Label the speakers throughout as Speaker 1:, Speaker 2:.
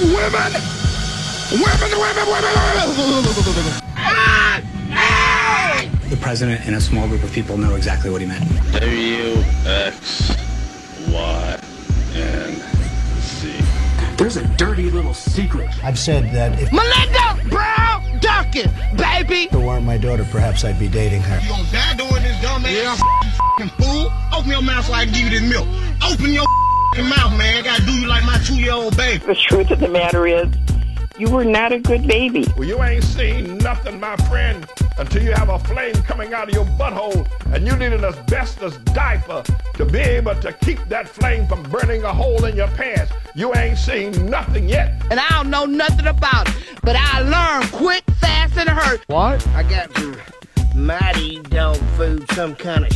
Speaker 1: like women. Women, women, women, women. Ah! Ah!
Speaker 2: The president and a small group of people know exactly what he meant.
Speaker 3: W, X, Y, and Z.
Speaker 2: There's a dirty little secret.
Speaker 4: I've said that if
Speaker 1: Melinda Brown Duncan, baby.
Speaker 4: it weren't my daughter, perhaps I'd be dating her.
Speaker 1: You gonna die doing this, dumb ass yeah. you fool? Open your mouth so I can give you this milk. Open your mouth, man. I gotta do you like my two-year-old baby.
Speaker 5: The truth of the matter is, you were not a good baby.
Speaker 3: Well, you ain't seen nothing, my friend, until you have a flame coming out of your butthole, and you need an asbestos diaper to be able to keep that flame from burning a hole in your pants. You ain't seen nothing yet.
Speaker 1: And I don't know nothing about it, but I learned quick, fast, and hurt.
Speaker 4: What?
Speaker 1: I got some mighty dog food, some kind of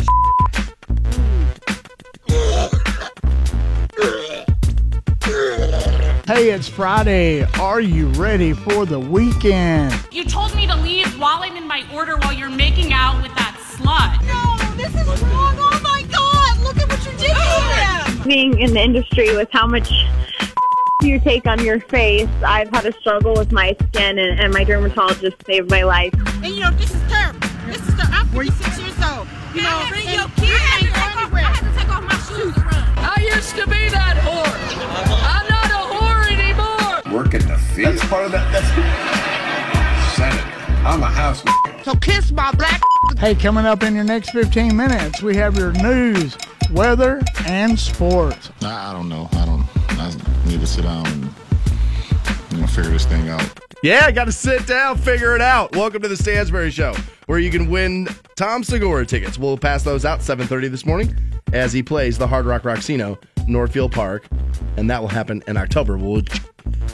Speaker 6: Hey, it's Friday. Are you ready for the weekend?
Speaker 7: You told me to leave while I'm in my order while you're making out with that slut.
Speaker 8: No, this is wrong. Oh my god, look at what you did to him.
Speaker 5: Being in the industry with how much you take on your face, I've had a struggle with my skin, and, and my dermatologist saved my life.
Speaker 8: And you know, this is terrible. This is terrible. I'm 46 years old. You know, bring your kids ain't go anywhere. I had to take off my shoes to run.
Speaker 1: I used to be that whore. I'm not a whore anymore.
Speaker 9: Work in the field. That's part of that. That's Senator. I'm a house.
Speaker 1: So kiss my black.
Speaker 6: Hey, coming up in your next 15 minutes, we have your news, weather, and sports.
Speaker 10: I, I don't know. I don't. I need to sit down and you know, figure this thing out.
Speaker 11: Yeah, I got to sit down, figure it out. Welcome to the Stansbury Show, where you can win Tom Segura tickets. We'll pass those out 7:30 this morning as he plays the Hard Rock Rocksino, Northfield Park, and that will happen in October. We'll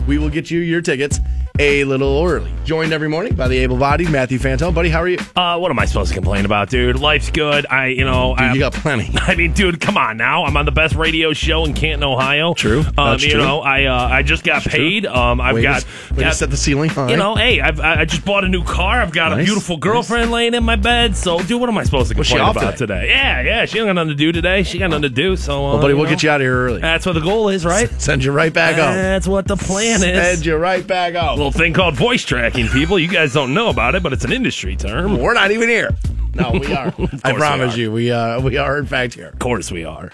Speaker 11: we will get you your tickets a little early. Joined every morning by the able-bodied Matthew Fantone. Buddy, how are you?
Speaker 12: Uh, what am I supposed to complain about, dude? Life's good. I, you know,
Speaker 11: Dude,
Speaker 12: I,
Speaker 11: you got plenty.
Speaker 12: I mean, dude, come on now. I'm on the best radio show in Canton, Ohio.
Speaker 11: True.
Speaker 12: Um,
Speaker 11: That's
Speaker 12: you
Speaker 11: true.
Speaker 12: know, I uh, I just got
Speaker 11: That's true.
Speaker 12: paid. Um, I've
Speaker 11: Way to-
Speaker 12: got,
Speaker 11: way to set the ceiling high.
Speaker 12: You know, hey, I've, I I just bought a new car. I've got a
Speaker 11: Nice,
Speaker 12: beautiful
Speaker 11: nice.
Speaker 12: girlfriend laying in my bed. So, dude, what am I supposed to complain about
Speaker 11: today?
Speaker 12: today? Yeah, yeah. She ain't got nothing to do today. She got nothing to do. So, uh,
Speaker 11: Well, buddy, we'll
Speaker 12: know,
Speaker 11: get you out of here early.
Speaker 12: That's what the goal is, right?
Speaker 11: Send you right back up.
Speaker 12: That's what the plan is.
Speaker 11: Send you right back up.
Speaker 12: little thing called voice tracking, people. You guys don't know about it, but it's an industry term.
Speaker 11: We're not even here. No, we are. I
Speaker 12: we
Speaker 11: promise
Speaker 12: are.
Speaker 11: you, we uh, we are in fact here.
Speaker 12: Of course we are.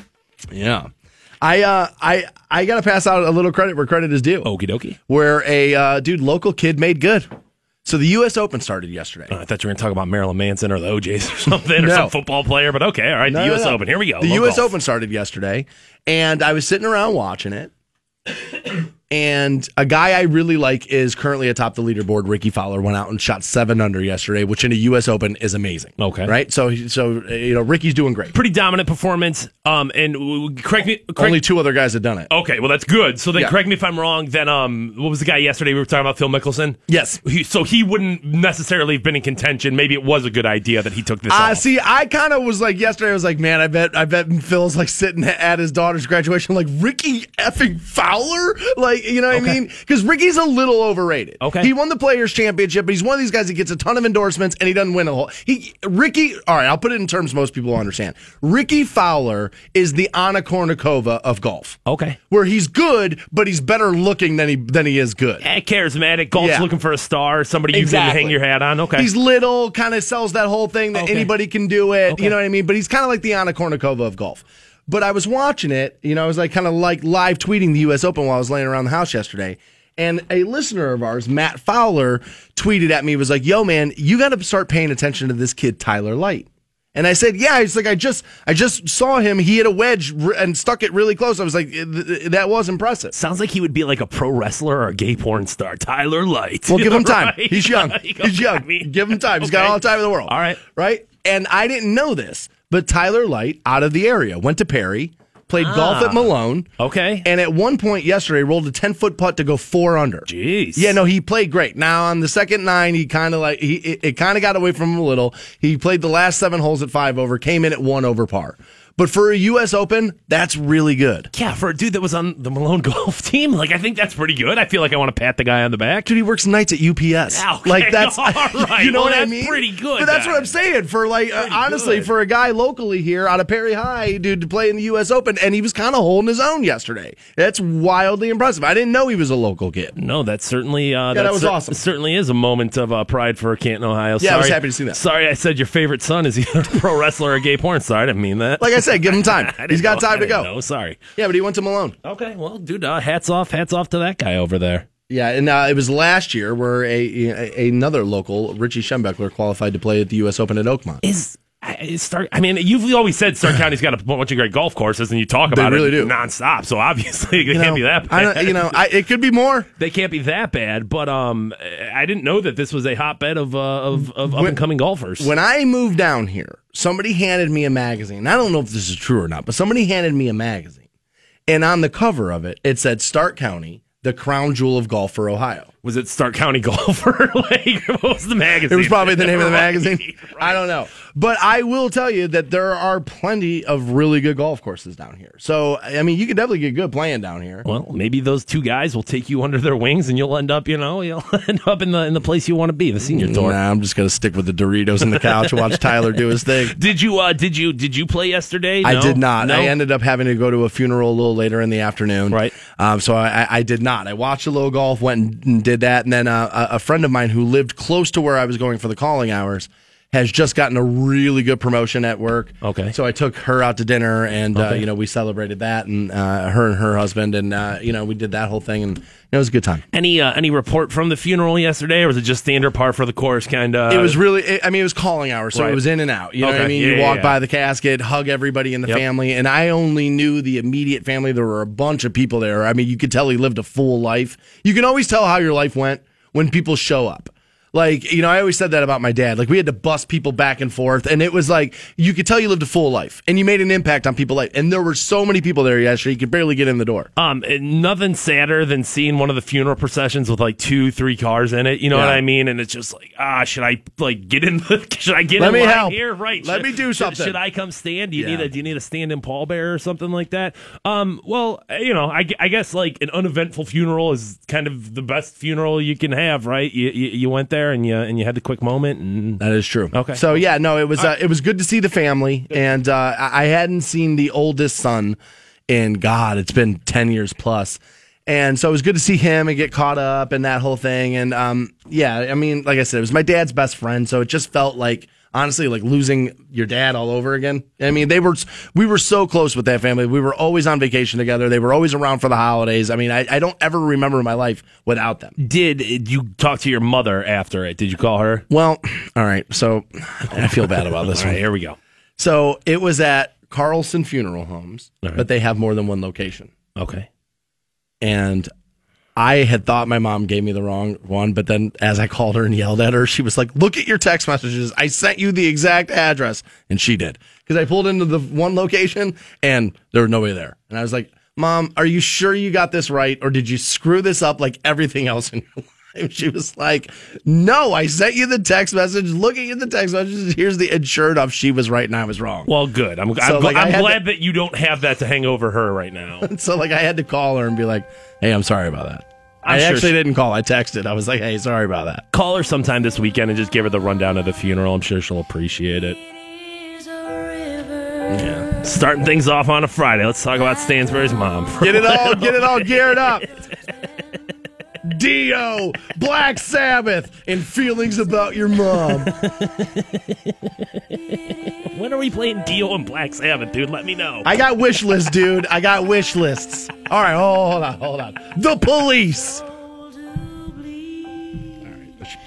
Speaker 11: Yeah. I uh I I gotta pass out a little credit where credit is due.
Speaker 12: Okie dokie.
Speaker 11: Where a uh, dude local kid made good. So the U.S. Open started yesterday.
Speaker 12: Uh, I thought you were going to talk about Marilyn Manson or the OJs or something or some football player, but okay, all right.
Speaker 11: No,
Speaker 12: the U.S.
Speaker 11: no.
Speaker 12: Open. Here we go.
Speaker 11: The U.S. Open started yesterday, and I was sitting around watching it. And a guy I really like is currently atop the leaderboard. Rickie Fowler went out and shot seven under yesterday, which in a U.S. Open is amazing.
Speaker 12: Okay.
Speaker 11: right? So, so you know, Rickie's doing great.
Speaker 12: Pretty dominant performance. Um, and correct me. Correct,
Speaker 11: Only two other guys have done it.
Speaker 12: Okay, well that's good. So then,
Speaker 11: Yeah.
Speaker 12: correct me if I'm wrong. Then, um, what was the guy yesterday we were talking about? Phil Mickelson.
Speaker 11: Yes.
Speaker 12: He, so he wouldn't necessarily have been in contention. Maybe it was a good idea that he took this.
Speaker 11: Uh, see, I kind of was like yesterday. I was like, man, I bet, I bet Phil's like sitting at his daughter's graduation, like Rickie effing Fowler, like you know what I mean? Because Rickie's a little overrated.
Speaker 12: Okay.
Speaker 11: he won the Players Championship, but he's one of these guys that gets a ton of endorsements and he doesn't win a whole. He Rickie, all right, I'll put it in terms most people understand. Rickie Fowler is the Anna Kournikova of golf,
Speaker 12: Okay.
Speaker 11: where he's good, but he's better looking than he than he is good.
Speaker 12: Eh, charismatic. Golf's
Speaker 11: Yeah.
Speaker 12: looking for a star, somebody you
Speaker 11: Exactly.
Speaker 12: can hang your hat on. Okay.
Speaker 11: He's little, kind of sells that whole thing that
Speaker 12: Okay.
Speaker 11: anybody can do it.
Speaker 12: Okay.
Speaker 11: You know what I mean? But he's kind of like the Anna Kournikova of golf. But I was watching it, you know, I was like kind of like live tweeting the U.S. Open while I was laying around the house yesterday. And a listener of ours, Matt Fowler, tweeted at me, was like, yo, man, you got to start paying attention to this kid, Tyler Light. And I said, yeah. He's like, I just, I just saw him. He hit a wedge and stuck it really close. I was like, th- th- that was impressive.
Speaker 12: Sounds like he would be like a pro wrestler or a gay porn star. Tyler Light.
Speaker 11: Well, give him time.
Speaker 12: Right?
Speaker 11: He's young. He's young. Give him time. He's got all the time in the world.
Speaker 12: All right.
Speaker 11: Right? And I didn't know this, but Tyler Light, out of the area, went to Perry, played golf
Speaker 12: Ah.
Speaker 11: at Malone.
Speaker 12: Okay.
Speaker 11: And at one point yesterday, rolled a 10 foot putt to go four under.
Speaker 12: Jeez.
Speaker 11: Yeah, no, he played great. Now on the second nine, he kind of like, he, it, it kind of got away from him a little. He played the last seven holes at five over, came in at one over par. But for a U.S. Open, that's really good.
Speaker 12: Yeah, for a dude that was on the Malone golf team, like I think that's pretty good. I feel like I want to pat the guy on the back.
Speaker 11: Dude, he works nights at UPS.
Speaker 12: Okay,
Speaker 11: like that's
Speaker 12: all right.
Speaker 11: you know
Speaker 12: Well,
Speaker 11: what I mean.
Speaker 12: pretty good,
Speaker 11: But that's
Speaker 12: then.
Speaker 11: what I'm saying. For like uh, honestly,
Speaker 12: good.
Speaker 11: for a guy locally here out of Perry High, dude, to play in the U.S. Open, and he was kind of holding his own yesterday. That's wildly impressive. I didn't know he was a local kid.
Speaker 12: No, that certainly uh,
Speaker 11: that was
Speaker 12: cer-
Speaker 11: awesome.
Speaker 12: Certainly is a moment of uh, pride for Canton, Ohio.
Speaker 11: Yeah, I was happy to see that.
Speaker 12: Sorry, I said your favorite son is either a pro wrestler or gay porn star. I didn't mean that.
Speaker 11: Like I said, give him time. He's got
Speaker 12: know-
Speaker 11: time
Speaker 12: I
Speaker 11: to go.
Speaker 12: know. Sorry.
Speaker 11: Yeah, but he went to Malone.
Speaker 12: Okay, well, dude, uh, hats off, hats off to that guy over there.
Speaker 11: Yeah, and uh, it was last year where a, a another local, Richie Schembechler, qualified to play at the U.S. Open at Oakmont.
Speaker 12: Is I- Stark, I mean, you've always said Stark County's got a bunch of great golf courses, and you talk
Speaker 11: They
Speaker 12: about
Speaker 11: really
Speaker 12: it
Speaker 11: do.
Speaker 12: nonstop. So obviously, they
Speaker 11: You
Speaker 12: can't
Speaker 11: know,
Speaker 12: be that bad.
Speaker 11: you know, I, it could be more.
Speaker 12: they can't be that bad. But um, I didn't know that this was a hotbed of uh, of, of up and coming golfers.
Speaker 11: When I moved down here, somebody handed me a magazine. I don't know if this is true or not, but somebody handed me a magazine. And on the cover of it, it said Stark County, the crown jewel of golf for Ohio.
Speaker 12: Was it Stark County golfer? like, what was the magazine?
Speaker 11: It was probably the name of the
Speaker 12: Right,
Speaker 11: magazine. I don't know. But I will tell you that there are plenty of really good golf courses down here. So, I mean, you could definitely get good playing down here.
Speaker 12: Well, maybe those two guys will take you under their wings, and you'll end up, you know, you'll end up in the in the place you want to be, the senior tour.
Speaker 11: Nah, I'm just going to stick with the Doritos and the couch and watch Tyler do his thing.
Speaker 12: Did you uh did you did you play yesterday?
Speaker 11: I did not.
Speaker 12: No?
Speaker 11: I ended up having to go to a funeral a little later in the afternoon.
Speaker 12: Right.
Speaker 11: Um, so I, I- did not. I watched a little golf, went and- and did that, and then uh, a, a friend of mine who lived close to where I was going for the calling hours has just gotten a really good promotion at work.
Speaker 12: Okay.
Speaker 11: So I took her out to dinner, and uh, you know we celebrated that, and uh, her and her husband, and uh, you know we did that whole thing, and it was a good time.
Speaker 12: Any uh, any report from the funeral yesterday, or was it just standard par for the course kind of?
Speaker 11: it was really, it- I mean, it was calling hours, so
Speaker 12: Right.
Speaker 11: it was in and out. You know what I mean?
Speaker 12: Yeah,
Speaker 11: you
Speaker 12: yeah,
Speaker 11: walk
Speaker 12: yeah.
Speaker 11: by the casket, hug everybody in the
Speaker 12: Yep.
Speaker 11: family, and I only knew the immediate family. There were a bunch of people there. I mean, you could tell he lived a full life. You can always tell how your life went when people show up. Like, you know, I always said that about my dad. Like, we had to bust people back and forth, and it was like, you could tell you lived a full life, and you made an impact on people's life. And there were so many people there yesterday, you could barely get in the door.
Speaker 12: Um, nothing sadder than seeing one of the funeral processions with like two, three cars in it. You know
Speaker 11: Yeah.
Speaker 12: what I mean? And it's just like, ah, should I like get in the? Should I get
Speaker 11: Let
Speaker 12: in
Speaker 11: me help.
Speaker 12: here? Right?
Speaker 11: Let
Speaker 12: Should-
Speaker 11: me do something.
Speaker 12: Should, I come stand? Do you
Speaker 11: Yeah.
Speaker 12: need a Do you need a stand-in pallbearer or something like that? Um, well, you know, I, I guess like an uneventful funeral is kind of the best funeral you can have, right? You you, you went there and you and you had the quick moment and
Speaker 11: That is true.
Speaker 12: Okay.
Speaker 11: So yeah, no, it was uh, it was good to see the family, and uh, I I hadn't seen the oldest son in God. It's been ten years plus, and so it was good to see him and get caught up and that whole thing. And um, yeah, I mean, like I said, it was my dad's best friend, so it just felt like honestly like losing your dad all over again. I mean, they were we were so close with that family. We were always on vacation together. They were always around for the holidays. I mean, I, I don't ever remember my life without them.
Speaker 12: did you talk to your mother after it? Did you call her?
Speaker 11: Well, all right. So I feel bad about this one.
Speaker 12: right, here we go.
Speaker 11: So it was at Carlson Funeral Homes,
Speaker 12: right.
Speaker 11: but they have more than one location.
Speaker 12: Okay.
Speaker 11: And I had thought my mom gave me the wrong one, but then as I called her and yelled at her, she was like, Look at your text messages. I sent you the exact address. And she did. Because I pulled into the one location and there was nobody there. And I was like, Mom, are you sure you got this right? Or did you screw this up like everything else in your life? She was like, No, I sent you the text message. Looking at the text messages, here's the, and sure enough, she was right and I was wrong.
Speaker 12: Well, good. I'm,
Speaker 11: So,
Speaker 12: I'm,
Speaker 11: like, I
Speaker 12: I'm
Speaker 11: had
Speaker 12: glad that you don't have that to hang over her right now.
Speaker 11: So like I had to call her and be like, "Hey, I'm sorry about that."
Speaker 12: I'm
Speaker 11: I
Speaker 12: sure
Speaker 11: actually
Speaker 12: she-
Speaker 11: didn't call. I texted. I was like, "Hey, sorry about that."
Speaker 12: Call her sometime this weekend and just give her the rundown of the funeral. I'm sure she'll appreciate it. Yeah. Starting things off on a Friday. Let's talk about Stansbury's mom.
Speaker 11: Get it all, get it all geared up. Dio, Black Sabbath, and feelings about your mom.
Speaker 12: when are we playing Dio and Black Sabbath, dude? Let me know.
Speaker 11: I got wish lists, dude. I got wish lists. All right, hold on, hold on. The police.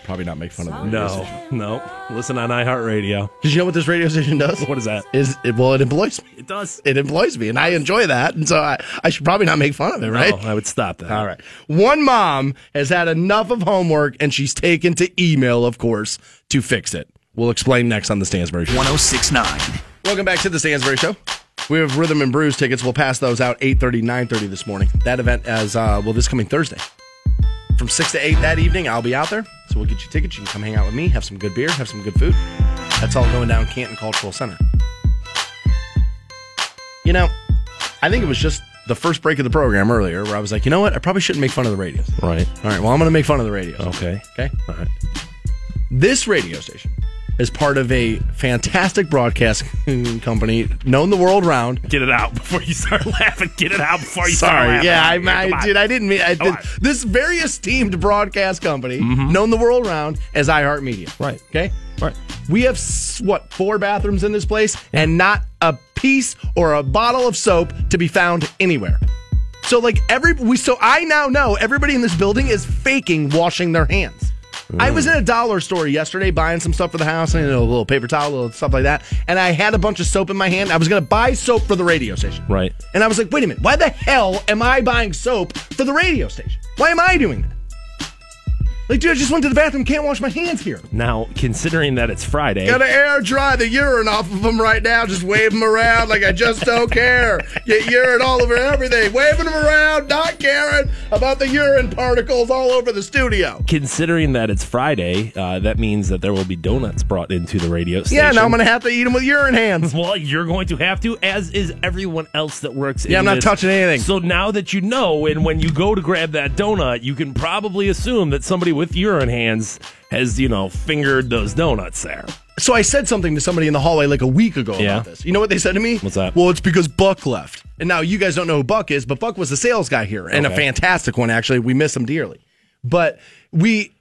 Speaker 11: Probably not make fun of them.
Speaker 12: no, no. Listen on iHeartRadio.
Speaker 11: Because you know what this radio station does?
Speaker 12: What is that?
Speaker 11: Is it, well, it employs me.
Speaker 12: It does.
Speaker 11: It employs me, and I enjoy that, and so I, I should probably not make fun of it, right?
Speaker 12: No, I would stop that.
Speaker 11: All right. One mom has had enough of homework and she's taken to email, of course, to fix it. We'll explain next on the Stansbury Show.
Speaker 13: 1069.
Speaker 11: Welcome back to the Stansbury Show. We have Rhythm and Brews tickets. We'll pass those out 8.30, 9.30 this morning. That event as, uh, well, this coming Thursday. From 6 to 8 that evening, I'll be out there. So we'll get you tickets. You can come hang out with me, have some good beer, have some good food. That's all going down Canton Cultural Center. You know, I think it was just the first break of the program earlier where I was like, you know what? I probably shouldn't make fun of the radios.
Speaker 12: Right.
Speaker 11: All right. Well, I'm going to make fun of the radio.
Speaker 12: Okay.
Speaker 11: Okay.
Speaker 12: All right.
Speaker 11: This radio station is part of a fantastic broadcast company known the world round.
Speaker 12: Get it out before you start laughing. Get it out before you start
Speaker 11: Sorry,
Speaker 12: laughing.
Speaker 11: yeah, I, I did. I didn't mean I did, this very esteemed broadcast company, known the world round as iHeartMedia.
Speaker 12: Mm-hmm. Right.
Speaker 11: Okay.
Speaker 12: Right.
Speaker 11: We have what four bathrooms in this place, and not a piece or a bottle of soap to be found anywhere. So like every we so I now know everybody in this building is faking washing their hands. I was in a dollar store yesterday buying some stuff for the house, and you know, a little paper towel, a little stuff like that, and I had a bunch of soap in my hand. I was going to buy soap for the radio station.
Speaker 12: Right.
Speaker 11: And I was like, wait a minute, why the hell am I buying soap for the radio station? Why am I doing that? Like, dude, I just went to the bathroom, can't wash my hands here.
Speaker 12: Now, considering that it's Friday,
Speaker 11: Gotta air dry the urine off of them right now. Just wave them around like I just don't care. Get urine all over everything. Waving them around, not caring about the urine particles all over the studio.
Speaker 12: considering that it's Friday, uh, that means that there will be donuts brought into the radio station.
Speaker 11: Yeah, now I'm gonna have to eat them with urine hands.
Speaker 12: Well, you're going to have to, as is everyone else that works.
Speaker 11: Yeah, I'm not
Speaker 12: this.
Speaker 11: touching anything.
Speaker 12: So now that you know, and when you go to grab that donut, you can probably assume that somebody with urine hands has, you know, fingered those donuts there.
Speaker 11: So I said something to somebody in the hallway like a week ago
Speaker 12: Yeah.
Speaker 11: about this. You know what they said to me?
Speaker 12: What's that?
Speaker 11: Well, it's because Buck left. And now you guys don't know who Buck is, but Buck was the sales guy here and a fantastic one, actually. We miss him dearly. But we.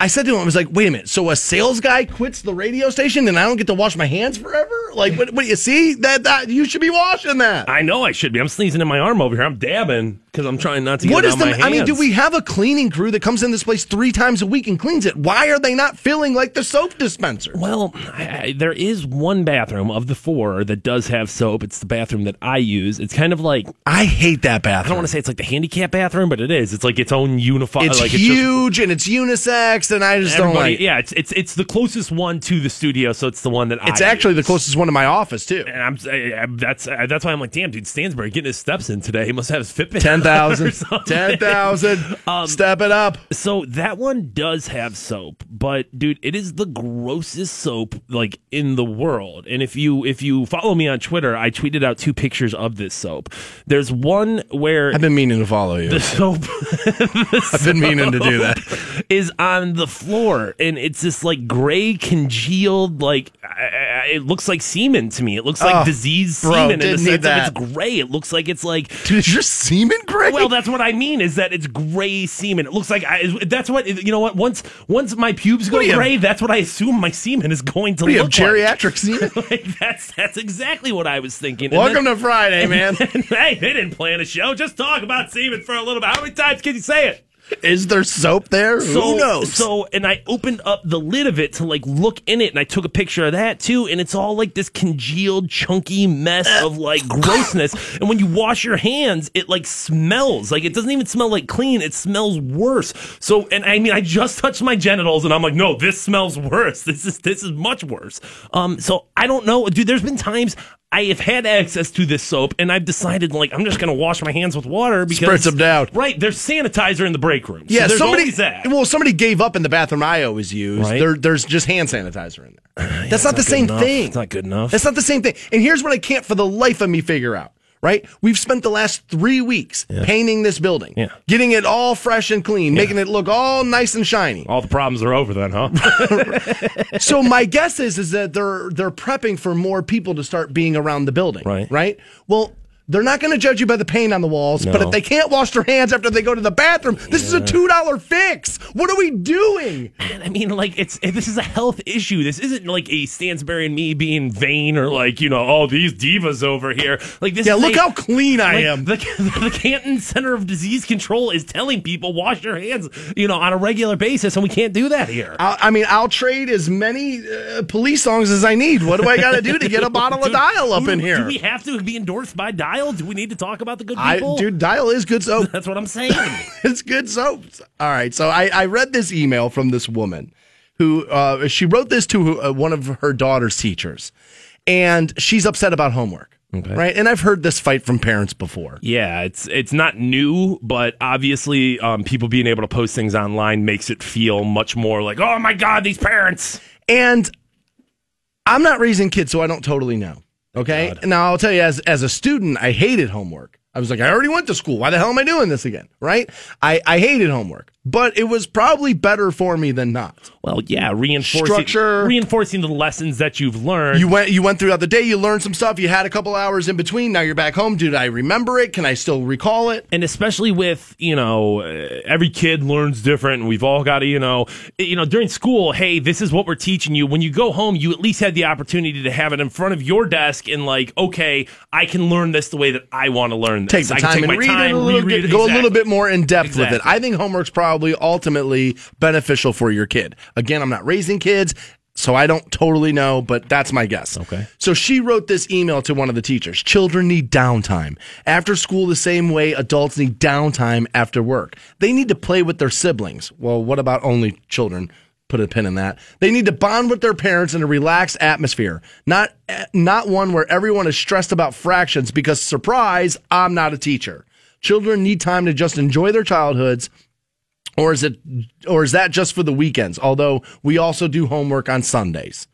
Speaker 11: I said to him, I was like, wait a minute. So a sales guy quits the radio station and I don't get to wash my hands forever? Like, what, what you see? That, that You should be washing that.
Speaker 12: I know I should be. I'm sneezing in my arm over here. I'm dabbing because I'm trying not to get
Speaker 11: What is the? I mean, do we have a cleaning crew that comes in this place three times a week and cleans it? Why are they not filling like the soap dispenser?
Speaker 12: Well, I, I, there is one bathroom of the four that does have soap. It's the bathroom that I use. It's kind of like
Speaker 11: I hate that bathroom.
Speaker 12: I don't want to say it's like the handicap bathroom, but it is. It's like its own unified.
Speaker 11: It's
Speaker 12: like just-
Speaker 11: huge and it's unisex, and I just don't like.
Speaker 12: yeah, it's it's it's the closest one to the studio, so it's the one that I
Speaker 11: It's
Speaker 12: I
Speaker 11: actually the closest one to my office too.
Speaker 12: And I'm I, that's that's why I'm like, damn, dude, Stansbury getting his steps in today. He must have his Fitbit.
Speaker 11: Ten
Speaker 12: or
Speaker 11: thousand,
Speaker 12: something.
Speaker 11: ten thousand.
Speaker 12: Um,
Speaker 11: Step it up.
Speaker 12: So that one does have soap, but dude, it is the grossest soap like in the world. And if you if you follow me on Twitter, I tweeted out two pictures of this soap. There's one where
Speaker 11: I've been meaning to follow you.
Speaker 12: the soap
Speaker 11: I've been meaning to do that.
Speaker 12: is on the floor and it's this like gray congealed like I- it looks like semen to me it looks like
Speaker 11: Oh,
Speaker 12: diseased
Speaker 11: bro,
Speaker 12: semen in the sense
Speaker 11: need
Speaker 12: of it's gray it looks like it's like
Speaker 11: Dude, is your semen gray?
Speaker 12: well that's what i mean is that it's gray semen it looks like I, that's what you know what once once my pubes go
Speaker 11: What do you-
Speaker 12: gray that's what i assume my semen is going to
Speaker 11: What have
Speaker 12: look like.
Speaker 11: geriatric semen?
Speaker 12: like that's that's exactly what I was thinking.
Speaker 11: Welcome
Speaker 12: then-
Speaker 11: to Friday, man.
Speaker 12: hey, they didn't plan a show. Just talk about semen for a little bit. How many times can you say it?
Speaker 11: Is there soap there?
Speaker 12: So,
Speaker 11: Who knows?
Speaker 12: So, and I opened up the lid of it to like look in it, and I took a picture of that too. And it's all like this congealed, chunky mess of like grossness. And when you wash your hands, it like smells like it doesn't even smell like clean. It smells worse. So, and I mean, I just touched my genitals, and I'm like, no, this smells worse. This is this is much worse. Um, so I don't know, dude. There's been times. I have had access to this soap, and I've decided like I'm just gonna wash my hands with water because
Speaker 11: Spritz them down.
Speaker 12: Right, there's sanitizer in the break room. So
Speaker 11: yeah,
Speaker 12: there's
Speaker 11: somebody.
Speaker 12: always that.
Speaker 11: Well, somebody gave up in the bathroom I always use.
Speaker 12: Right.
Speaker 11: There, there's just hand sanitizer in there. That's not the
Speaker 12: not good
Speaker 11: same
Speaker 12: enough.
Speaker 11: thing.
Speaker 12: It's not good enough.
Speaker 11: That's not the same thing. And here's what I can't for the life of me figure out. Right? We've spent the last three weeks painting this building,
Speaker 12: Yeah.
Speaker 11: getting it all fresh and clean, making it look all nice and shiny.
Speaker 12: All the problems are over then, huh?
Speaker 11: so my guess is is that they're they're prepping for more people to start being around the building.
Speaker 12: Right.
Speaker 11: Right. Well, they're not going to judge you by the paint on the walls, but if they can't wash their hands after they go to the bathroom, this is a two dollar fix. What are we doing?
Speaker 12: Man, I mean, like it's this is a health issue. This isn't like a Stansbury and me being vain or like you know, oh these divas over here. Like this.
Speaker 11: Yeah,
Speaker 12: is
Speaker 11: look
Speaker 12: a-
Speaker 11: how clean I
Speaker 12: like,
Speaker 11: am.
Speaker 12: The, the Canton Center of Disease Control is telling people wash your hands, you know, on a regular basis, and we can't do that here.
Speaker 11: I'll, I mean, I'll trade as many uh, police songs as I need. What do I got to do to get a bottle of Dial up
Speaker 12: do-
Speaker 11: in here?
Speaker 12: Do we have to be endorsed by Dial? Do we need to talk about the good
Speaker 11: I,
Speaker 12: people?
Speaker 11: dude, Dial is good soap.
Speaker 12: That's what I'm saying.
Speaker 11: it's good soap. All right. So I, I read this email from this woman who uh, she wrote this to uh, one of her daughter's teachers, and she's upset about homework.
Speaker 12: Okay.
Speaker 11: Right. And I've heard this fight from parents before.
Speaker 12: Yeah, it's it's not new, but obviously, um, people being able to post things online makes it feel much more like, oh my god, these parents.
Speaker 11: And I'm not raising kids, so I don't totally know. Okay. Now I'll tell you, as as a student, I hated homework. I was like, I already went to school. Why the hell am I doing this again? Right? I, I hated homework, but it was probably better for me than not.
Speaker 12: Well, yeah, reinforcing
Speaker 11: Structure.
Speaker 12: reinforcing the lessons that you've learned.
Speaker 11: You went you went throughout the day, you learned some stuff, you had a couple hours in between, now you're back home. Did I remember it? Can I still recall it?
Speaker 12: and especially with you know every kid learns different and we've all got to you know you know during school hey this is what we're teaching you when you go home you at least had the opportunity to have it in front of your desk and like okay i can learn this the way that i want to learn
Speaker 11: Take the
Speaker 12: I
Speaker 11: time
Speaker 12: take
Speaker 11: and read
Speaker 12: time,
Speaker 11: it a little bit,
Speaker 12: it.
Speaker 11: go a little bit more in depth with it. I think homework's probably ultimately beneficial for your kid. Again, I'm not raising kids, so I don't totally know, but that's my guess.
Speaker 12: Okay.
Speaker 11: So she wrote this email to one of the teachers. Children need downtime. After school, the same way adults need downtime after work. They need to play with their siblings. Well, what about only children? Put a pin in that. They need to bond with their parents in a relaxed atmosphere, not not one where everyone is stressed about fractions because surprise, I'm not a teacher. Children need time to just enjoy their childhoods or is it or is that just for the weekends although we also do homework on sundays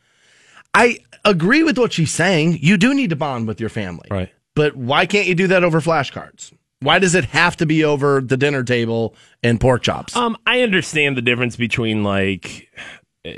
Speaker 11: i agree with what she's saying you do need to bond with your family
Speaker 12: Right.
Speaker 11: but why can't you do that over flashcards why does it have to be over the dinner table and pork chops
Speaker 12: um i understand the difference between like uh,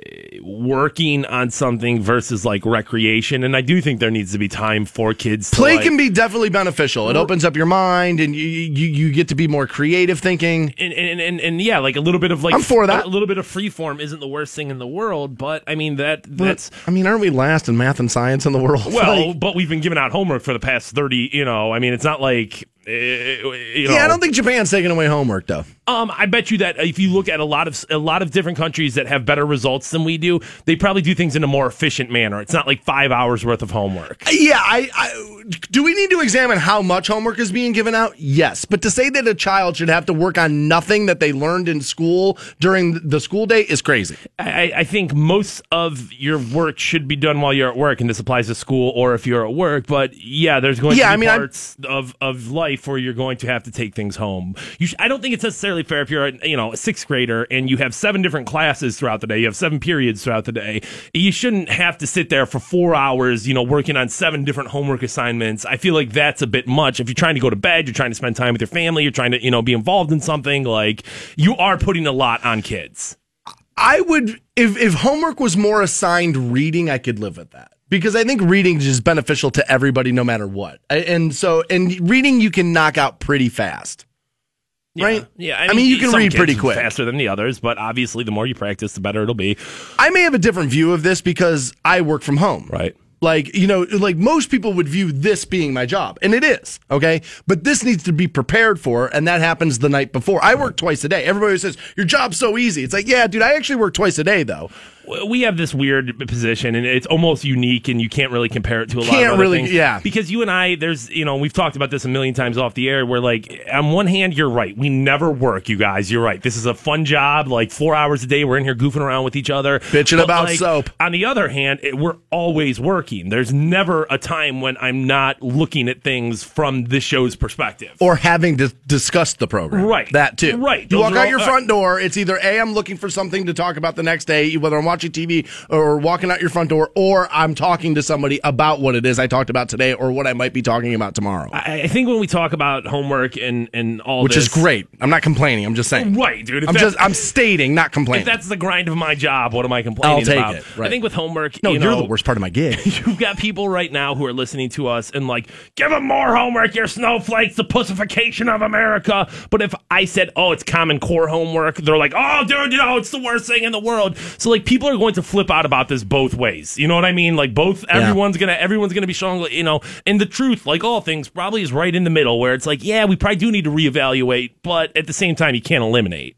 Speaker 12: working on something versus like recreation and i do think there needs to be time for kids to
Speaker 11: play
Speaker 12: like,
Speaker 11: can be definitely beneficial it opens up your mind and you, you you get to be more creative thinking
Speaker 12: and, and, and, and yeah, like a little bit of like
Speaker 11: I'm for that.
Speaker 12: A little bit of free form isn't the worst thing in the world, but I mean that that's
Speaker 11: i mean aren't we last in math and science in the world
Speaker 12: well,
Speaker 11: Like-
Speaker 12: but we've been giving out homework for the past thirty. You know, I mean, it's not like you know.
Speaker 11: yeah i don't think japan's taking away homework though
Speaker 12: Um, I bet you that if you look at a lot of a lot of different countries that have better results than we do, they probably do things in a more efficient manner. It's not like five hours worth of homework.
Speaker 11: Yeah, I, I do. We need to examine how much homework is being given out. Yes, but to say that a child should have to work on nothing that they learned in school during the school day is crazy.
Speaker 12: I, I think most of your work should be done while you're at work, and this applies to school or if you're at work. But yeah, there's going
Speaker 11: Yeah,
Speaker 12: to
Speaker 11: I
Speaker 12: be
Speaker 11: mean, I'm-
Speaker 12: parts of, of life where you're going to have to take things home. Sh- I don't think it's necessarily fair if you're a, you know a sixth grader and you have seven different classes throughout the day. You have seven periods throughout the day. You shouldn't have to sit there for four hours, you know, working on seven different homework assignments. I feel like that's a bit much. If you're trying to go to bed, you're trying to spend time with your family, you're trying to you know be involved in something. Like you are putting a lot on kids.
Speaker 11: I would if if homework was more assigned reading, I could live with that because I think reading is just beneficial to everybody, no matter what. And so, and reading you can knock out pretty fast. Right?
Speaker 12: Yeah,
Speaker 11: I mean, you can read pretty quick.
Speaker 12: faster than the others, but obviously, the more you practice, the better it'll be.
Speaker 11: I may have a different view of this because I work from home.
Speaker 12: Right.
Speaker 11: Like, you know, like most people would view this being my job, and it is, okay? But this needs to be prepared for, and that happens the night before. I work twice a day. Everybody says, Your job's so easy. It's like, yeah, dude, I actually work twice a day, though.
Speaker 12: We have this weird position, and it's almost unique, and you can't really compare it to a lot
Speaker 11: Can't
Speaker 12: of other
Speaker 11: really-
Speaker 12: things.
Speaker 11: yeah.
Speaker 12: Because you and I, there's, you know, we've talked about this a million times off the air. Where like, on one hand, you're right. We never work, you guys. You're right. This is a fun job. Like four hours a day, we're in here goofing around with each other,
Speaker 11: Bitching
Speaker 12: But,
Speaker 11: about
Speaker 12: like,
Speaker 11: soap.
Speaker 12: On the other hand, it, we're always working. There's never a time when I'm not looking at things from this show's perspective.
Speaker 11: Or having to discuss the program.
Speaker 12: Right.
Speaker 11: That too.
Speaker 12: Right.
Speaker 11: You
Speaker 12: Those
Speaker 11: walk out
Speaker 12: all-
Speaker 11: your front door, it's either A, I'm looking for something to talk about the next day, whether I'm watching TV or walking out your front door, or I'm talking to somebody about what it is I talked about today or what I might be talking about tomorrow.
Speaker 12: I, I think when we talk about homework and and all
Speaker 11: Which
Speaker 12: this,
Speaker 11: is great. I'm not complaining. I'm just saying.
Speaker 12: Right, dude.
Speaker 11: I'm just I'm stating, not complaining.
Speaker 12: If that's the grind of my job, what am I complaining
Speaker 11: I'll take
Speaker 12: about?
Speaker 11: it, right.
Speaker 12: I think with homework,
Speaker 11: no,
Speaker 12: you
Speaker 11: are the worst part of my gig.
Speaker 12: You've got people right now who are listening to us and like, give them more homework, you snowflakes, the pussification of America. But if I said, oh, it's Common Core homework, they're like, oh, dude, you know, it's the worst thing in the world. So like, people are going to flip out about this both ways. You know what I mean? Like, both everyone's gonna everyone's gonna be showing, you know, and the truth, like all things, probably is right in the middle, where it's like, yeah, we probably do need to reevaluate, but at the same time, you can't eliminate.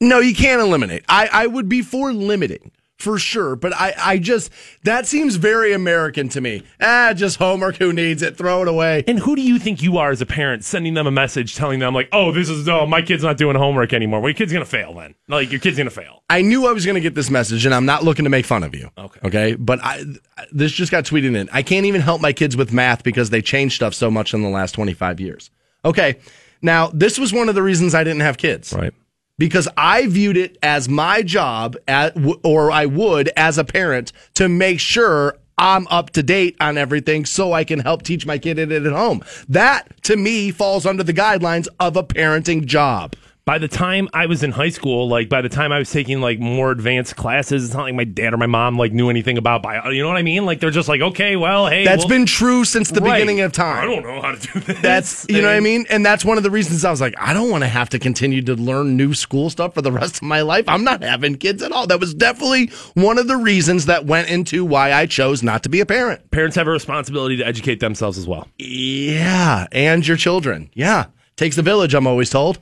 Speaker 11: No, you can't eliminate. I, I would be for limiting for sure, but I, I just that seems very American to me. Ah, just homework. Who needs it? Throw it away.
Speaker 12: And who do you think you are as a parent sending them a message telling them like, "Oh, this is oh, my kid's not doing homework anymore." Well, your kid's gonna fail then. Like your kid's gonna fail.
Speaker 11: I knew I was going to get this message, and I'm not looking to make fun of you.
Speaker 12: Okay.
Speaker 11: Okay. But I, this just got tweeted in. I can't even help my kids with math because they changed stuff so much in the last 25 years. Okay. Now, this was one of the reasons I didn't have kids.
Speaker 12: Right.
Speaker 11: Because I viewed it as my job, at, or I would as a parent, to make sure I'm up to date on everything so I can help teach my kid it at home. That to me falls under the guidelines of a parenting job.
Speaker 12: By the time I was in high school, like by the time I was taking like more advanced classes, it's not like my dad or my mom like knew anything about bio. You know what I mean? Like they're just like, okay, well, hey,
Speaker 11: That's
Speaker 12: we'll-
Speaker 11: been true since the
Speaker 12: Right.
Speaker 11: beginning of time.
Speaker 12: I don't know how to do this.
Speaker 11: That's you know what I mean, and that's one of the reasons I was like, I don't want to have to continue to learn new school stuff for the rest of my life. I'm not having kids at all. That was definitely one of the reasons that went into why I chose not to be a parent.
Speaker 12: Parents have a responsibility to educate themselves as well.
Speaker 11: Yeah, and your children. Yeah, takes the village. I'm always told.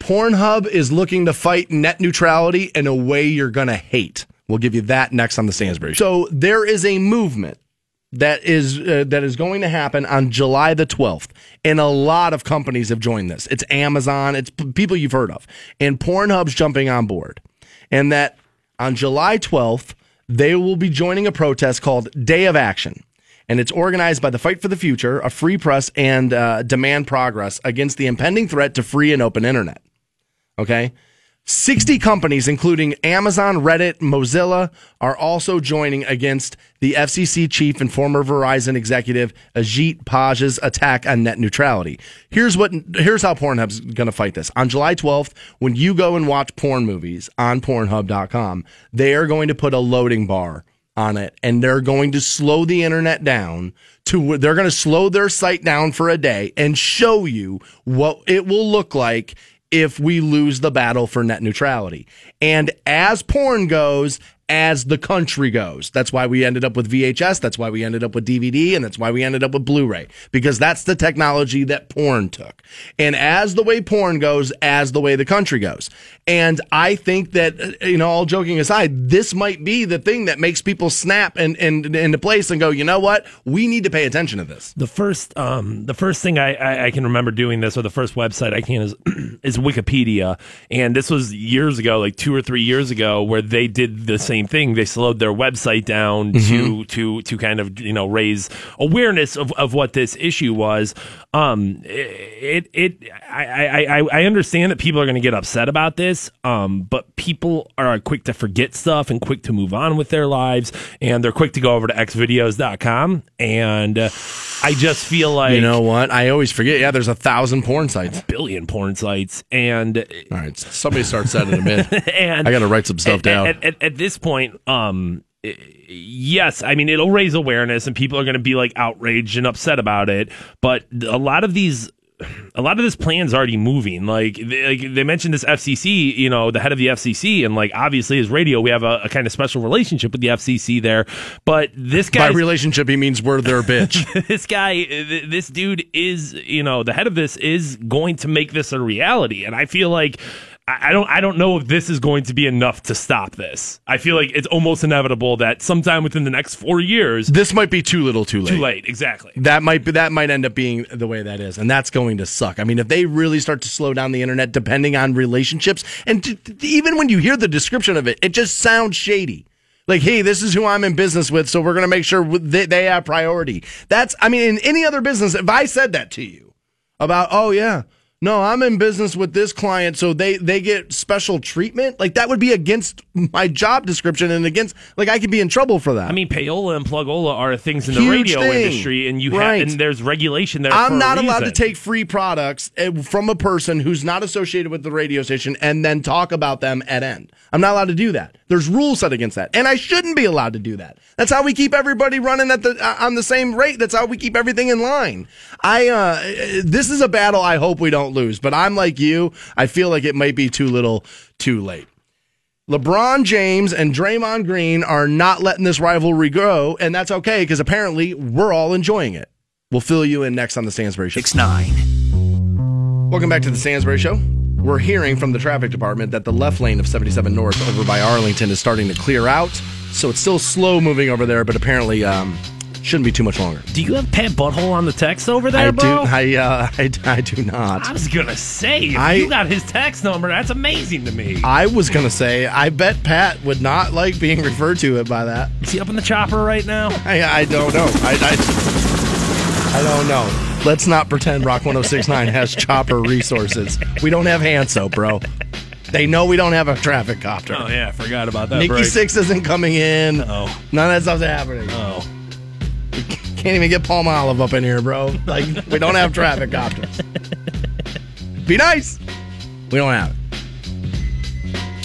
Speaker 11: Pornhub is looking to fight net neutrality in a way you're gonna hate. We'll give you that next on the Stansbury. So there is a movement that is uh, that is going to happen on July the 12th, and a lot of companies have joined this. It's Amazon, it's p- people you've heard of, and Pornhub's jumping on board, and that on July 12th they will be joining a protest called Day of Action. And it's organized by the Fight for the Future, a free press, and uh, demand progress against the impending threat to free and open internet. Okay. 60 companies, including Amazon, Reddit, Mozilla, are also joining against the FCC chief and former Verizon executive Ajit Pai's attack on net neutrality. Here's what here's how Pornhub's going to fight this. On July 12th, when you go and watch porn movies on pornhub.com, they are going to put a loading bar on it and they're going to slow the internet down to they're going to slow their site down for a day and show you what it will look like if we lose the battle for net neutrality. And as porn goes, as the country goes. That's why we ended up with VHS. That's why we ended up with DVD. And that's why we ended up with Blu ray, because that's the technology that porn took. And as the way porn goes, as the way the country goes. And I think that, uh, you know, all joking aside, this might be the thing that makes people snap and, and into place and go, you know what? We need to pay attention to this.
Speaker 12: The first, um, the first thing I, I, I can remember doing this, or the first website I can is is Wikipedia, and this was years ago, like two or three years ago, where they did the same thing. They slowed their website down to
Speaker 11: Mhm.
Speaker 12: to to kind of you know raise awareness of, of what this issue was. Um, it it I I I, understand that people are going to get upset about this. Um, but people are quick to forget stuff and quick to move on with their lives, and they're quick to go over to xvideos.com and. Uh, I just feel like
Speaker 11: you know what? I always forget. Yeah, there's a thousand porn sites,
Speaker 12: billion porn sites, and
Speaker 11: all right, somebody start sending them in.
Speaker 12: and
Speaker 11: I got to write some stuff
Speaker 12: at,
Speaker 11: down.
Speaker 12: At, at, at this point, um, yes, I mean it'll raise awareness, and people are going to be like outraged and upset about it. But a lot of these. A lot of this plan's already moving. Like they, like they mentioned this FCC, you know, the head of the FCC, and like obviously as radio, we have a, a kind of special relationship with the FCC there. But this guy, By
Speaker 11: relationship, he means we're their bitch.
Speaker 12: this guy, th- this dude is, you know, the head of this is going to make this a reality, and I feel like. I don't. I don't know if this is going to be enough to stop this. I feel like it's almost inevitable that sometime within the next four years,
Speaker 11: this might be too little, too late.
Speaker 12: too late. Exactly.
Speaker 11: That might be that might end up being the way that is, and that's going to suck. I mean, if they really start to slow down the internet, depending on relationships, and t- t- even when you hear the description of it, it just sounds shady. Like, hey, this is who I'm in business with, so we're going to make sure they, they have priority. That's, I mean, in any other business, if I said that to you about, oh yeah, no, I'm in business with this client, so they they get special treatment. Like that would be against my job description and against like I could be in trouble for that.
Speaker 12: I mean, payola and plugola are things in the
Speaker 11: Huge
Speaker 12: radio
Speaker 11: thing.
Speaker 12: industry, and you
Speaker 11: Right.
Speaker 12: have and there's regulation there.
Speaker 11: I'm not allowed to take free products eh, from a person who's not associated with the radio station and then talk about them at end. I'm not allowed to do that. There's rules set against that, and I shouldn't be allowed to do that. That's how we keep everybody running at the uh, on the same rate. That's how we keep everything in line. I uh, eh, this is a battle I hope we don't lose, but I'm like you. I feel like it might be too little, too late. LeBron James and Draymond Green are not letting this rivalry grow, and that's okay because apparently we're all enjoying it. We'll fill you in next on the Stansbury Show. Six nine. Welcome back to the Stansbury Show. We're hearing from the traffic department that the left lane of 77 North over by Arlington is starting to clear out. So it's still slow moving over there, but apparently um, shouldn't be too much longer.
Speaker 12: Do you have Pat Butthole on the text over there,
Speaker 11: I
Speaker 12: bro?
Speaker 11: do. I, uh, I, I do not.
Speaker 12: I was gonna say, if
Speaker 11: I-
Speaker 12: you got his text number, that's amazing to me.
Speaker 11: I was gonna say, I bet Pat would not like being referred to it by that.
Speaker 12: Is he up in the chopper right now?
Speaker 11: I, I don't know. I, I, I don't know. Let's not pretend Rock 1069 has chopper resources. We don't have hand soap, bro. They know we don't have a traffic copter.
Speaker 12: Oh yeah, I forgot about that.
Speaker 11: Nikki
Speaker 12: break.
Speaker 11: Six isn't coming in.
Speaker 12: Oh.
Speaker 11: None of that stuff's happening.
Speaker 12: Oh.
Speaker 11: Can't even get Palmolive up in here, bro. Like, we don't have traffic copters. Be nice. We don't have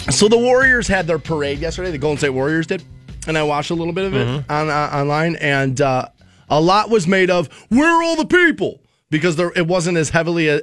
Speaker 11: it. So the Warriors had their parade yesterday. The Golden State Warriors did, and I watched a little bit of it
Speaker 12: Mm-hmm.
Speaker 11: on uh, online, and uh, a lot was made of "Where are all the people?" because there, it wasn't as heavily uh,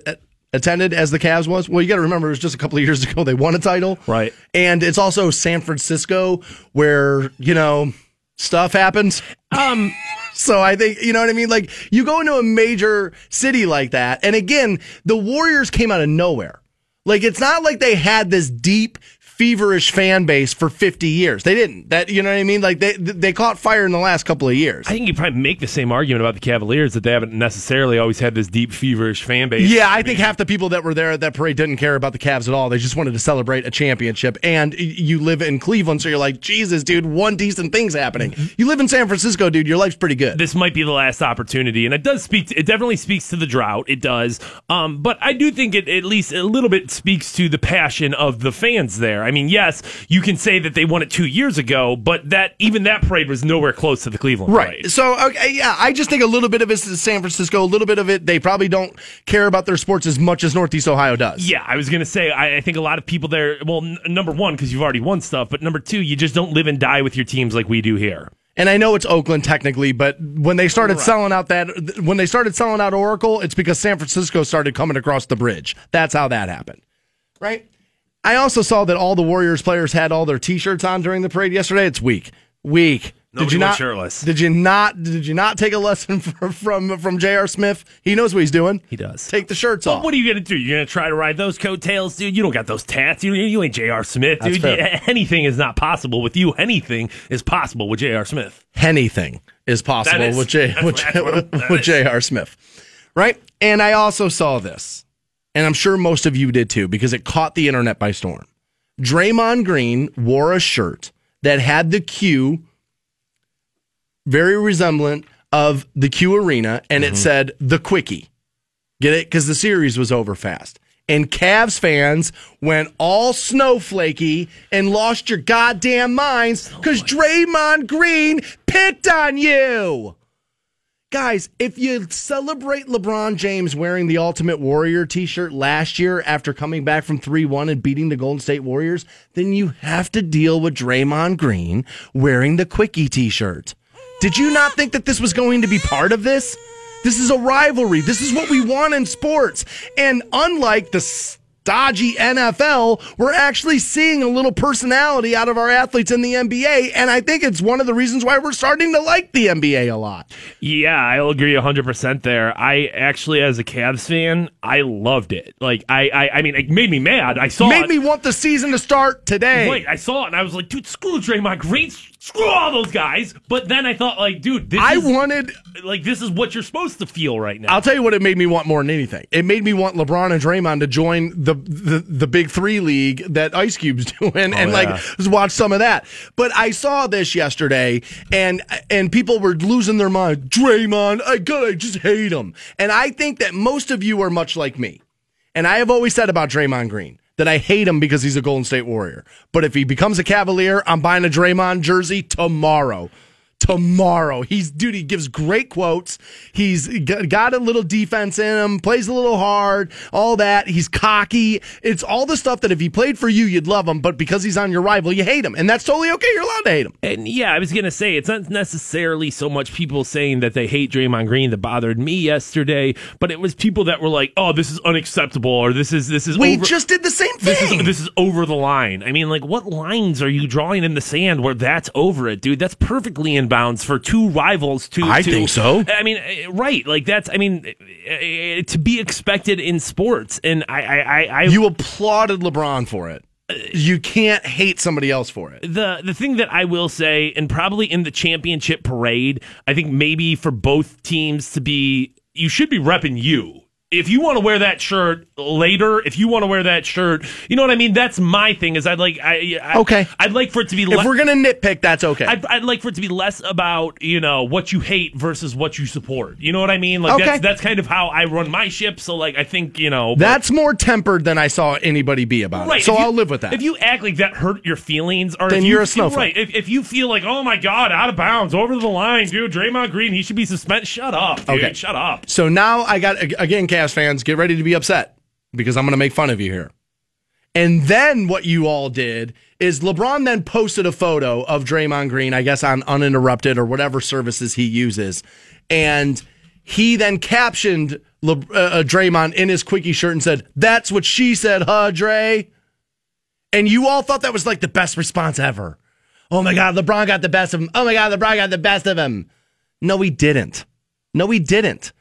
Speaker 11: attended as the Cavs was. Well, you got to remember it was just a couple of years ago they won a title,
Speaker 12: Right.
Speaker 11: And it's also San Francisco where you know stuff happens.
Speaker 12: Um.
Speaker 11: So I think you know what I mean. Like you go into a major city like that, and again, the Warriors came out of nowhere. Like it's not like they had this deep, feverish fan base for 50 years. They didn't. That you know what I mean? Like they they caught fire in the last couple of years.
Speaker 12: I think you probably make the same argument about the Cavaliers that they haven't necessarily always had this deep, feverish fan base.
Speaker 11: Yeah, I think half the people that were there at that parade didn't care about the Cavs at all. They just wanted to celebrate a championship. And you live in Cleveland, so you're like, Jesus, dude, one decent thing's happening. You live in San Francisco, dude. Your life's pretty good.
Speaker 12: this might be the last opportunity, and it does speak. To, it definitely speaks to the drought. It does, um, but I do think it at least a little bit speaks to the passion of the fans there. I mean, yes, you can say that they won it two years ago, but that even that parade was nowhere close to the Cleveland
Speaker 11: Right.
Speaker 12: parade.
Speaker 11: So, okay, yeah, I just think a little bit of it is San Francisco. A little bit of it, they probably don't care about their sports as much as Northeast Ohio does.
Speaker 12: Yeah, I was gonna say I, I think a lot of people there. Well, n- number one because you've already won stuff, but number two, you just don't live and die with your teams like we do here.
Speaker 11: And I know it's Oakland technically, but when they started selling out that, when they started selling out Oracle, it's because San Francisco started coming across the bridge. That's how that happened. Right? I also saw that all the Warriors players had all their T-shirts on during the parade yesterday. It's weak, weak.
Speaker 12: Nobody
Speaker 11: did you not?
Speaker 12: shirtless.
Speaker 11: Did you not? Did you not take a lesson from from, from J.R. Smith? He knows what he's doing.
Speaker 12: He does.
Speaker 11: Take the shirts off.
Speaker 12: What are you gonna do? You're gonna try to ride those coattails, dude? You don't got those tats. You, you ain't J.R. Smith,
Speaker 11: That's
Speaker 12: dude.
Speaker 11: fair.
Speaker 12: Anything is not possible with you. Anything is possible with J.R. Smith.
Speaker 11: anything is possible
Speaker 12: That is-
Speaker 11: with J
Speaker 12: that's
Speaker 11: with,
Speaker 12: what- that's what- that
Speaker 11: with. J.R. Smith, right? And I also saw this, and I'm sure most of you did too, because it caught the internet by storm. Draymond Green wore a shirt that had the Q, very resemblant of the Q Arena, and
Speaker 12: Mm-hmm.
Speaker 11: it said the Quickie. Get it? Because the series was over fast. And Cavs fans went all snowflakey and lost your goddamn minds because Draymond Green picked on you. Guys, if you celebrate LeBron James wearing the Ultimate Warrior t shirt last year after coming back from 3 1 and beating the Golden State Warriors, then you have to deal with Draymond Green wearing the Quickie t shirt. Did you not think that this was going to be part of this? This is a rivalry. This is what we want in sports. And unlike the stodgy NFL, we're actually seeing a little personality out of our athletes in the NBA. And I think it's one of the reasons why we're starting to like the NBA a lot.
Speaker 12: Yeah, I'll agree 100% there. I actually, as a Cavs fan, I loved it. Like, I, I, I mean, it made me mad. I saw
Speaker 11: Made
Speaker 12: it.
Speaker 11: me want the season to start today.
Speaker 12: Wait, I saw it and I was like, dude, screw Draymond Green, screw all those guys. But then I thought, like, dude, this
Speaker 11: I
Speaker 12: is,
Speaker 11: wanted.
Speaker 12: like, this is what you're supposed to feel right now.
Speaker 11: I'll tell you what it made me want more than anything. It made me want LeBron and Draymond to join the the, the Big Three league that Ice Cube's doing, and oh,
Speaker 12: yeah.
Speaker 11: like watch some of that. But I saw this yesterday, and and people were losing their mind. Draymond, I God, I just hate him. And I think that most of you are much like me. And I have always said about Draymond Green that I hate him because he's a Golden State Warrior. But if he becomes a Cavalier, I'm buying a Draymond jersey tomorrow. Tomorrow. He's, dude, he gives great quotes. He's got a little defense in him, plays a little hard, all that. He's cocky. It's all the stuff that if he played for you, you'd love him. But because he's on your rival, you hate him. And that's totally okay. You're allowed to hate him.
Speaker 12: And yeah, I was gonna say it's not necessarily so much people saying that they hate Draymond Green that bothered me yesterday, but it was people that were like, "Oh, this is unacceptable," or "This is this is
Speaker 11: We
Speaker 12: over-
Speaker 11: just did the same
Speaker 12: this
Speaker 11: thing.
Speaker 12: is this is over the line." I mean, like, what lines are you drawing in the sand where that's over it, dude? That's perfectly in bounds for two rivals. To
Speaker 11: I
Speaker 12: to-
Speaker 11: think so.
Speaker 12: I mean, eh, right? Like that's I mean, eh, to be expected in sports, and I I I, I
Speaker 11: You applauded LeBron for it. You can't hate somebody else for it.
Speaker 12: the the thing that I will say, and probably in the championship parade, I think maybe for both teams to be, you should be repping you. If you want to wear that shirt later, if you want to wear that shirt, you know what I mean. That's my thing. Is I'd like I, I
Speaker 11: Okay.
Speaker 12: I'd like for it to be.
Speaker 11: If we're gonna nitpick, that's okay.
Speaker 12: I'd, I'd like for it to be less about you know what you hate versus what you support. You know what I mean? Like
Speaker 11: Okay.
Speaker 12: that's that's kind of how I run my ship. So like I think you know but-
Speaker 11: That's more tempered than I saw anybody be about
Speaker 12: Right.
Speaker 11: it. So
Speaker 12: you-
Speaker 11: I'll live with that.
Speaker 12: If you act like that hurt your feelings, or
Speaker 11: Then
Speaker 12: if you
Speaker 11: you're a snowflake.
Speaker 12: Right. If, if you feel like, oh my god, out of bounds, over the line, dude, Draymond Green, he should be suspended. Shut up, dude.
Speaker 11: Okay.
Speaker 12: Shut up.
Speaker 11: So now I got again, Fans, get ready to be upset because I'm going to make fun of you here. And then what you all did is LeBron then posted a photo of Draymond Green, I guess on uninterrupted or whatever services he uses, and he then captioned Le, uh, uh, Draymond in his quickie shirt and said, "That's what she said, huh, Dre?" And you all thought that was like the best response ever. Oh my God, LeBron got the best of him. Oh my God, LeBron got the best of him. No, he didn't. No, he didn't.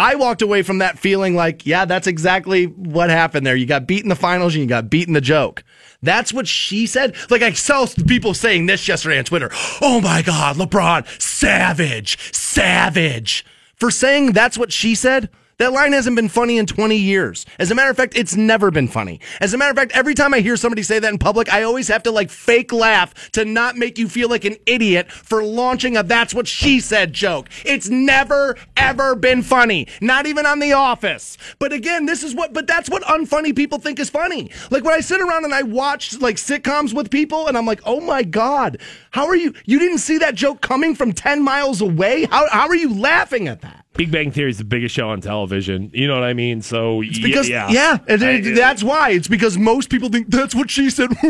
Speaker 11: I walked away from that feeling like, yeah, that's exactly what happened there. You got beat in the finals and you got beat in the joke. That's what she said. Like I saw people saying this yesterday on Twitter. Oh my God, LeBron, savage, savage. For saying that's what she said, that line hasn't been funny in 20 years. As a matter of fact, it's never been funny. As a matter of fact, every time I hear somebody say that in public, I always have to like fake laugh to not make you feel like an idiot for launching a that's what she said joke. It's never, ever been funny. Not even on The Office. But again, this is what, but that's what unfunny people think is funny. Like when I sit around and I watch like sitcoms with people and I'm like, oh my God, how are you? You didn't see that joke coming from 10 miles away? How, how are you laughing at that?
Speaker 12: Big Bang Theory is the biggest show on television. You know what I mean? So
Speaker 11: It's because
Speaker 12: yeah,
Speaker 11: yeah, and
Speaker 12: I-
Speaker 11: it- that's why. It's because most people think that's what she said.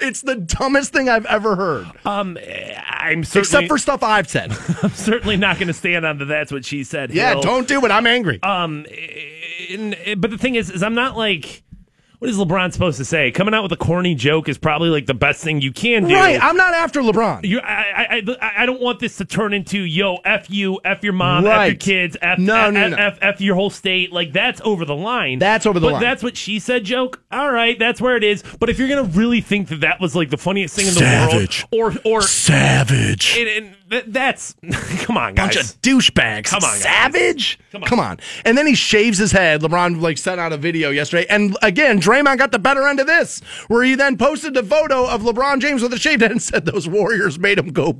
Speaker 11: it's the dumbest thing I've ever heard.
Speaker 12: Um, I'm certainly,
Speaker 11: Except for stuff I've said.
Speaker 12: I'm certainly not going to stand on the that's what she said.
Speaker 11: yeah,
Speaker 12: hill.
Speaker 11: don't do it. I'm angry.
Speaker 12: Um, and- but the thing is, is I'm not like. What is LeBron supposed to say? Coming out with a corny joke is probably like the best thing you can do.
Speaker 11: right. I'm not after LeBron.
Speaker 12: You, I, I, I, I don't want this to turn into yo f you, f your mom, f your
Speaker 11: Right.
Speaker 12: kids, f,
Speaker 11: No,
Speaker 12: f,
Speaker 11: no,
Speaker 12: f, f, f your whole state. Like that's over the line.
Speaker 11: That's over the
Speaker 12: but
Speaker 11: line.
Speaker 12: That's what she said. Joke. All right, that's where it is. But if you're gonna really think that that was like the funniest thing in the
Speaker 11: Savage.
Speaker 12: world, or or
Speaker 11: Savage.
Speaker 12: and, and that, that's come on, guys.
Speaker 11: Bunch of douchebags.
Speaker 12: Come on, guys.
Speaker 11: Savage.
Speaker 12: Come on. come on.
Speaker 11: And then he shaves his head. LeBron like sent out a video yesterday, and again, Draymond got the better end of this, where he then posted the photo of LeBron James with a shaved head and said those Warriors made him go.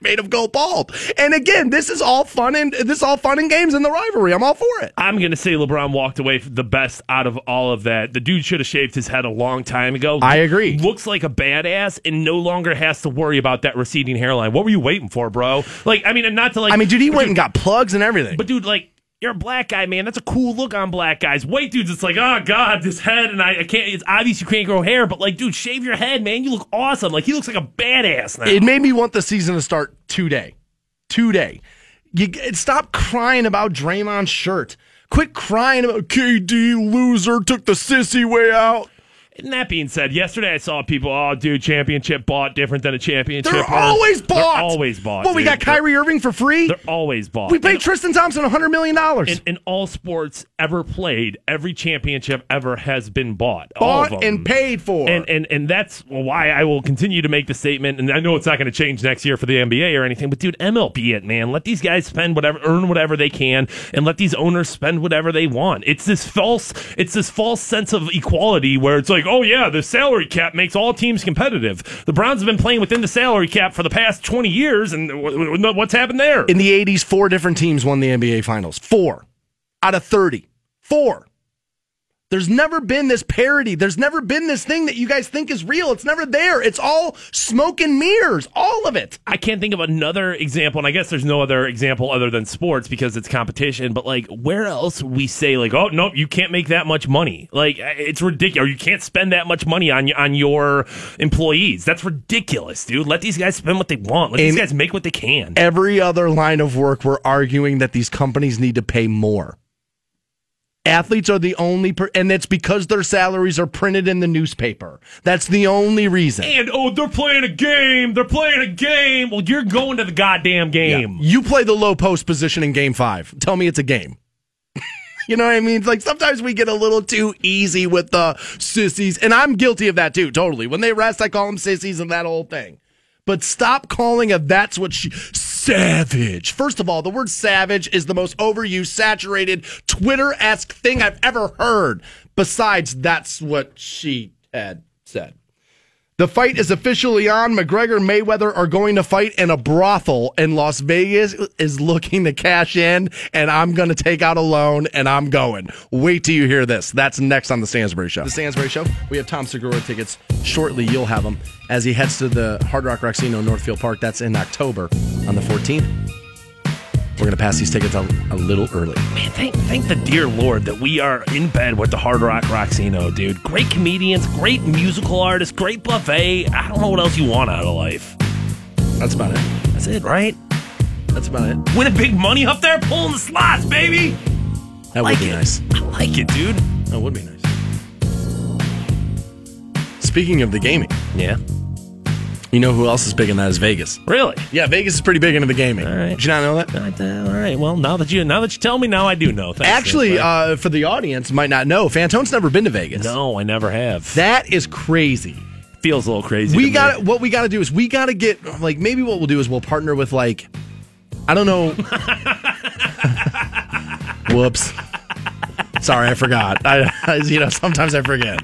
Speaker 11: Made him go bald, and again, this is all fun and this is all fun and games in the rivalry. I'm all for it.
Speaker 12: I'm gonna say LeBron walked away the best out of all of that. The dude should have shaved his head a long time ago.
Speaker 11: I agree.
Speaker 12: Looks like a badass and no longer has to worry about that receding hairline. What were you waiting for, bro? Like, I mean, and not to like.
Speaker 11: I mean, dude, he went and got plugs and everything.
Speaker 12: But dude, like. You're a black guy, man. That's a cool look on black guys. White dudes, it's like, oh god, this head, and I, I can't. It's obvious you can't grow hair, but like, dude, shave your head, man. You look awesome. Like he looks like a badass now.
Speaker 11: It made me want the season to start today. Today. You stop crying about Draymond's shirt. Quit crying about KD loser took the sissy way out.
Speaker 12: And that being said, yesterday I saw people, oh, dude, championship bought different than a championship.
Speaker 11: They're
Speaker 12: earned."
Speaker 11: always bought.
Speaker 12: They're always bought.
Speaker 11: Well, we got Kyrie Irving for free?
Speaker 12: They're, they're always bought.
Speaker 11: We paid Tristan Thompson $100 million.
Speaker 12: in, in all sports ever played, every championship ever has been bought. all of
Speaker 11: Bought
Speaker 12: them.
Speaker 11: and paid for.
Speaker 12: And, and and that's why I will continue to make the statement. And I know it's not going to change next year for the NBA or anything, but dude, MLB it, man. Let these guys spend whatever, earn whatever they can, and let these owners spend whatever they want. It's this false, it's this false sense of equality where it's like, oh yeah, the salary cap makes all teams competitive. The Browns have been playing within the salary cap for the past twenty years, and wh- wh- what's happened there?
Speaker 11: in the 80s, four different teams won the NBA Finals. Four out of 30. Four. There's never been this parody. There's never been this thing that you guys think is real. It's never there. It's all smoke and mirrors. All of it.
Speaker 12: I can't think of another example, and I guess there's no other example other than sports because it's competition. But like, where else we say like, oh no, you can't make that much money? Like, it's ridiculous. You can't spend that much money on on your employees. That's ridiculous, dude. Let these guys spend what they want. Let these guys make what they can.
Speaker 11: Every other line of work, we're arguing that these companies need to pay more. Athletes are the only, per- and it's because their salaries are printed in the newspaper. That's the only reason.
Speaker 12: And oh, they're playing a game. They're playing a game. Well, you're going to the goddamn game.
Speaker 11: You play the low post position in game five. Tell me it's a game. you know what I mean? Like sometimes we get a little too easy with the sissies, and I'm guilty of that too, totally. When they rest, I call them sissies and that whole thing. But stop calling a that's what she savage. First of all, the word savage is the most overused, saturated, Twitter esque thing I've ever heard. Besides, that's what she had said. The fight is officially on. McGregor Mayweather are going to fight in a brothel in Las Vegas is looking to cash in and I'm going to take out a loan and I'm going. Wait till you hear this. That's next on the Stansbury Show. The Stansbury Show. We have Tom Segura tickets. Shortly you'll have them as he heads to the Hard Rock Rocksino Northfield Park. That's in October on the 14th. We're going to pass these tickets a, a little early.
Speaker 12: Man, thank, thank the dear Lord that we are in bed with the Hard Rock Rocksino, dude. Great comedians, great musical artists, great buffet. I don't know what else you want out of life.
Speaker 11: That's about it.
Speaker 12: That's it, right?
Speaker 11: That's about it.
Speaker 12: Win a big money up there, pulling the slots, baby.
Speaker 11: That
Speaker 12: like
Speaker 11: would be
Speaker 12: it.
Speaker 11: nice.
Speaker 12: I like it, dude.
Speaker 11: That would be nice. Speaking of the gaming,
Speaker 12: Yeah.
Speaker 11: You know who else is big in that is Vegas.
Speaker 12: Really?
Speaker 11: Yeah, Vegas is pretty big into the gaming.
Speaker 12: All right.
Speaker 11: Did you not know that?
Speaker 12: All right. Well, now that you now that you tell me, now I do know. Thanks,
Speaker 11: Actually, uh, for the audience, might not know, Fantone's never been to Vegas.
Speaker 12: no, I never have.
Speaker 11: That is crazy.
Speaker 12: feels a little crazy.
Speaker 11: we got what we got to do is we got to get like maybe what we'll do is we'll partner with like I don't know. Whoops. Sorry, I forgot. I, I- you know sometimes I forget.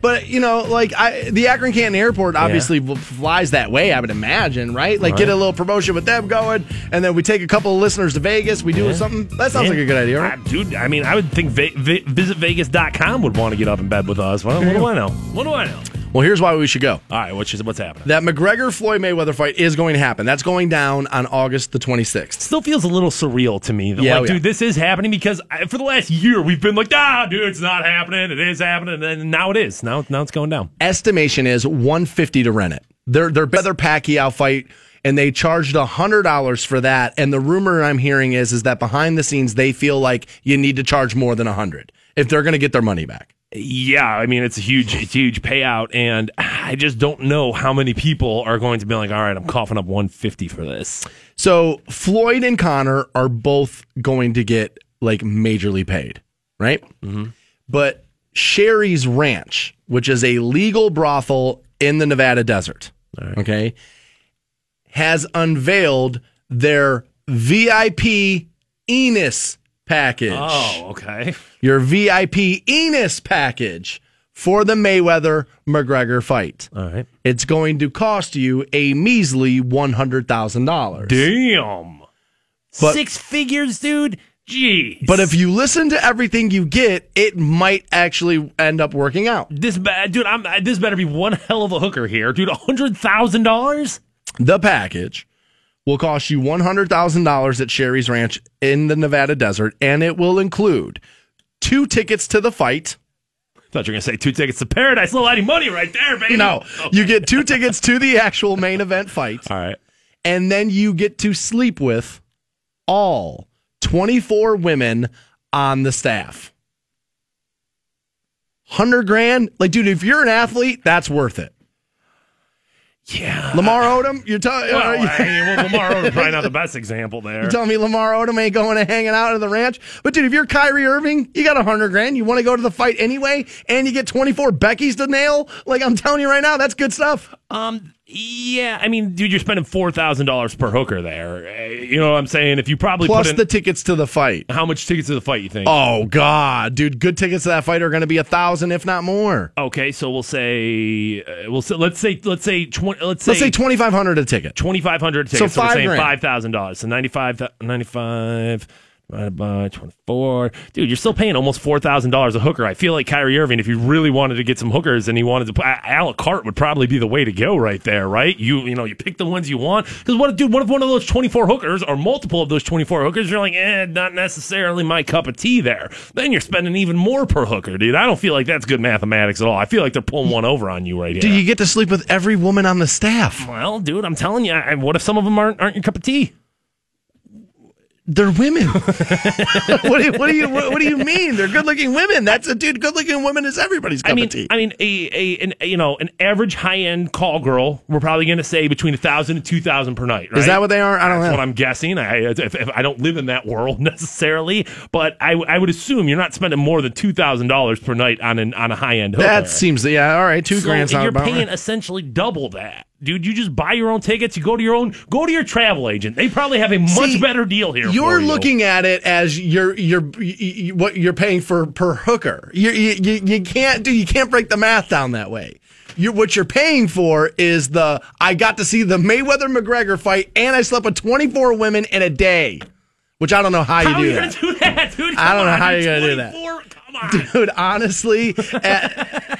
Speaker 11: But you know, like I, the Akron Canton Airport obviously flies that way. I would imagine, right? Like get a little promotion with them going, and then we take a couple of listeners to Vegas. We do
Speaker 12: Yeah.
Speaker 11: something. That sounds
Speaker 12: Yeah.
Speaker 11: like a good idea, right?
Speaker 12: I- dude, I mean, I would think ve- vi- visitvegas.com would want to get up in bed with us. What, what do I know? What do I know?
Speaker 11: Well, here's why we should go.
Speaker 12: All right, what's, what's happening?
Speaker 11: That McGregor Floyd Mayweather fight is going to happen. That's going down on August the 26th.
Speaker 12: Still feels a little surreal to me. That,
Speaker 11: Yeah,
Speaker 12: like,
Speaker 11: oh, yeah.
Speaker 12: dude, this is happening because I, for the last year we've been like, ah, dude, it's not happening. It is happening, and now it is. Now, now it's going down.
Speaker 11: Estimation is 150 to rent it. Their their better Pacquiao fight, and they charged hundred dollars for that. And the rumor I'm hearing is is that behind the scenes they feel like you need to charge more than a hundred if they're going to get their money back.
Speaker 12: Yeah, I mean, it's a huge, it's a huge payout, and I just don't know how many people are going to be like, all right, I'm coughing up 150 for this.
Speaker 11: So Floyd and Conor are both going to get like majorly paid, right? Mm-hmm. But Sheri's Ranch, which is a legal brothel in the Nevada desert, okay, has unveiled their VIP Enos package.
Speaker 12: Oh, okay.
Speaker 11: Your VIP Enos package for the Mayweather McGregor fight.
Speaker 12: All right.
Speaker 11: It's going to cost you a measly $100,000.
Speaker 12: Damn.
Speaker 11: But-
Speaker 12: Six figures, dude? Jeez.
Speaker 11: But if you listen to everything you get, it might actually end up working out.
Speaker 12: this bad, dude, I'm this better be one hell of a hooker here, dude. hundred thousand dollars.
Speaker 11: The package will cost you $100,000 at Sheri's Ranch in the Nevada desert, and it will include two tickets to the fight.
Speaker 12: I Thought you were gonna say two tickets to paradise. Little Eddie Money right there, baby.
Speaker 11: No, you get two tickets to the actual main event fight,
Speaker 12: All right.
Speaker 11: and then you get to sleep with all 24 women on the staff. 100 grand? Like, dude, if you're an athlete, that's worth it.
Speaker 12: Yeah.
Speaker 11: Lamar Odom, you're, telling
Speaker 12: Well,
Speaker 11: you
Speaker 12: I mean, well, Lamar Odom probably not the best example there.
Speaker 11: You're telling me Lamar Odom ain't going and hanging out at the ranch? But dude, if you're Kyrie Irving, you got a hundred grand. You want to go to the fight anyway, and you get 24 Becky's to nail. Like I'm telling you right now, that's good stuff.
Speaker 12: Um, yeah, I mean, dude, you're spending four thousand dollars per hooker there. Uh, You know what I'm saying? If you probably
Speaker 11: Plus
Speaker 12: put in
Speaker 11: the tickets to the fight.
Speaker 12: how much tickets to the fight you think?
Speaker 11: Oh God, dude, good tickets to that fight are going to be a thousand, if not more.
Speaker 12: Okay, so we'll say uh, we'll say let's say let's say twenty let's say
Speaker 11: Let's say 2,500 a ticket.
Speaker 12: 2500 tickets.
Speaker 11: So
Speaker 12: So, we're
Speaker 11: five
Speaker 12: saying
Speaker 11: grand.
Speaker 12: $5,000. So 95 95 divided by 24. Dude, you're still paying almost $4,000 a hooker. I feel like Kyrie Irving, if he really wanted to get some hookers and he wanted to, a la carte would probably be the way to go right there, right? You you know, you pick the ones you want. Because what if, dude, what if one of those 24 hookers or multiple of those 24 hookers, you're like, eh, not necessarily my cup of tea there. Then you're spending even more per hooker, dude. I don't feel like that's good mathematics at all. I feel like they're pulling one over on you right here.
Speaker 11: Do you get to sleep with every woman on the staff?
Speaker 12: Well, dude, I'm telling you, I- what if some of them aren't aren't your cup of tea?
Speaker 11: They're women. what, do you, what do you what, what do you mean? They're good-looking women. That's a dude. Good-looking women is everybody's cup
Speaker 12: I mean,
Speaker 11: of tea.
Speaker 12: I mean, a, a an, you know an average high end call girl, we're probably going to say between a thousand and two thousand per night. Right?
Speaker 11: Is that what they are? I don't
Speaker 12: That's
Speaker 11: know.
Speaker 12: what I'm guessing. I if, if I don't live in that world necessarily, but I, I would assume you're not spending more than two thousand dollars per night on an on a high end.
Speaker 11: that seems yeah. All right, two
Speaker 12: so
Speaker 11: grand.
Speaker 12: you're paying
Speaker 11: right.
Speaker 12: essentially double that. Dude. You just buy your own tickets. You go to your own, go to your travel agent. They probably have a much
Speaker 11: See,
Speaker 12: better deal here.
Speaker 11: You're
Speaker 12: you.
Speaker 11: looking at it as you're you're you, what you're paying for per hooker. You, you you can't do you can't break the math down that way. You what you're paying for is the I got to see the Mayweather McGregor fight and I slept with 24 women in a day, which I don't know how you do that.
Speaker 12: do that, dude?
Speaker 11: I don't
Speaker 12: Come
Speaker 11: know
Speaker 12: on,
Speaker 11: how
Speaker 12: you're
Speaker 11: you're gonna do that.
Speaker 12: Come on.
Speaker 11: Dude, honestly, at,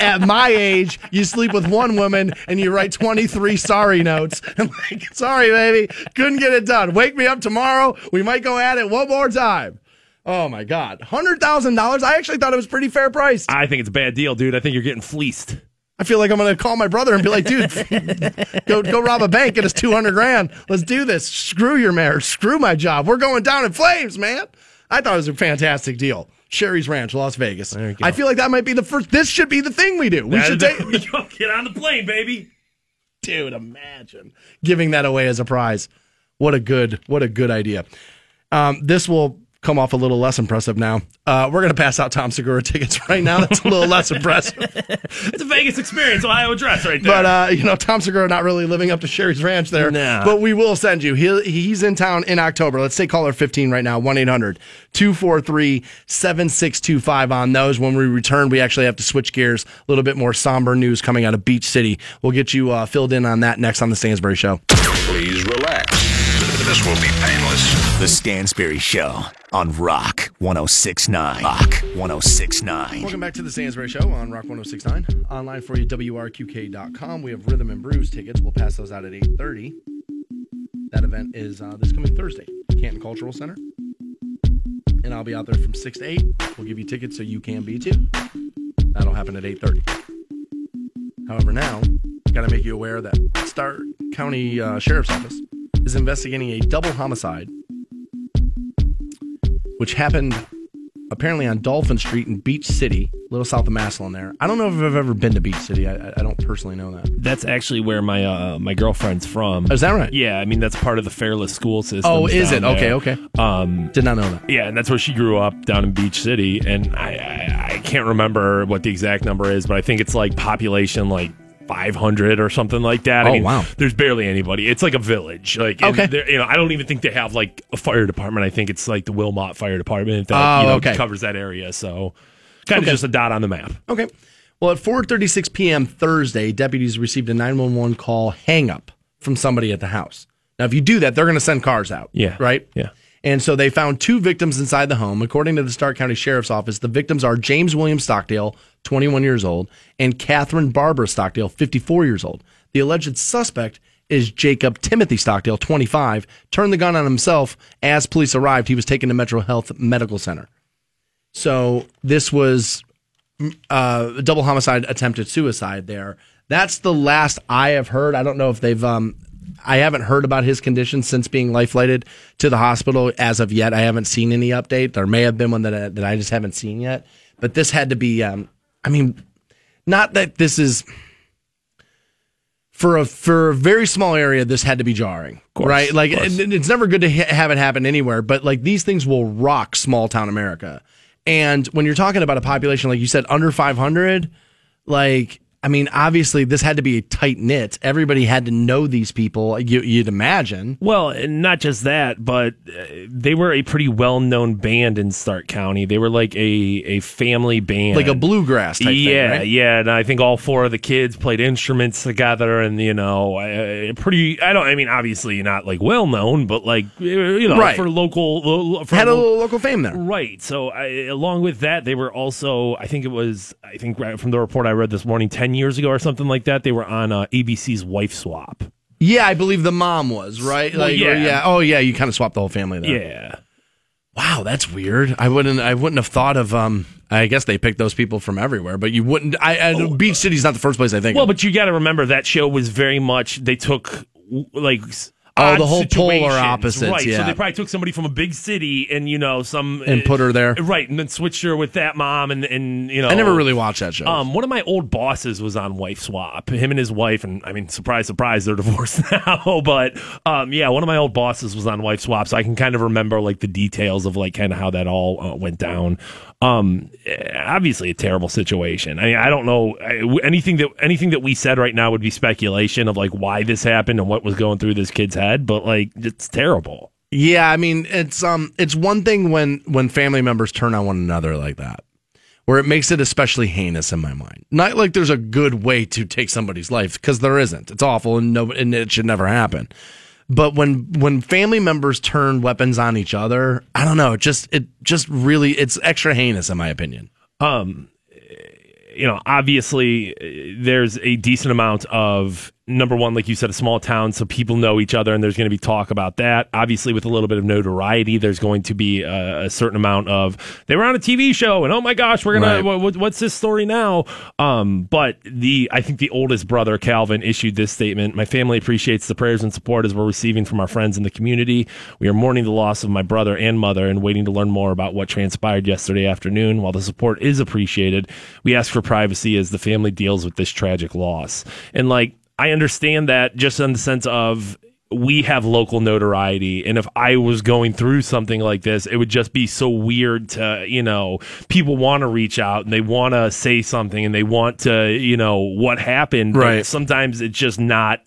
Speaker 11: at my age, you sleep with one woman and you write 23 sorry notes. I'm like, sorry, baby, couldn't get it done. Wake me up tomorrow. We might go at it one more time. Oh my God. $100,000? I actually thought it was pretty fair price.
Speaker 12: I think it's a bad deal, dude. I think you're getting fleeced.
Speaker 11: I feel like I'm going to call my brother and be like, dude, go, go rob a bank, get us 200 grand. Let's do this. Screw your marriage. Screw my job. We're going down in flames, man. I thought it was a fantastic deal. Sheri's Ranch, Las Vegas. I feel like that might be the first. This should be the thing we do. We should take.
Speaker 12: Get on the plane, baby.
Speaker 11: Dude, imagine giving that away as a prize. What a good, what a good idea. Um, this will come off a little less impressive now. Uh, we're going to pass out Tom Segura tickets right now. That's a little less impressive.
Speaker 12: It's a Vegas experience, Ohio address right there.
Speaker 11: But uh, you know, Tom Segura not really living up to Sheri's Ranch there.
Speaker 12: Nah.
Speaker 11: But we will send you. He, he's in town in October. Let's say caller 15 right now, 1-800-243-7625 on those. When we return, we actually have to switch gears. A little bit more somber news coming out of Beach City. We'll get you uh, filled in on that next on the Stansbury Show.
Speaker 13: Please relax. This will be painless.
Speaker 14: The Stansbury Show on Rock 1069. Rock 1069.
Speaker 11: Welcome back to the Stansbury Show on Rock 1069. Online for you, WRQK.com. We have Rhythm and Brews tickets. We'll pass those out at 8.30. That event is uh, this coming Thursday, Canton Cultural Center. And I'll be out there from 6 to 8. We'll give you tickets so you can be too. That'll happen at 8.30. However, now, got to make you aware that Stark County uh, Sheriff's Office is investigating a double homicide, which happened apparently on Dolphin Street in Beach City, a little south of Massillon there. I don't know if I've ever been to Beach City. I, I don't personally know that.
Speaker 12: That's actually where my uh, my girlfriend's from.
Speaker 11: Oh, is that right?
Speaker 12: Yeah, I mean that's part of the Fairless school system.
Speaker 11: Oh, is it? Okay,
Speaker 12: there.
Speaker 11: okay.
Speaker 12: Um,
Speaker 11: Did not know that.
Speaker 12: yeah, and that's where she grew up down in Beach City, and I, I I can't remember what the exact number is, but I think it's like population like. 500 or something like that. I
Speaker 11: Oh,
Speaker 12: mean,
Speaker 11: wow.
Speaker 12: There's barely anybody. It's like a village. Like,
Speaker 11: Okay.
Speaker 12: You know, I don't even think they have like a fire department. I think it's like the Wilmot Fire Department that
Speaker 11: Oh,
Speaker 12: you know,
Speaker 11: okay.
Speaker 12: covers that area. So, kind of just a dot on the map.
Speaker 11: Okay. Well, at 4:36 p.m. Thursday, deputies received a 911 call hang up from somebody at the house. Now, if you do that, they're going to send cars out.
Speaker 12: Yeah.
Speaker 11: Right?
Speaker 12: Yeah.
Speaker 11: And so they found two victims inside the home. According to the Stark County Sheriff's Office, the victims are James William Stockdale, 21 years old, and Catherine Barbara Stockdale, 54 years old. The alleged suspect is Jacob Timothy Stockdale, 25, turned the gun on himself as police arrived. He was taken to Metro Health Medical Center. So this was uh, a double homicide, attempted suicide. There, that's the last I have heard. I don't know if they've. Um, I haven't heard about his condition since being life flighted to the hospital as of yet. I haven't seen any update. There may have been one that I, that I just haven't seen yet. But this had to be. Um, I mean, not that this is for a for a very small area. This had to be jarring,
Speaker 12: course,
Speaker 11: right? Like it- it's never good to ha- have it happen anywhere. But like these things will rock small town America. And when you're talking about a population like you said under 500, like I mean, obviously this had to be tight knit. Everybody had to know these people. You, you'd imagine.
Speaker 12: Well, and not just that, but uh, they were a pretty well-known band in Stark County. They were like a a family band,
Speaker 11: Like a bluegrass type
Speaker 12: yeah,
Speaker 11: thing, right?
Speaker 12: yeah. And I think all four of the kids played instruments together, and you know, uh, pretty. I don't. I mean, obviously not like well known, but like uh, you know,
Speaker 11: Right.
Speaker 12: for local, for
Speaker 11: Had a little local fame there.
Speaker 12: Right. So, I, along with that, they were also, I think it was, I think right from the report I read this morning, 10 years ago or something like that, they were on uh, ABC's Wife Swap.
Speaker 11: Yeah, I believe the mom was right.
Speaker 12: Well,
Speaker 11: Like,
Speaker 12: yeah.
Speaker 11: yeah. Oh, yeah. You kind of swapped the whole family there.
Speaker 12: Yeah.
Speaker 11: Wow, that's weird. I wouldn't. I wouldn't have thought of. Um. I guess they picked those people from everywhere, but you wouldn't. I. I Beach City's not the first place I think.
Speaker 12: Well,
Speaker 11: of.
Speaker 12: but you got to remember that show was very much, they took like,
Speaker 11: Oh, the whole polar opposites,
Speaker 12: Right. So they probably took somebody from a big city and, you know, some.
Speaker 11: And put her there.
Speaker 12: Right. And then switched her with that mom and, and you know.
Speaker 11: I never really watched that show.
Speaker 12: Um, one of my old bosses was on Wife Swap. Him and his wife, and I mean, surprise, surprise, they're divorced now. but um, yeah, one of my old bosses was on Wife Swap, so I can kind of remember like the details of like kind of how that all uh, went down. Um, obviously a terrible situation. I mean, I don't know anything that anything that we said right now would be speculation of like why this happened and what was going through this kid's head, but like it's terrible.
Speaker 11: Yeah, I mean, it's um it's one thing when when family members turn on one another like that. Where it makes it especially heinous in my mind. Not like there's a good way to take somebody's life because there isn't. It's awful and no and it should never happen. But when when family members turn weapons on each other, I don't know, it just it just really it's extra heinous in my opinion.
Speaker 12: Um, you know, obviously uh, there's a decent amount of number one, like you said, a small town, so people know each other, and there's going to be talk about that. Obviously, with a little bit of notoriety, there's going to be a, a certain amount of they were on a TV show, and oh my gosh, we're gonna
Speaker 11: Right.
Speaker 12: what, what- what's this story now? Um, but the I think the oldest brother Calvin issued this statement. My family appreciates the prayers and support as we're receiving from our friends in the community. We are mourning the loss of my brother and mother, and waiting to learn more about what transpired yesterday afternoon. While the support is appreciated, we ask for privacy as the family deals with this tragic loss. And like I understand that just in the sense of we have local notoriety and if i was going through something like this it would just be so weird to you know people want to reach out and they want to say something and they want to you know what happened but
Speaker 11: Right.
Speaker 12: sometimes it's just not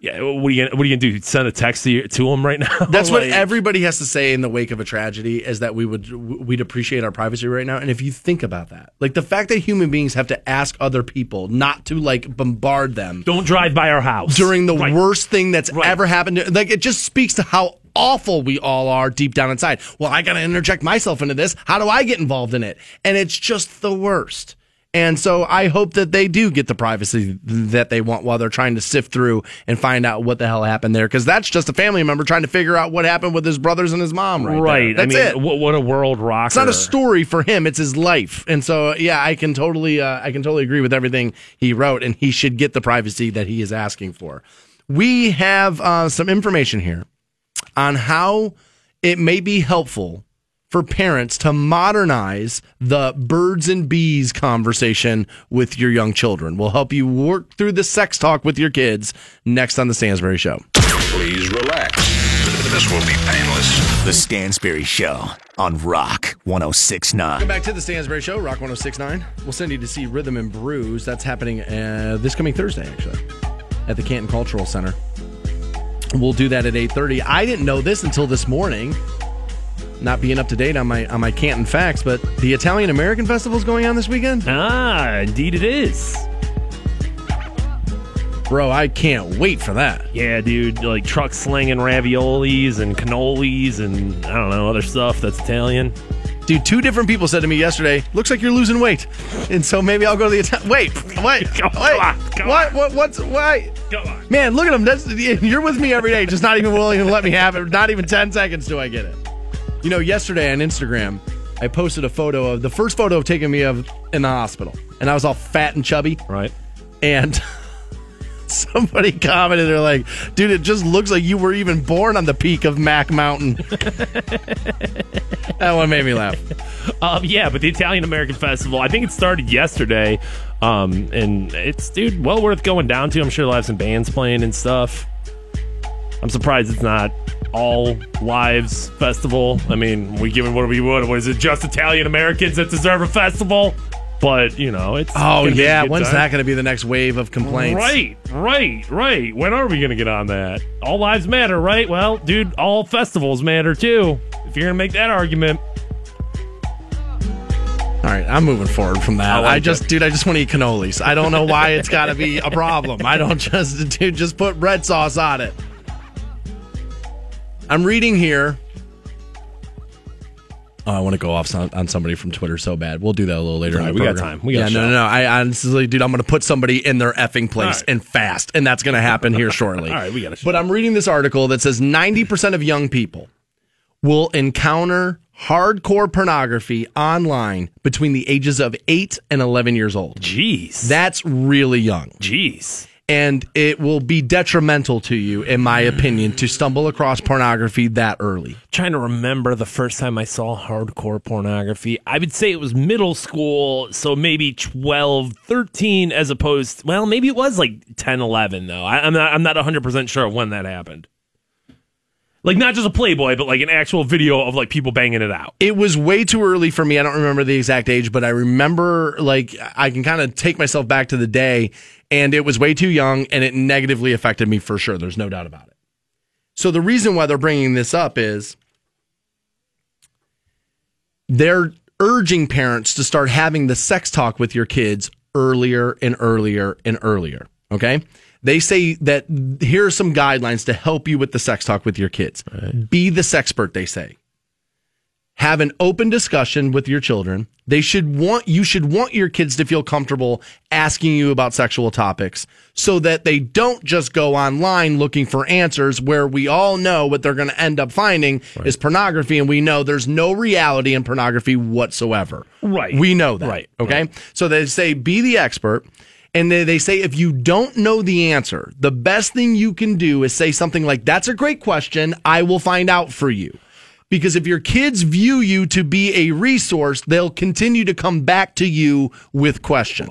Speaker 12: yeah what are you gonna, what are you gonna do send a text to, to them right now
Speaker 11: That's what everybody has to say in the wake of a tragedy is that we would we'd appreciate our privacy right now. And if you think about that, like the fact that human beings have to ask other people not to like bombard them
Speaker 12: don't drive by our house
Speaker 11: during the
Speaker 12: Right.
Speaker 11: worst thing that's ever happened. to- Like it just speaks to how awful we all are deep down inside. Well, I got to interject myself into this. How do I get involved in it? And it's just the worst. And so I hope that they do get the privacy that they want while they're trying to sift through and find out what the hell happened there. Because that's just a family member trying to figure out what happened with his brothers and his mom, right? there.
Speaker 12: right
Speaker 11: That's
Speaker 12: i mean
Speaker 11: it.
Speaker 12: What, what a world rocker
Speaker 11: It's not a story for him; it's his life. And so, yeah, I can totally, uh, I can totally agree with everything he wrote, and he should get the privacy that he is asking for. We have uh, some information here on how it may be helpful for parents to modernize the birds and bees conversation with your young children. We'll help you work through the sex talk with your kids next on the Stansbury Show.
Speaker 13: Please relax. This will be painless.
Speaker 14: The Stansbury Show on Rock 1069.
Speaker 11: Welcome back to the Stansbury Show, Rock 1069. We'll send you to see Rhythm and Brews. That's happening uh, this coming Thursday, actually, at the Canton Cultural Center. We'll do that at 8.30. I didn't know this until this morning, not being up to date on my on my Canton facts, but the Italian American Festival is going on this weekend.
Speaker 12: Ah, indeed it is.
Speaker 11: Bro, I can't wait for that.
Speaker 12: Yeah, dude, like truck slinging raviolis and cannolis and I don't know other stuff that's Italian.
Speaker 11: Dude, two different people said to me yesterday, "Looks like you're losing weight," and so maybe I'll go to the Ita- wait, wait, wait,
Speaker 12: on,
Speaker 11: what, what, what's, why?
Speaker 12: Come on.
Speaker 11: Man, look at him. That's you're with me every day, just not even willing to let me have it. Not even ten seconds do I get it. You know, yesterday on Instagram, I posted a photo of the first photo of taking me of in the hospital, and I was all fat and chubby,
Speaker 12: Right.
Speaker 11: and. Somebody commented, they're like, dude, it just looks like you were even born on the peak of Mac Mountain. that one made me laugh.
Speaker 12: Um, yeah, but the Italian American Festival, I think it started yesterday. Um, and it's, dude, well worth going down to. I'm sure they'll have some bands playing and stuff. I'm surprised it's not all lives festival. I mean, we give it what we would. Was it? Just Italian Americans that deserve a festival? But you know, it's
Speaker 11: Oh
Speaker 12: gonna be a
Speaker 11: yeah, when's
Speaker 12: time.
Speaker 11: that going to be the next wave of complaints?
Speaker 12: Right, right, right. When are we going to get on that? All lives matter, right? Well, dude, all festivals matter too. If you're going to make that argument,
Speaker 11: All right, I'm moving forward from that.
Speaker 12: I
Speaker 11: I, just,
Speaker 12: it.
Speaker 11: dude, I just want to eat cannolis. I don't know why it's got to be a problem. I don't just, dude, just put red sauce on it. I'm reading here. Oh, I want to go off some, on somebody from Twitter so bad. We'll do that a little later.
Speaker 12: Right, we got time. We got
Speaker 11: yeah, no, no, no. I honestly, dude, I'm going to put somebody in their effing place
Speaker 12: right.
Speaker 11: and fast, and that's going to happen here shortly.
Speaker 12: All right, we got shot.
Speaker 11: But I'm reading this article that says 90% of young people will encounter hardcore pornography online between the ages of 8 and 11 years old.
Speaker 12: jeez,
Speaker 11: That's really young.
Speaker 12: jeez.
Speaker 11: And it will be detrimental to you, in my opinion, to stumble across pornography that early.
Speaker 12: trying to remember the first time I saw hardcore pornography. I would say it was middle school, so maybe 12, 13 as opposed well, maybe it was like 10, 11 though. I, I'm not I'm not 100% sure when that happened. Like not just a Playboy, but like an actual video of like people banging it out.
Speaker 11: It was way too early for me. I don't remember the exact age, but I remember like I can kind of take myself back to the day and it was way too young and it negatively affected me for sure. There's no doubt about it. So the reason why they're bringing this up is they're urging parents to start having the sex talk with your kids earlier and earlier and earlier. Okay. They say that here are some guidelines to help you with the sex talk with your kids. Be the sexpert, they say. Have an open discussion with your children. They should want you should want your kids to feel comfortable asking you about sexual topics so that they don't just go online looking for answers where we all know what they're going to end up finding is pornography and we know there's no reality in pornography whatsoever.
Speaker 12: Right.
Speaker 11: We know that.
Speaker 12: Right.
Speaker 11: Okay. So they say be the expert. And they, they say if you don't know the answer, the best thing you can do is say something like, That's a great question. I will find out for you. Because if your kids view you to be a resource, they'll continue to come back to you with questions.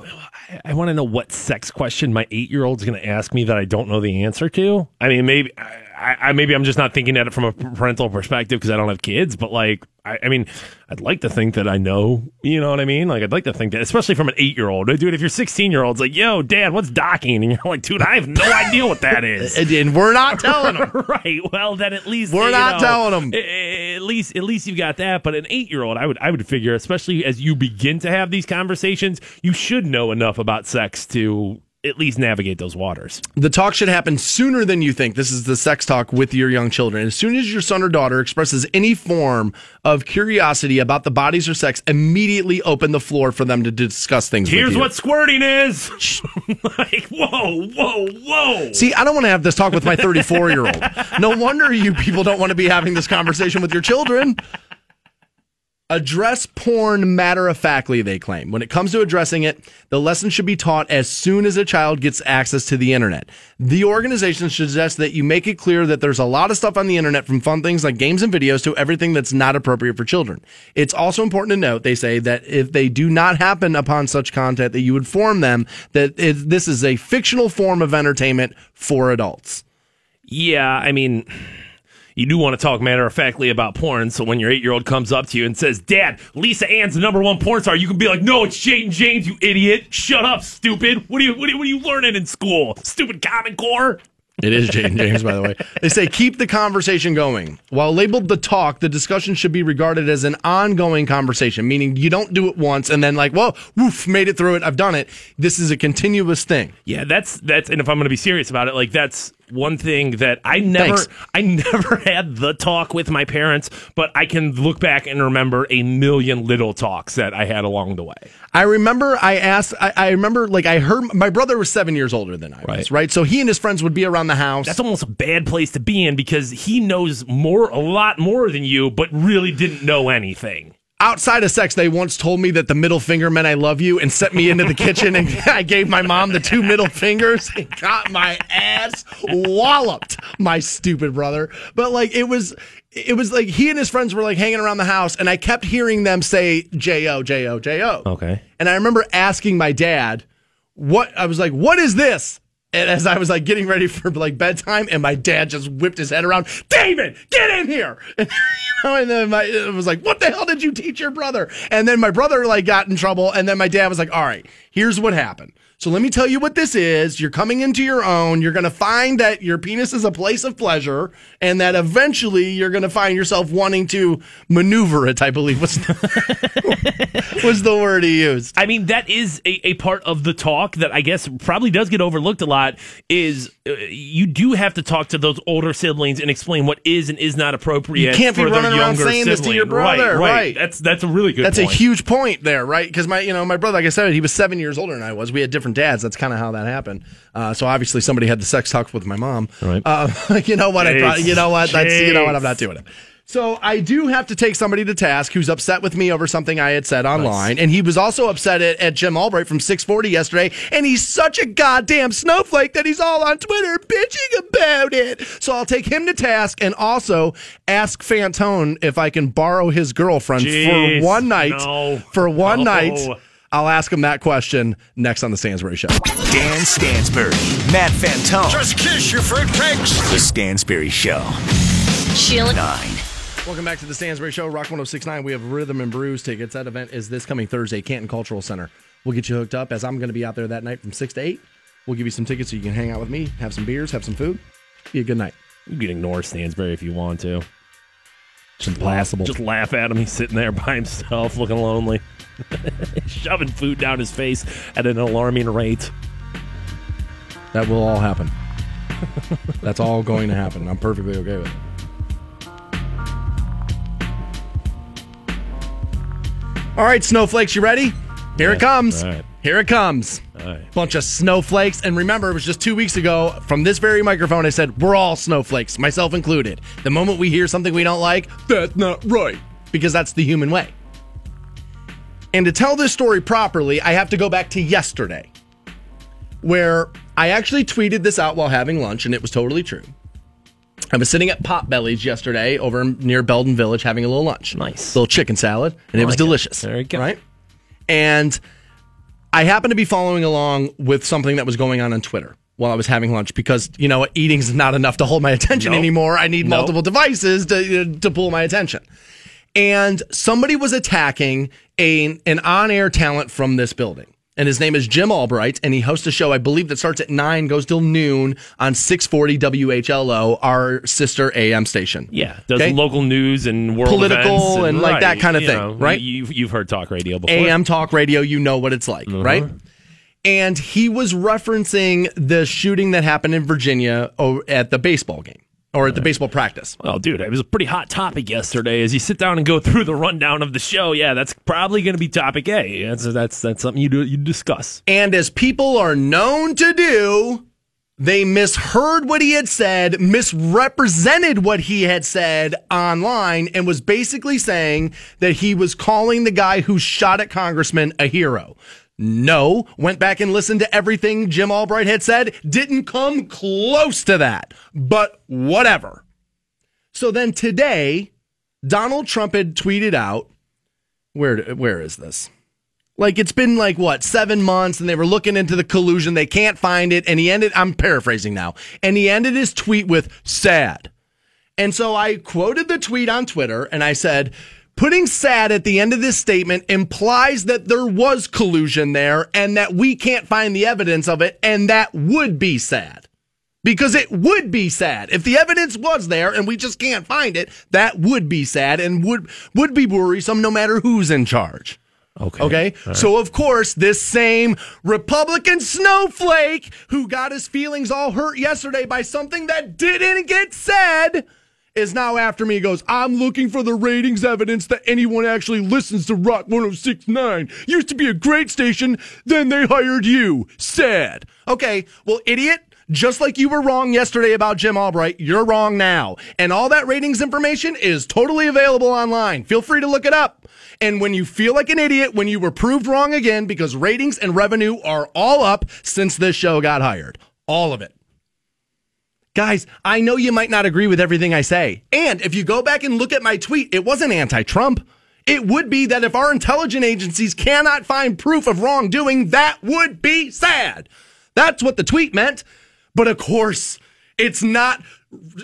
Speaker 12: I want to know what sex question my eight year old's going to ask me that I don't know the answer to. I mean, maybe I maybe I'm just not thinking at it from a parental perspective because I don't have kids. But like, I, I, mean, I'd like to think that I know. You know what I mean? Like, I'd like to think that, especially from an eight year old, dude. If you're 16 year olds, like, yo, dad, what's docking? And you're like, dude, I have no idea what that is.
Speaker 11: and, and we're not telling them.
Speaker 12: right. Well, then at least
Speaker 11: we're not
Speaker 12: know,
Speaker 11: telling them.
Speaker 12: At least, at least you've got that. But an eight year old, I would, I would figure, especially as you begin to have these conversations, you should know enough about sex to at least navigate those waters.
Speaker 11: The talk should happen sooner than you think. This is the sex talk with your young children. As soon as your son or daughter expresses any form of curiosity about the bodies or sex, immediately open the floor for them to discuss things.
Speaker 12: Here's
Speaker 11: with you.
Speaker 12: what squirting is. like, whoa, whoa, whoa.
Speaker 11: See, I don't want to have this talk with my 34 year old. No wonder you people don't want to be having this conversation with your children. Address porn matter of factly, they claim. When it comes to addressing it, the lesson should be taught as soon as a child gets access to the internet. The organization suggests that you make it clear that there's a lot of stuff on the internet from fun things like games and videos to everything that's not appropriate for children. It's also important to note, they say, that if they do not happen upon such content, that you inform them that it, this is a fictional form of entertainment for adults.
Speaker 12: Yeah, I mean you do want to talk matter of factly about porn. So when your eight year old comes up to you and says, Dad, Lisa Ann's the number one porn star, you can be like, No, it's Jane James, you idiot. Shut up, stupid. What are you what are, what are you learning in school? Stupid Common Core?
Speaker 11: It is Jane James, by the way. They say keep the conversation going. While labeled the talk, the discussion should be regarded as an ongoing conversation, meaning you don't do it once and then like, whoa, woof, made it through it. I've done it. This is a continuous thing.
Speaker 12: Yeah, that's that's and if I'm gonna be serious about it, like that's one thing that I never
Speaker 11: Thanks.
Speaker 12: I never had the talk with my parents, but I can look back and remember a million little talks that I had along the way.
Speaker 11: I remember I asked, I, I remember like I heard my brother was seven years older than I was, right? So he and his friends would be around the house.
Speaker 12: That's almost a bad place to be in because he knows more, a lot more than you, but really didn't know anything.
Speaker 11: Outside of sex, they once told me that the middle finger meant I love you and sent me into the kitchen and I gave my mom the two middle fingers and got my ass walloped, my stupid brother. But like it was it was like he and his friends were like hanging around the house and I kept hearing them say J-O, J-O, J-O.
Speaker 12: Okay.
Speaker 11: And I remember asking my dad, what I was like, what is this? And as I was like getting ready for like bedtime, and my dad just whipped his head around, David, get in here. And, you know, and then my, it was like, what the hell did you teach your brother? And then my brother like got in trouble. And then my dad was like, all right, here's what happened. So let me tell you what this is. You're coming into your own. You're going to find that your penis is a place of pleasure and that eventually you're going to find yourself wanting to maneuver it, I believe was, was the word he used.
Speaker 12: I mean, that is a, a part of the talk that I guess probably does get overlooked a lot. Is uh, you do have to talk to those older siblings and explain what is and is not appropriate.
Speaker 11: You can't be running around saying this to your
Speaker 12: sibling.
Speaker 11: brother,
Speaker 12: Right,
Speaker 11: right.
Speaker 12: That's that's a really good.
Speaker 11: That's
Speaker 12: point.
Speaker 11: a huge point there, right? Because my, you know, my brother, like I said, he was seven years older than I was. We had different dads. That's kind of how that happened. Uh, so obviously, somebody had the sex talk with my mom.
Speaker 12: Right.
Speaker 11: Uh, you know what? I probably, you know what? That's you know what? I'm not doing it. So I do have to take somebody to task who's upset with me over something I had said online, and he was also upset at, at Jim Albright from 640 yesterday. And he's such a goddamn snowflake that he's all on Twitter bitching about it. So I'll take him to task, and also ask Fantone if I can borrow his girlfriend
Speaker 12: Jeez,
Speaker 11: for one night.
Speaker 12: no.
Speaker 11: For one
Speaker 12: No.
Speaker 11: night. I'll ask him that question next on the Stansbury Show.
Speaker 14: Dan Stansbury, Matt Fantone.
Speaker 13: Just kiss your fruitcakes.
Speaker 14: The Stansbury Show. Chillin' 9.
Speaker 11: Welcome back to the Stansbury Show, Rock 1069. We have Rhythm and Brews tickets. That event is this coming Thursday, Canton Cultural Center. We'll get you hooked up as I'm going to be out there that night from 6 to 8. We'll give you some tickets so you can hang out with me, have some beers, have some food. Be a good night.
Speaker 12: You can ignore Stansbury if you want to. It's impossible. Just laugh at him. He's sitting there by himself, looking lonely, shoving food down his face at an alarming rate.
Speaker 11: That will all happen. That's all going to happen. I'm perfectly okay with it. All right, snowflakes, you ready? Here it comes.
Speaker 12: All right.
Speaker 11: Here it comes.
Speaker 12: All right.
Speaker 11: Bunch of snowflakes. And remember, it was just two weeks ago from this very microphone, I said, we're all snowflakes, myself included. The moment we hear something we don't like, that's not right. Because that's the human way. And to tell this story properly, I have to go back to yesterday, where I actually tweeted this out while having lunch, and it was totally true. I was sitting at Potbelly's yesterday over near Belden Village having a little lunch.
Speaker 12: Nice.
Speaker 11: Little chicken salad, and it was
Speaker 12: like it.
Speaker 11: delicious.
Speaker 12: There you go.
Speaker 11: Right? And I happened to be following along with something that was going on on Twitter while I was having lunch because, you know, eating's not enough to hold my attention
Speaker 12: Nope.
Speaker 11: anymore. I need
Speaker 12: Nope.
Speaker 11: multiple devices to, to pull my attention. And somebody was attacking a, an on air talent from this building. And his name is Jim Albright, and he hosts a show, I believe, that starts at 9, goes till noon on 640 WHLO, our sister AM station.
Speaker 12: Yeah, does
Speaker 11: Okay?
Speaker 12: local news and world
Speaker 11: Political
Speaker 12: events
Speaker 11: and like that kind of thing,
Speaker 12: know,
Speaker 11: right?
Speaker 12: You've you've heard talk radio before.
Speaker 11: AM talk radio, you know what it's like, uh-huh. right? And he was referencing the shooting that happened in Virginia at the baseball game or at the baseball practice.
Speaker 12: Well, dude, it was a pretty hot topic yesterday. As you sit down and go through the rundown of the show, yeah, that's probably going to be topic A. That's that's that's something you do you discuss.
Speaker 11: And as people are known to do, they misheard what he had said, misrepresented what he had said online, and was basically saying that he was calling the guy who shot at Congressman a hero. No, went back and listened to everything Jim Albright had said, didn't come close to that, but whatever. So then today, Donald Trump had tweeted out, where where is this? Like it's been like what seven months, and they were looking into the collusion. They can't find it, and he ended. I'm paraphrasing now, and he ended his tweet with "sad." And so I quoted the tweet on Twitter, and I said, "Putting sad at the end of this statement implies that there was collusion there, and that we can't find the evidence of it, and that would be sad." Because it would be sad if the evidence was there and we just can't find it. That would be sad and would would be worrisome no matter who's in charge.
Speaker 12: Okay.
Speaker 11: Okay.
Speaker 12: Right.
Speaker 11: So, of course, this same Republican snowflake who got his feelings all hurt yesterday by something that didn't get said is now after me. He goes, I'm looking for the ratings evidence that anyone actually listens to Rock 1069. Used to be a great station, then they hired you. Sad. Okay. Well, idiot. Just like you were wrong yesterday about Jim Albright, you're wrong now. And all that ratings information is totally available online. Feel free to look it up. And when you feel like an idiot, when you were proved wrong again, because ratings and revenue are all up since this show got hired. All of it. Guys, I know you might not agree with everything I say. And if you go back and look at my tweet, it wasn't anti Trump. It would be that if our intelligence agencies cannot find proof of wrongdoing, that would be sad. That's what the tweet meant. But of course, it's not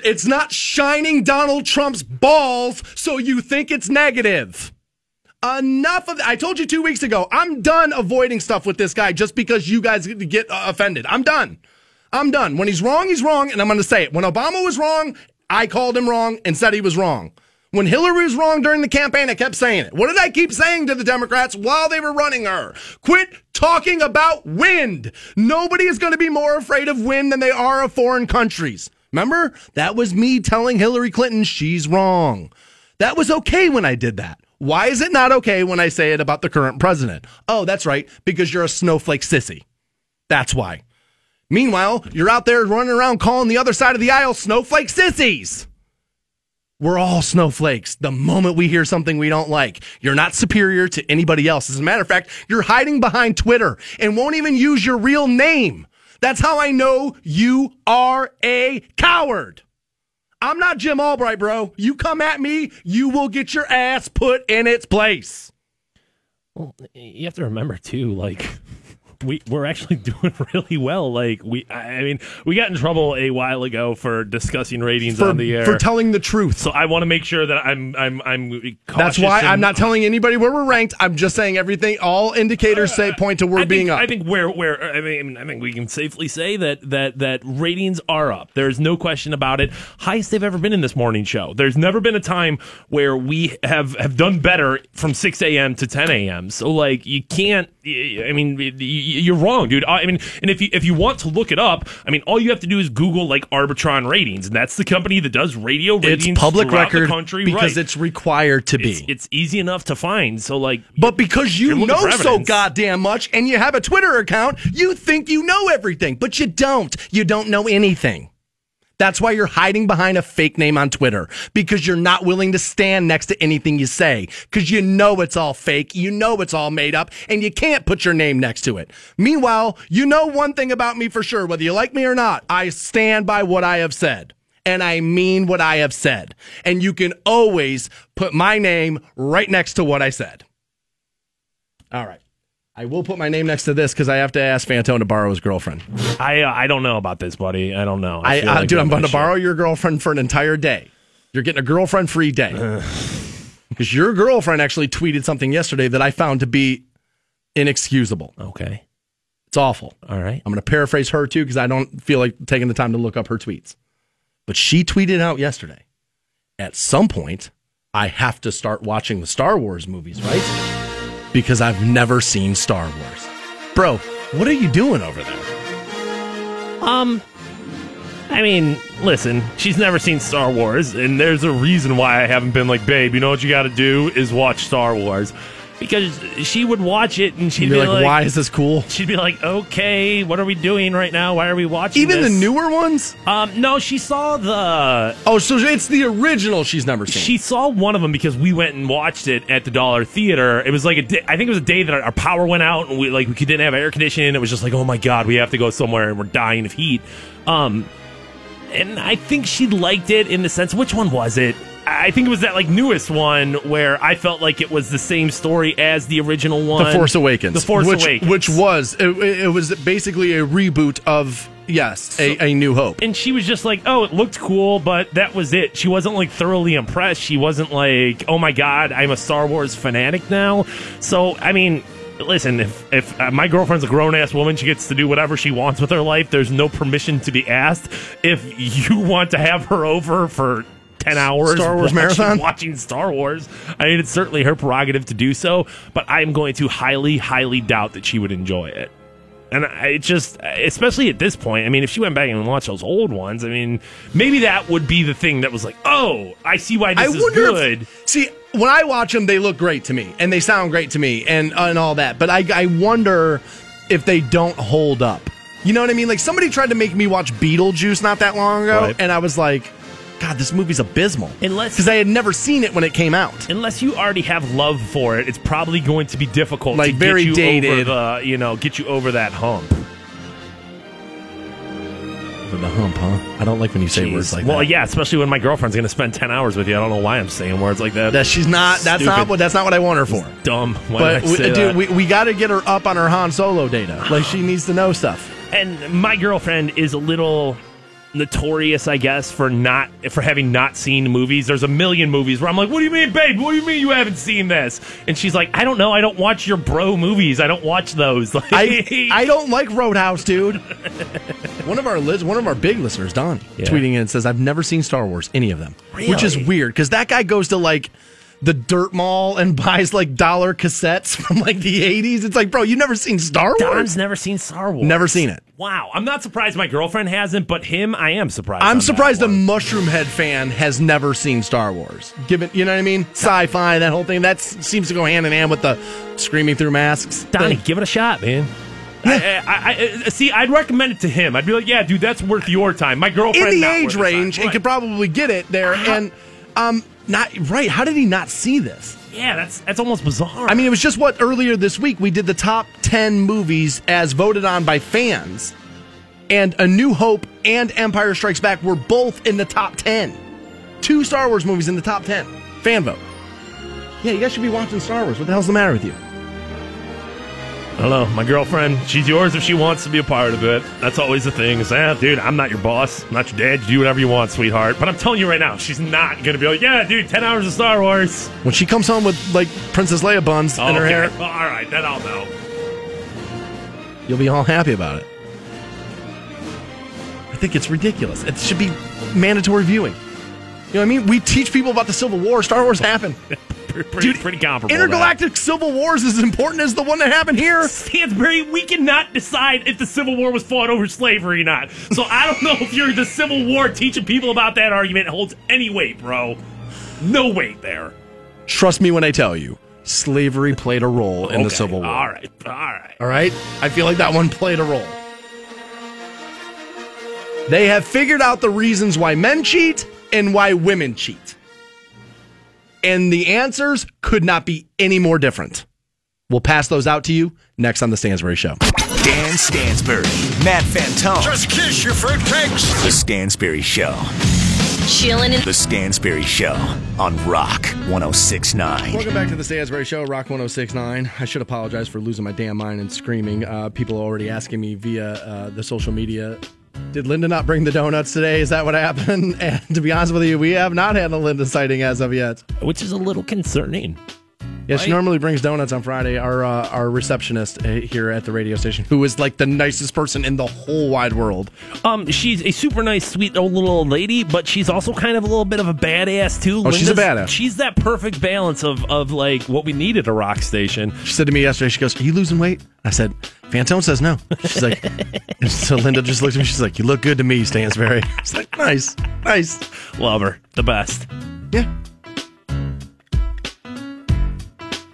Speaker 11: it's not shining Donald Trump's balls so you think it's negative. Enough of I told you 2 weeks ago, I'm done avoiding stuff with this guy just because you guys get offended. I'm done. I'm done. When he's wrong, he's wrong and I'm going to say it. When Obama was wrong, I called him wrong and said he was wrong. When Hillary was wrong during the campaign, I kept saying it. What did I keep saying to the Democrats while they were running her? Quit talking about wind. Nobody is going to be more afraid of wind than they are of foreign countries. Remember? That was me telling Hillary Clinton she's wrong. That was okay when I did that. Why is it not okay when I say it about the current president? Oh, that's right, because you're a snowflake sissy. That's why. Meanwhile, you're out there running around calling the other side of the aisle snowflake sissies. We're all snowflakes the moment we hear something we don't like. You're not superior to anybody else. As a matter of fact, you're hiding behind Twitter and won't even use your real name. That's how I know you are a coward. I'm not Jim Albright, bro. You come at me, you will get your ass put in its place.
Speaker 12: Well, you have to remember too, like we we're actually doing really well. Like we, I mean, we got in trouble a while ago for discussing ratings
Speaker 11: For,
Speaker 12: on the air
Speaker 11: for telling the truth.
Speaker 12: So I want to make sure that I'm I'm I'm. Cautious
Speaker 11: That's why I'm not telling anybody where we're ranked. I'm just saying everything. All indicators say point to we're
Speaker 12: Uh, I think,
Speaker 11: being up.
Speaker 12: I think where where I mean I think we can safely say that that that ratings are up. There's no question about it. Highest they've ever been in this morning show. There's never been a time where we have have done better from 6 a.m. to 10 a.m. So like you can't. I mean you're wrong, dude. I mean, and if you if you want to look it up, I mean all you have to do is Google like Arbitron ratings, and that's the company that does radio ratings.
Speaker 11: it's public record
Speaker 12: country,
Speaker 11: because
Speaker 12: right.
Speaker 11: it's required to be.
Speaker 12: It's, it's easy enough to find. So like,
Speaker 11: But because you know so goddamn much and you have a Twitter account, you think you know everything, but you don't. You don't know anything. That's why you're hiding behind a fake name on Twitter because you're not willing to stand next to anything you say because you know it's all fake. You know it's all made up and you can't put your name next to it. Meanwhile, you know one thing about me for sure, whether you like me or not, I stand by what I have said. And I mean what I have said. And you can always put my name right next to what I said. All right. I will put my name next to this because I have to ask Fantone to borrow his girlfriend.
Speaker 12: I uh, I don't know about this, buddy. I don't know.
Speaker 11: I,
Speaker 12: feel
Speaker 11: uh,
Speaker 12: like
Speaker 11: dude, I'm going to borrow your girlfriend for an entire day. You're getting a girlfriend free day. Because your girlfriend actually tweeted something yesterday that I found to be inexcusable.
Speaker 12: Okay.
Speaker 11: It's awful.
Speaker 12: All right.
Speaker 11: I'm going to paraphrase her too because I don't feel like taking the time to look up her tweets. But she tweeted out yesterday at some point, I have to start watching the Star Wars movies, right? Because I've never seen Star Wars. Bro, what are you doing over there?
Speaker 12: Um, I mean, listen, she's never seen Star Wars, and there's a reason why I haven't been like, babe, you know what you got to do is watch Star Wars. Because she would watch it and she'd be,
Speaker 11: be like, why is this cool?
Speaker 12: She'd be like, okay, what are we doing right now? Why are we watching
Speaker 11: Even the newer ones?
Speaker 12: Um, no, she saw the.
Speaker 11: Oh, so it's the original she's never seen.
Speaker 12: She saw one of them because we went and watched it at the Dollar Theater. It was like a day, I think it was a day that our power went out and we like we didn't have air conditioning. It was just like, oh my god, we have to go somewhere and we're dying of heat. Um, and I think she liked it in the sense. Which one was it? I think it was that like newest one where I felt like it was the same story as the original one,
Speaker 11: The Force Awakens.
Speaker 12: The Force
Speaker 11: which,
Speaker 12: Awakens,
Speaker 11: Which was, it, it was basically a reboot of, yes, a, a New Hope.
Speaker 12: and she was just like, "Oh, it looked cool, but that was it." She wasn't like thoroughly impressed. She wasn't like, "Oh my god, I'm a Star Wars fanatic now." So, I mean, listen, if if uh, my girlfriend's a grown ass woman, she gets to do whatever she wants with her life. There's no permission to be asked. If you want to have her over for. 10 hours
Speaker 11: Star Wars
Speaker 12: watching,
Speaker 11: marathon?
Speaker 12: watching Star Wars. I mean, it's certainly her prerogative to do so, but I'm going to highly, highly doubt that she would enjoy it. And I it just, especially at this point, I mean, if she went back and watched those old ones, I mean, maybe that would be the thing that was like, oh, I see why this
Speaker 11: I
Speaker 12: is good.
Speaker 11: If, see, when I watch them, they look great to me and they sound great to me and and all that. But I I wonder if they don't hold up. You know what I mean? Like somebody tried to make me watch Beetlejuice not that long ago,
Speaker 12: Right.
Speaker 11: and I was like, God, this movie's abysmal.
Speaker 12: Unless-
Speaker 11: because I had never seen it when it came out.
Speaker 12: Unless you already have love for it, it's probably going to be difficult
Speaker 11: Like,
Speaker 12: to
Speaker 11: very
Speaker 12: get you
Speaker 11: dated.
Speaker 12: over the, you know, get you over that hump.
Speaker 11: For the hump, huh? I don't like when you say
Speaker 12: Jeez.
Speaker 11: words like
Speaker 12: well,
Speaker 11: that.
Speaker 12: Well, yeah, especially when my girlfriend's going to spend 10 hours with you. I don't know why I'm saying words like that.
Speaker 11: That she's not. That's
Speaker 12: Stupid.
Speaker 11: not what. That's not what I want her for.
Speaker 12: dumb. Why
Speaker 11: But we, dude,
Speaker 12: that?
Speaker 11: we, we got to get her up on her Han Solo data. Like she needs to know stuff.
Speaker 12: and my girlfriend is a little notorious, I guess, for not for having not seen movies. There's a million movies where I'm like, "What do you mean, babe? What do you mean you haven't seen this?" And she's like, "I don't know. I don't watch your bro movies. I don't watch those." Like,
Speaker 11: I I don't like Roadhouse, dude. one of our lis- one of our big listeners, Don,
Speaker 12: Yeah.
Speaker 11: tweeting in and says, "I've never seen Star Wars, any of them," which is weird because that guy goes to like the dirt mall and buys like dollar cassettes from like the '80s. It's like, bro, you've never seen Star Wars?
Speaker 12: Don's never seen Star Wars.
Speaker 11: Never seen it.
Speaker 12: Wow, I'm not surprised my girlfriend hasn't, but him, I am surprised.
Speaker 11: I'm surprised a Mushroomhead fan has never seen Star Wars. Given, you know what I mean? Sci-fi, that whole thing. That seems to go hand in hand with the screaming through masks.
Speaker 12: Donnie,
Speaker 11: thing.
Speaker 12: give it a shot, man. I, I, I, see, I'd recommend it to him. I'd be like, "Yeah, dude, that's worth your time." My girlfriend
Speaker 11: in the age range and could probably get it there. And um, not right. How did he not see this?
Speaker 12: yeah, that's that's almost bizarre.
Speaker 11: I mean, it was just what earlier this week we did the top ten movies as voted on by fans, and A New Hope and Empire Strikes Back were both in the top ten. Two Star Wars movies in the top ten. Fan vote. Yeah, you guys should be watching Star Wars. What the hell's the matter with you?
Speaker 12: I don't know. My girlfriend, she's yours if she wants to be a part of it. That's always the thing. Is ah, dude, I'm not your boss. I'm not your dad. You do whatever you want, sweetheart. But I'm telling you right now, she's not gonna be like, yeah, dude, ten hours of Star Wars.
Speaker 11: When she comes home with like Princess Leia buns in her
Speaker 12: Okay.
Speaker 11: hair,
Speaker 12: Well, all right, then I'll know.
Speaker 11: you'll be all happy about it. I think it's ridiculous. It should be mandatory viewing. You know what I mean? We teach people about the Civil War. Star Wars happened.
Speaker 12: Pretty, pretty comparable.
Speaker 11: Intergalactic Civil Wars is as important as the one that happened here.
Speaker 12: Stansbury, we cannot decide if the Civil War was fought over slavery or not. So I don't know if you're the Civil War teaching people about that argument holds any weight, bro. No weight there.
Speaker 11: Trust me when I tell you, slavery played a role in the Civil War.
Speaker 12: All right, all right.
Speaker 11: All right? I feel like that one played a role. They have figured out the reasons why men cheat and why women cheat. And the answers could not be any more different. We'll pass those out to you next on The Stansbury Show.
Speaker 14: Dan Stansbury, Matt Fantone.
Speaker 13: Just kiss your fruitcakes.
Speaker 14: The Stansbury Show.
Speaker 15: Chilling in
Speaker 14: The Stansbury Show on Rock 1069.
Speaker 11: Welcome back to the Stansbury Show, Rock 1069. I should apologize for losing my damn mind and screaming. Uh, people are already asking me via uh, the social media did Linda not bring the donuts today? Is that what happened? And to be honest with you, we have not had a Linda sighting as of yet.
Speaker 12: Which is a little concerning.
Speaker 11: Yeah, she normally brings donuts on Friday. Our uh, our receptionist uh, here at the radio station, who is like the nicest person in the whole wide world.
Speaker 12: Um, she's a super nice, sweet old little old lady, but she's also kind of a little bit of a badass too.
Speaker 11: Oh, she's a badass.
Speaker 12: She's that perfect balance of of like what we need at a rock station.
Speaker 11: She said to me yesterday, she goes, "Are you losing weight?" I said, "Fantone says no." She's like, and so Linda just looks at me. She's like, "You look good to me, Stansbury." It's like, nice, nice.
Speaker 12: Love her, the best.
Speaker 11: Yeah.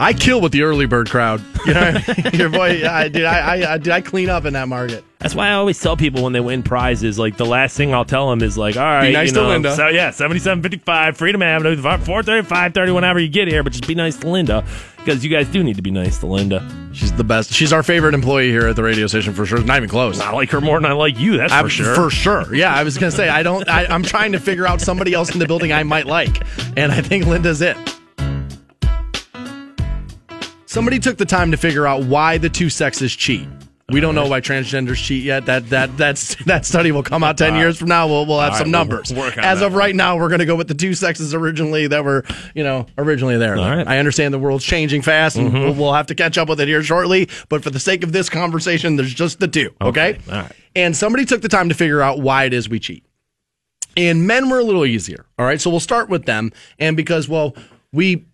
Speaker 11: I kill with the early bird crowd. You know, I mean? your boy. I, dude, I, I, I, dude, I clean up in that market.
Speaker 12: That's why I always tell people when they win prizes, like the last thing I'll tell them is like, all right, be
Speaker 11: nice
Speaker 12: you
Speaker 11: to Linda.
Speaker 12: So yeah, seventy-seven fifty-five, Freedom Avenue, four thirty, five thirty, whenever you get here, but just be nice to Linda because you guys do need to be nice to Linda.
Speaker 11: She's the best. She's our favorite employee here at the radio station for sure. Not even close.
Speaker 12: I like her more than I like you. That's
Speaker 11: I-
Speaker 12: for sure.
Speaker 11: For sure. Yeah, I was gonna say I don't. I, I'm trying to figure out somebody else in the building I might like, and I think Linda's it. Somebody took the time to figure out why the two sexes cheat. We don't know why transgenders cheat yet. That that that's that study will come out ten
Speaker 12: right.
Speaker 11: years from now. We'll we'll have some
Speaker 12: right, we'll
Speaker 11: numbers. As of right now, we're going to go with the two sexes originally that were you know originally there.
Speaker 12: All right.
Speaker 11: I understand the world's changing fast, and we'll, we'll have to catch up with it here shortly. But for the sake of this conversation, there's just the two. Okay.
Speaker 12: All right.
Speaker 11: And somebody took the time to figure out why it is we cheat. And men were a little easier. All right. So we'll start with them. And because, well, we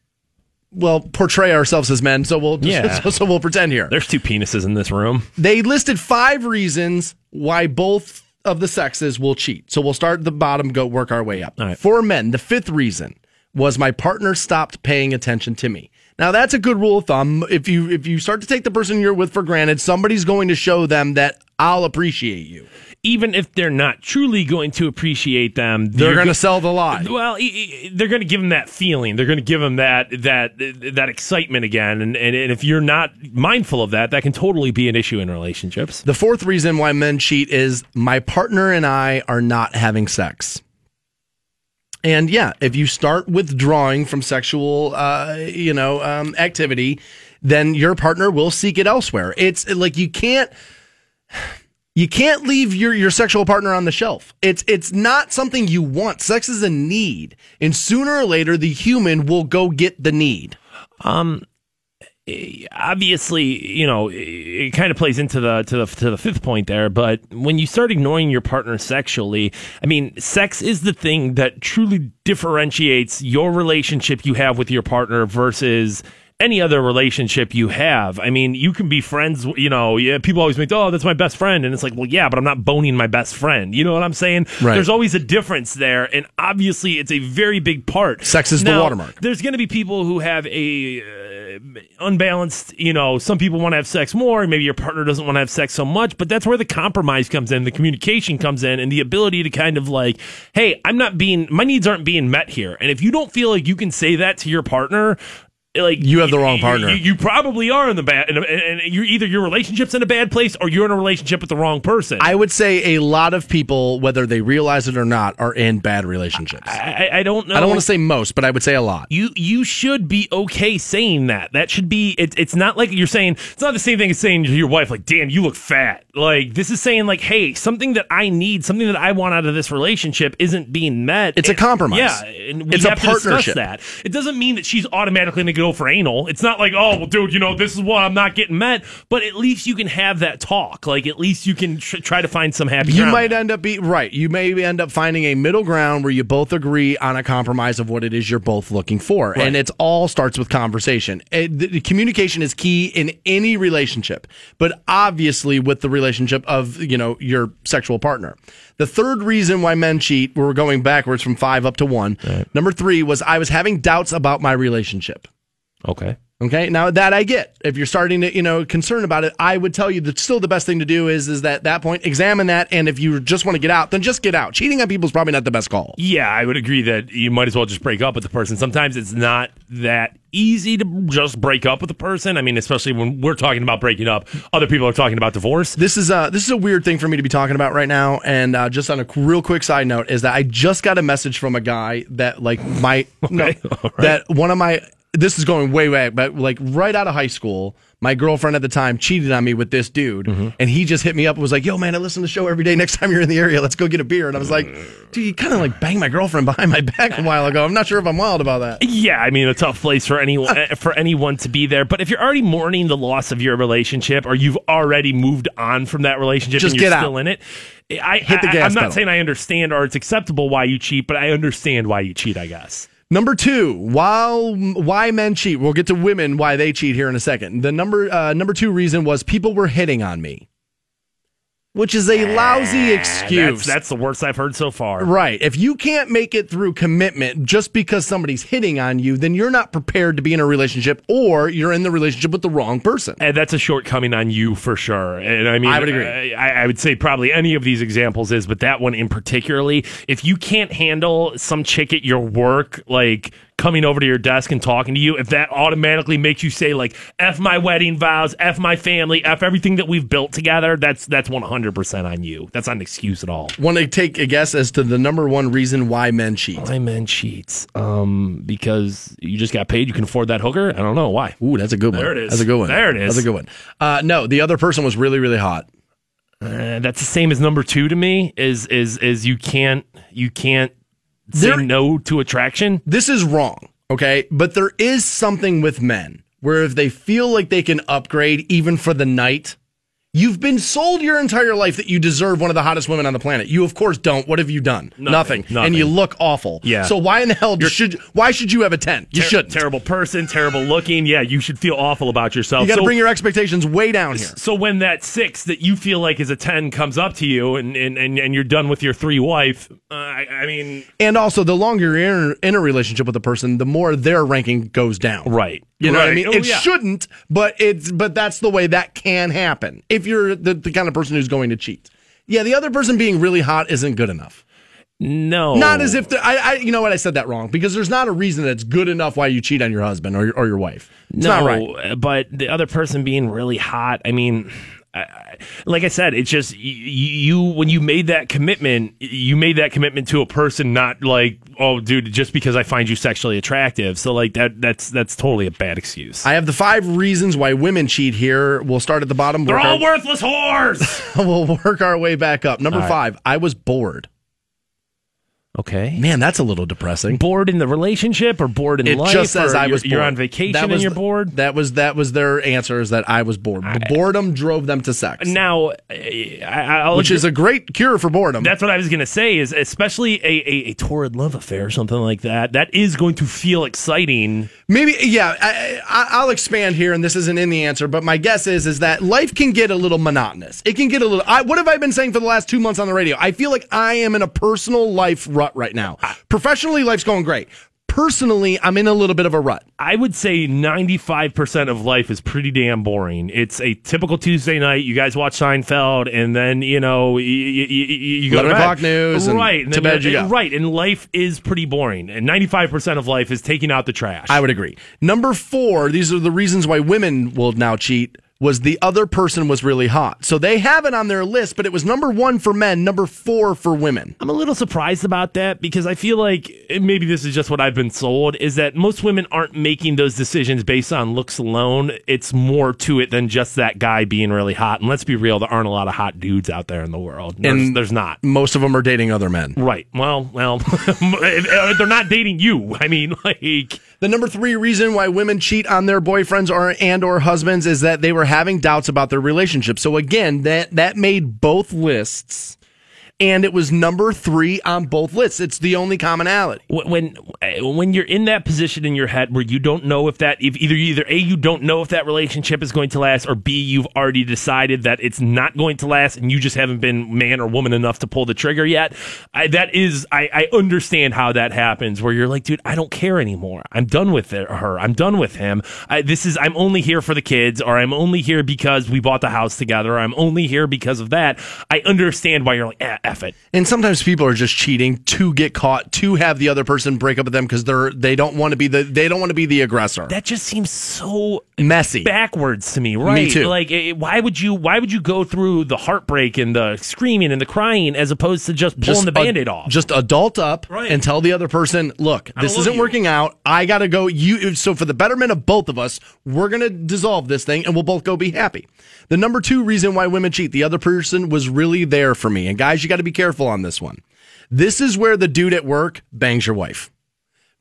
Speaker 11: well portray ourselves as men, so we'll
Speaker 12: Yeah.
Speaker 11: so, so we'll pretend here.
Speaker 12: There's two penises in this room.
Speaker 11: They listed five reasons why both of the sexes will cheat. So we'll start at the bottom, go work our way up.
Speaker 12: All right.
Speaker 11: For men, the fifth reason was my partner stopped paying attention to me. Now that's a good rule of thumb. If you if you start to take the person you're with for granted, somebody's going to show them that I'll appreciate you.
Speaker 12: Even if they're not truly going to appreciate them,
Speaker 11: They're
Speaker 12: you're
Speaker 11: going to sell the lie.
Speaker 12: Well, they're going to give them that feeling. They're going to give them that that that excitement again. And, and and if you're not mindful of that, that can totally be an issue in relationships.
Speaker 11: The fourth reason why men cheat is my partner and I are not having sex. And yeah, if you start withdrawing from sexual, uh, you know, um, activity, then your partner will seek it elsewhere. It's like you can't, you can't leave your your sexual partner on the shelf. It's it's not something you want. Sex is a need, and sooner or later, the human will go get the need.
Speaker 12: Um, obviously, you know, it kind of plays into the to the to the fifth point there. But when you start ignoring your partner sexually, I mean, sex is the thing that truly differentiates your relationship you have with your partner versus any other relationship you have. I mean, you can be friends, you know, yeah, people always make, oh, that's my best friend. And it's like, well, yeah, but I'm not boning my best friend. You know what I'm saying?
Speaker 11: Right.
Speaker 12: There's always a difference there. And obviously, it's a very big part.
Speaker 11: Sex is the watermark.
Speaker 12: There's going to be people who have a uh, unbalanced, you know, some people want to have sex more, maybe your partner doesn't want to have sex so much, but that's where the compromise comes in, the communication comes in, and the ability to kind of like, hey, I'm not being, my needs aren't being met here. And if you don't feel like you can say that to your partner, like
Speaker 11: You have the wrong partner.
Speaker 12: You, you probably are in the bad, and, and you're either your relationship's in a bad place or you're in a relationship with the wrong person.
Speaker 11: I would say a lot of people, whether they realize it or not, are in bad relationships. I,
Speaker 12: I, I don't know.
Speaker 11: I don't want to say most, but I would say a lot.
Speaker 12: You you should be okay saying that. That should be. It, it's not like you're saying. It's not the same thing as saying to your wife, like, "Damn, you look fat." Like this is saying, like, "Hey, something that I need, something that I want out of this relationship isn't being met."
Speaker 11: It's a compromise.
Speaker 12: Yeah, and we
Speaker 11: It's a
Speaker 12: have to discuss
Speaker 11: partnership.
Speaker 12: that. It doesn't mean that she's automatically going to go for anal. It's not like, "Oh, well, dude, you know, this is what I'm not getting met." But at least you can have that talk. Like at least you can tr- try to find some happy.
Speaker 11: You
Speaker 12: ground.
Speaker 11: might end up be right. You may end up finding a middle ground where you both agree on a compromise of what it is you're both looking for,
Speaker 12: Right.
Speaker 11: and it's all starts with conversation. It- the- the communication is key in any relationship, but obviously with the relationship of you know your sexual partner. The third reason why men cheat, we're going backwards from five up to one. Number three was I was having doubts about my relationship.
Speaker 12: Okay.
Speaker 11: Okay. Now that I get, if you're starting to, you know, concern about it, I would tell you that still the best thing to do is, is that that point, examine that. And if you just want to get out, then just get out. Cheating on people is probably not the best call.
Speaker 12: Yeah, I would agree that you might as well just break up with the person. Sometimes it's not that easy to just break up with a person. I mean, especially when we're talking about breaking up, other people are talking about divorce.
Speaker 11: This is a this is a weird thing for me to be talking about right now. And uh, just on a real quick side note, is that I just got a message from a guy that like my no that one of my this is going way back, but like right out of high school, my girlfriend at the time cheated on me with this dude, and he just hit me up and was like, "Yo, man, I listen to the show every day. Next time you're in the area, let's go get a beer." And I was like, "Dude, you kind of like banged my girlfriend behind my back a while ago. I'm not sure if I'm wild about that."
Speaker 12: Yeah, I mean, a tough place for anyone eh, for anyone to be there. But if you're already mourning the loss of your relationship, or you've already moved on from that relationship,
Speaker 11: Just
Speaker 12: and you're
Speaker 11: get out.
Speaker 12: in it, I
Speaker 11: Hit the
Speaker 12: I-
Speaker 11: gas
Speaker 12: I'm not
Speaker 11: pedal.
Speaker 12: saying I understand or it's acceptable why you cheat, but I understand why you cheat. I guess.
Speaker 11: Number two, while why men cheat, we'll get to women why they cheat here in a second. The number uh, number two reason was people were hitting on me, which is a lousy excuse.
Speaker 12: That's, that's the worst I've heard so far.
Speaker 11: Right. If you can't make it through commitment just because somebody's hitting on you, then you're not prepared to be in a relationship or you're in the relationship with the wrong person.
Speaker 12: And that's a shortcoming on you for sure. And I mean,
Speaker 11: I would agree.
Speaker 12: I, I would say probably any of these examples is, but that one in particularly, if you can't handle some chick at your work, like coming over to your desk and talking to you, if that automatically makes you say like "f my wedding vows," "f my family," "f everything that we've built together," that's that's one hundred percent on you. That's not an excuse at all.
Speaker 11: Want to take a guess as to the number one reason why men cheat?
Speaker 12: Why men cheats? Um, because you just got paid, you can afford that hooker. I don't know why.
Speaker 11: Ooh, that's a good one.
Speaker 12: There it is.
Speaker 11: That's a good one.
Speaker 12: There it is.
Speaker 11: That's a good one. Uh, no, the other person was really, really hot.
Speaker 12: Uh, that's the same as number two to me. Is is is you can't you can't say
Speaker 11: There-
Speaker 12: no to attraction.
Speaker 11: This is wrong, okay? But there is something with men where if they feel like they can upgrade even for the night, you've been sold your entire life that you deserve one of the hottest women on the planet. You of course don't. What have you done?
Speaker 12: Nothing.
Speaker 11: And
Speaker 12: Nothing.
Speaker 11: you look awful.
Speaker 12: Yeah.
Speaker 11: So why in the hell should why should you have a 10? You
Speaker 12: Ter-
Speaker 11: shouldn't.
Speaker 12: Terrible person, terrible looking. Yeah, you should feel awful about yourself.
Speaker 11: You got to
Speaker 12: So-
Speaker 11: bring your expectations way down here.
Speaker 12: So when that six that you feel like is a ten comes up to you and and, and, and you're done with your three wife, uh, I, I mean,
Speaker 11: And also, the longer you're in, in a relationship with a person, the more their ranking goes down.
Speaker 12: right.
Speaker 11: You know what I mean?
Speaker 12: Oh,
Speaker 11: it
Speaker 12: yeah.
Speaker 11: shouldn't, but it's but that's the way that can happen if you're the, the kind of person who's going to cheat. Yeah, the other person being really hot isn't good enough.
Speaker 12: No,
Speaker 11: Not as if the, I, I, you know what I said that wrong because there's not a reason that's good enough why you cheat on your husband or your, or your wife. It's
Speaker 12: no,
Speaker 11: not right.
Speaker 12: But the other person being really hot, I mean, I, I, like I said, it's just y- y- you when you made that commitment, you made that commitment to a person, not like, oh, dude, just because I find you sexually attractive. So like that, that's that's totally a bad excuse.
Speaker 11: I have the five reasons why women cheat here. We'll start at the bottom.
Speaker 12: They're all
Speaker 11: our-
Speaker 12: worthless whores.
Speaker 11: we'll work our way back up. Number
Speaker 12: All right.
Speaker 11: five, I was bored.
Speaker 12: Okay.
Speaker 11: Man, that's a little depressing.
Speaker 12: Bored in the relationship or bored in
Speaker 11: It
Speaker 12: life?
Speaker 11: just says I was.
Speaker 12: You're
Speaker 11: bored.
Speaker 12: on vacation
Speaker 11: That
Speaker 12: and you're
Speaker 11: the-
Speaker 12: bored.
Speaker 11: That was that was their answer is that I was bored. boredom drove them to sex,
Speaker 12: Now, uh, I, I'll
Speaker 11: which is a great cure for boredom.
Speaker 12: That's what I was going to say. Is especially a, a, a torrid love affair or something like that. That is going to feel exciting.
Speaker 11: Maybe, yeah. I, I, I'll expand here, and this isn't in the answer, but my guess is is that life can get a little monotonous. It can get a little. I, what have I been saying for the last two months on the radio? I feel like I am in a personal life rut right now. Professionally, life's going great. personally, I'm in a little bit of a rut.
Speaker 12: I would say 95% of life is pretty damn boring. It's a typical Tuesday night. You guys watch Seinfeld, and then, you know, you, you, you go to
Speaker 11: 11
Speaker 12: bed.
Speaker 11: o'clock news and
Speaker 12: Right. and
Speaker 11: to bed you go.
Speaker 12: Right. And life is pretty boring. And 95% of life is taking out the trash.
Speaker 11: I would agree. Number four, these are the reasons why women will now cheat. Was the other person was really hot. So they have it on their list, but it was number one for men, number four for women.
Speaker 12: I'm a little surprised about that because I feel like maybe this is just what I've been sold is that most women aren't making those decisions based on looks alone. It's more to it than just that guy being really hot. And let's be real, there aren't a lot of hot dudes out there in the world. There's,
Speaker 11: And
Speaker 12: there's not.
Speaker 11: Most of them are dating other men.
Speaker 12: Right. Well, well, uh, they're not dating you. I mean, like
Speaker 11: The number three reason why women cheat on their boyfriends or and or husbands is that they were having doubts about their relationship. So again, that that made both lists, and it was number three on both lists. It's the only commonality.
Speaker 12: when when you're in that position in your head where you don't know if that if either either a you don't know if that relationship is going to last or b you've already decided that it's not going to last and you just haven't been man or woman enough to pull the trigger yet I, that is I, I understand how that happens where you're like dude i don't care anymore i'm done with it, her i'm done with him I, this is i'm only here for the kids or i'm only here because we bought the house together or i'm only here because of that i understand why you're like eh, F it
Speaker 11: And sometimes people are just cheating to get caught, to have the other person break up with them because they're they don't want to be the they don't want to be the aggressor.
Speaker 12: that just seems so
Speaker 11: messy
Speaker 12: backwards to me right
Speaker 11: too.
Speaker 12: like why would you why would you go through the heartbreak and the screaming and the crying as opposed to just pulling the
Speaker 11: ad-
Speaker 12: band-aid off
Speaker 11: Just adult up
Speaker 12: Right.
Speaker 11: and tell the other person, look, this isn't
Speaker 12: you."
Speaker 11: working out. I gotta go. You so for the betterment of both of us, we're gonna dissolve this thing and we'll both go be happy. The number two reason why women cheat, the other person was really there for me. And guys, you gotta be careful on this one. This is where the dude at work bangs your wife.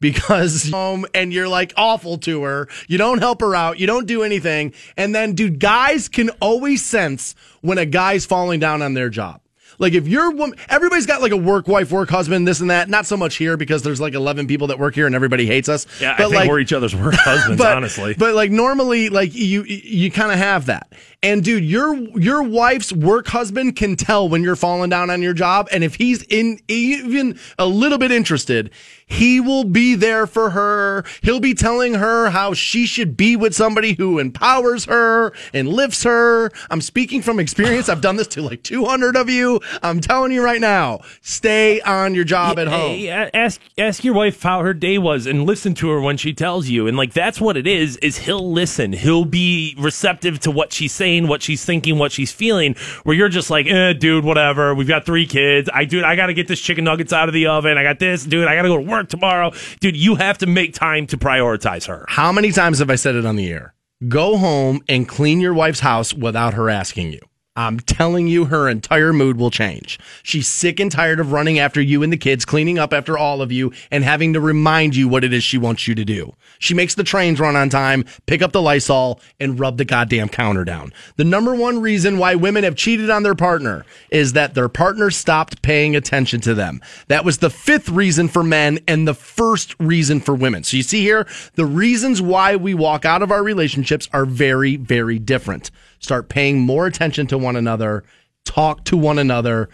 Speaker 11: Because home and you're like awful to her. You don't help her out. You don't do anything. And then, dude, guys can always sense when a guy's falling down on their job. Like if you're woman, everybody's got like a work wife, work husband, this and that. Not so much here because there's like 11 people that work here and everybody hates us.
Speaker 12: yeah i think
Speaker 11: like,
Speaker 12: we're each other's work husbands
Speaker 11: but,
Speaker 12: honestly
Speaker 11: But like normally, like you you kind of have that. And dude, your your wife's work husband can tell when you're falling down on your job, and if he's in even a little bit interested, he will be there for her. He'll be telling her how she should be with somebody who empowers her and lifts her. I'm speaking from experience. I've done this to like 200 of you. I'm telling you right now, stay on your job at home.
Speaker 12: Ask ask your wife how her day was and listen to her when she tells you and like that's what it is is he'll listen he'll be receptive to what she's saying what she's thinking what she's feeling where you're just like eh dude whatever we've got three kids i dude i gotta get this chicken nuggets out of the oven i got this dude i gotta go to work tomorrow dude you have to make time to prioritize her
Speaker 11: How many times have I said it on the air? Go home and clean your wife's house without her asking you. I'm telling you, her entire mood will change. She's sick and tired of running after you and the kids, cleaning up after all of you, and having to remind you what it is she wants you to do. She makes the trains run on time, pick up the Lysol, and rub the goddamn counter down. The number one reason why women have cheated on their partner is that their partner stopped paying attention to them. That was the fifth reason for men and the first reason for women. So you see here, the reasons why we walk out of our relationships are very, very different. Start paying more attention to one another, talk to one another.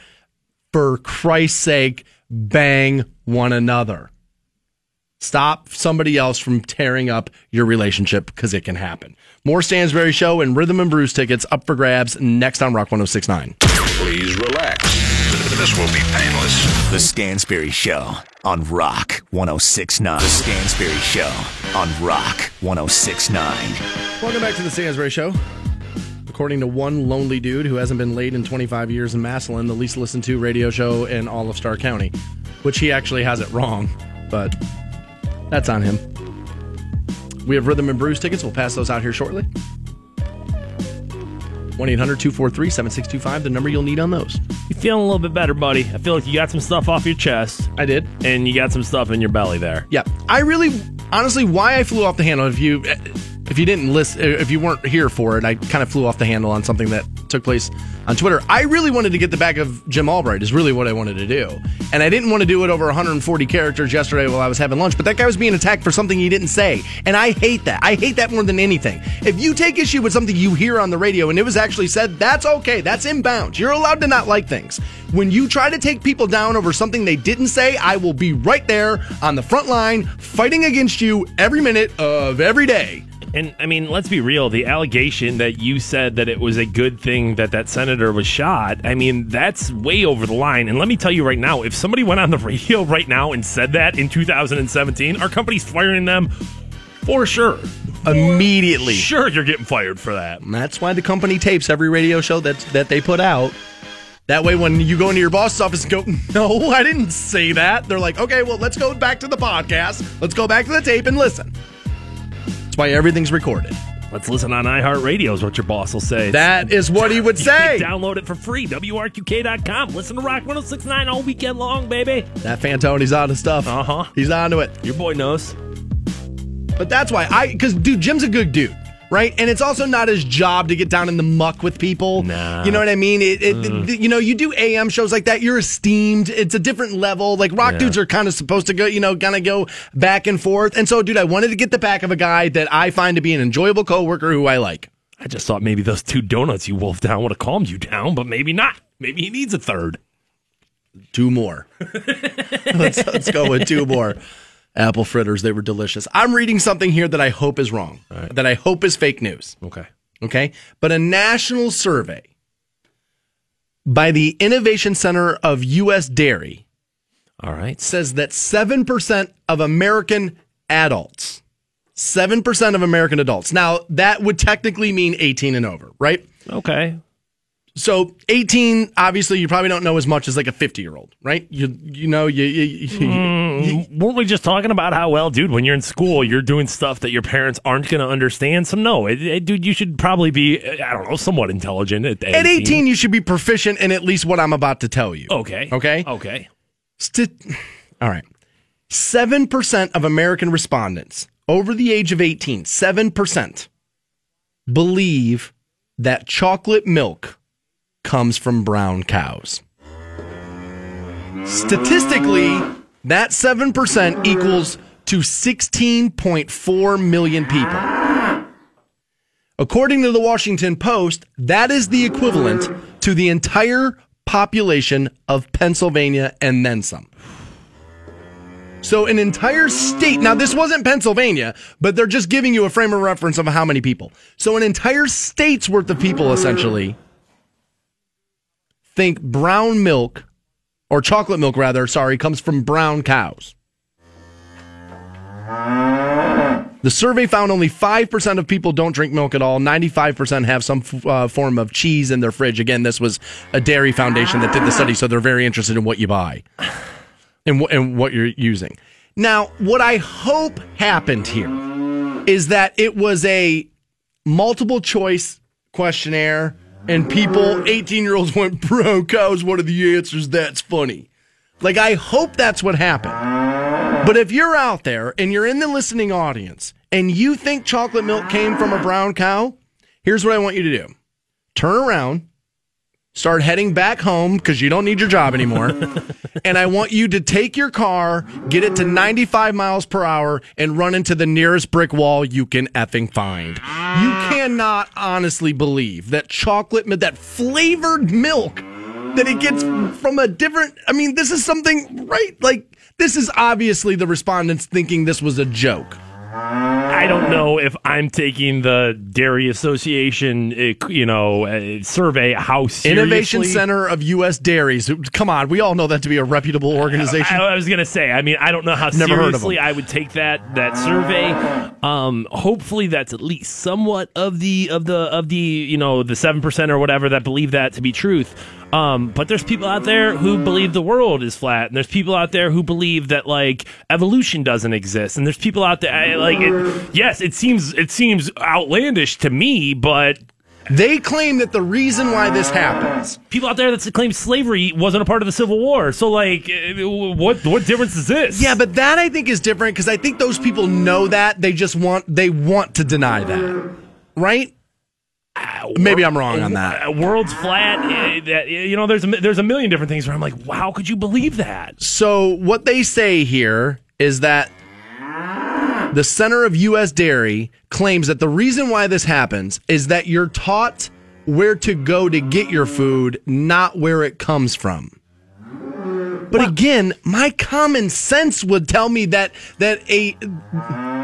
Speaker 11: For Christ's sake, bang one another. Stop somebody else from tearing up your relationship because it can happen. More Stansbury Show and Rhythm and Brews tickets up for grabs next on Rock 1069.
Speaker 13: Please relax. This will be painless.
Speaker 14: The Stansbury Show on Rock 1069. The Stansbury Show on Rock 1069.
Speaker 11: Welcome back to the Stansbury Show. According to one lonely dude who hasn't been laid in 25 years in Massillon, the least listened to radio show in all of Stark County, which he actually has it wrong, but that's on him. We have Rhythm and Brews tickets. We'll pass those out here shortly. 1 800 243 7625, the number you'll need on those.
Speaker 12: you feeling a little bit better buddy i feel like you got some stuff off your chest
Speaker 11: I did.
Speaker 12: and you got some stuff in your belly there
Speaker 11: Yeah, I really, honestly, why I flew off the handle. If you, if you didn't listen, uh, if you weren't here for it, I kind of flew off the handle on something that took place on Twitter. I really wanted to get the back of Jim Albright, is really what I wanted to do. And I didn't want to do it over 140 characters yesterday while I was having lunch, but that guy was being attacked for something he didn't say. And I hate that. I hate that more than anything. If you take issue with something you hear on the radio and it was actually said, that's okay. That's inbound. You're allowed to not like things. When you try to take people down over something they didn't say, I will be right there on the front line fighting against you every minute of every day.
Speaker 12: And I mean, let's be real. The allegation that you said that it was a good thing that that senator was shot, I mean, that's way over the line. And let me tell you right now, if somebody went on the radio right now and said that in 2017, our company's firing them for sure.
Speaker 11: Immediately.
Speaker 12: Sure, you're getting fired for that.
Speaker 11: And that's why the company tapes every radio show that that they put out. That way, when you go into your boss's office and go, "No, I didn't say that," they're like, "Okay, well, let's go back to the podcast. Let's go back to the tape and listen." That's why everything's recorded.
Speaker 12: Let's listen on iHeartRadio is what your boss will say.
Speaker 11: That is what he would say.
Speaker 12: download it for free. WRQK.com. Listen to Rock 1069 all weekend long, baby.
Speaker 11: That Fantone's on to stuff.
Speaker 12: Uh huh.
Speaker 11: He's onto it.
Speaker 12: Your boy knows.
Speaker 11: But that's why I, because dude, Jim's a good dude, right? And it's also not his job to get down in the muck with people.
Speaker 12: Nah.
Speaker 11: You know what I mean? It, it,
Speaker 12: Mm.
Speaker 11: you know, you do AM shows like that. You're esteemed. It's a different level. Like rock
Speaker 12: Yeah.
Speaker 11: dudes are kind of supposed to go, you know, kind of go back and forth. And so, dude, I wanted to get the back of a guy that I find to be an enjoyable coworker who I like.
Speaker 12: I just thought maybe those two donuts you wolfed down would have calmed you down, but maybe not. Maybe he needs a third.
Speaker 11: Two more. let's, let's go with two more. Apple fritters. They were delicious. I'm reading something here that I hope is wrong, that I hope is fake news.
Speaker 12: Okay.
Speaker 11: Okay. But a national survey by the Innovation Center of U.S. Dairy
Speaker 12: All right.
Speaker 11: says that 7% of American adults, 7% of American adults. Now, that would technically mean 18 and over, right?
Speaker 12: Okay.
Speaker 11: So 18, obviously, you probably don't know as much as like a 50 year old, right? You you know you, you, you-
Speaker 12: Mm, weren't we just talking about how well, dude? When you're in school, you're doing stuff that your parents aren't going to understand. So no, it, it- dude, you should probably be, I don't know, somewhat intelligent at 18.
Speaker 11: at 18 you should be proficient in at least what I'm about to tell you.
Speaker 12: Okay.
Speaker 11: Okay.
Speaker 12: Okay.
Speaker 11: St- All right. 7% of American respondents over the age of 18, 7% believe that chocolate milk comes from brown cows. Statistically, that 7% equals to 16.4 million people. According to the Washington Post, that is the equivalent to the entire population of Pennsylvania and then some. So, an entire state. Now, this wasn't Pennsylvania, but they're just giving you a frame of reference of how many people. So, an entire state's worth of people essentially think brown milk, or chocolate milk rather, sorry, comes from brown cows. The survey found only 5% of people don't drink milk at all. 95% have some uh, form of cheese in their fridge. Again, this was a dairy foundation that did the study, so they're very interested in what you buy and, wh- and what you're using. Now, what I hope happened here is that it was a multiple choice questionnaire and people, 18 year olds went, Bro, cows, what are the answers? That's funny. Like, I hope that's what happened. But if you're out there and you're in the listening audience and you think chocolate milk came from a brown cow, here's what I want you to do turn around, start heading back home because you don't need your job anymore. and I want you to take your car, get it to 95 miles per hour, and run into the nearest brick wall you can effing find. You ah. cannot honestly believe that chocolate, that flavored milk, that it gets from a different. I mean, this is something, right? Like, this is obviously the respondents thinking this was a joke.
Speaker 12: I don't know if I'm taking the Dairy Association, uh, you know, uh, survey how seriously.
Speaker 11: Innovation Center of U.S. Dairies. Come on, we all know that to be a reputable organization.
Speaker 12: I, I was gonna say. I mean, I don't know how
Speaker 11: Never
Speaker 12: seriously. I would take that that survey. Um, hopefully, that's at least somewhat of the of the of the you know the seven percent or whatever that believe that to be truth. Um, but there's people out there who believe the world is flat, and there's people out there who believe that like evolution doesn't exist, and there's people out there I- like it, yes, it seems it seems outlandish to me, but
Speaker 11: they claim that the reason why this happens,
Speaker 12: people out there that claim slavery wasn't a part of the Civil War. So like, eh, what what difference is this?
Speaker 11: Yeah, but that I think is different because I think those people know that they just want they want to deny that, right? Maybe I'm wrong on that.
Speaker 12: Uh, world's flat. uh, that you know, there's a, there's a million different things where I'm like, wow, how could you believe that?
Speaker 11: So what they say here is that the center of U.S. Dairy claims that the reason why this happens is that you're taught where to go to get your food, not where it comes from. But again, my common sense would tell me that that a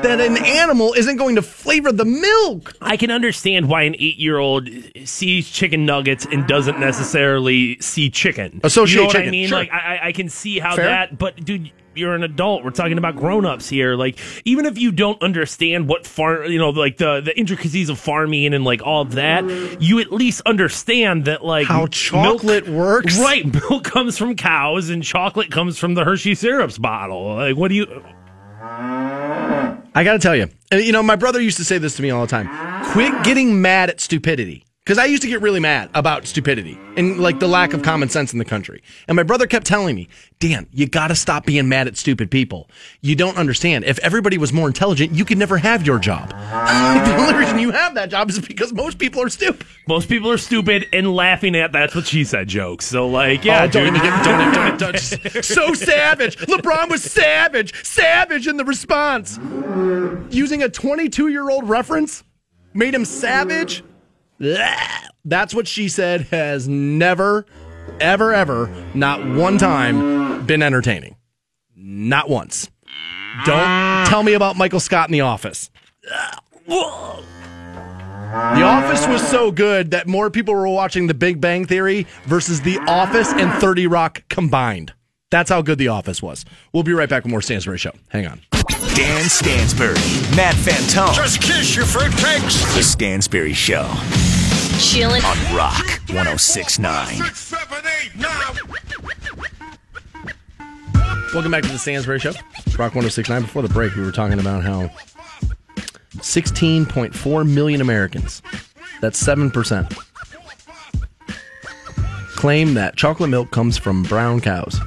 Speaker 11: that an animal isn't going to flavor the milk.
Speaker 12: I can understand why an eight year old sees chicken nuggets and doesn't necessarily see chicken.
Speaker 11: Associate
Speaker 12: you know what I mean?
Speaker 11: sure.
Speaker 12: Like I, I- I can see how
Speaker 11: Fair.
Speaker 12: that. But dude, you're an adult. We're talking about grown ups here. Like even if you don't understand what farm, you know, like the the intricacies of farming and like all that, you at least understand that like
Speaker 11: How chocolate works.
Speaker 12: Right, milk comes from cows and chocolate comes from the Hershey syrups bottle. Like what do you?
Speaker 11: I got to tell you, and, you know, my brother used to say this to me all the time quit getting mad at stupidity. Because I used to get really mad about stupidity and like the lack of common sense in the country. And my brother kept telling me, Dan, you got to stop being mad at stupid people. You don't understand. If everybody was more intelligent, you could never have your job. the only reason you have that job is because most people are stupid.
Speaker 12: Most people are stupid and laughing at that's what she said jokes. So like, yeah,
Speaker 11: Oh, don't even get don't even, don't even don't, so savage. LeBron was savage, savage in the response. Using a 22 year old reference made him savage. That's what she said has never, ever, ever, not one time been entertaining. Not once. Don't tell me about Michael Scott in The Office. The Office was so good that more people were watching The Big Bang Theory versus The Office and 30 Rock combined. That's how good The Office was. We'll be right back with more Stansbury Show. Hang on.
Speaker 14: Dan Stansbury, Matt Fantone.
Speaker 13: Just kiss your fruitcakes.
Speaker 14: The Stansbury Show
Speaker 15: Chilling
Speaker 14: on Rock 1069.
Speaker 11: Welcome back to the Stansbury Show. Rock 1069. Before the break, we were talking about how 16.4 million Americans, that's 7%, claim that chocolate milk comes from brown cows.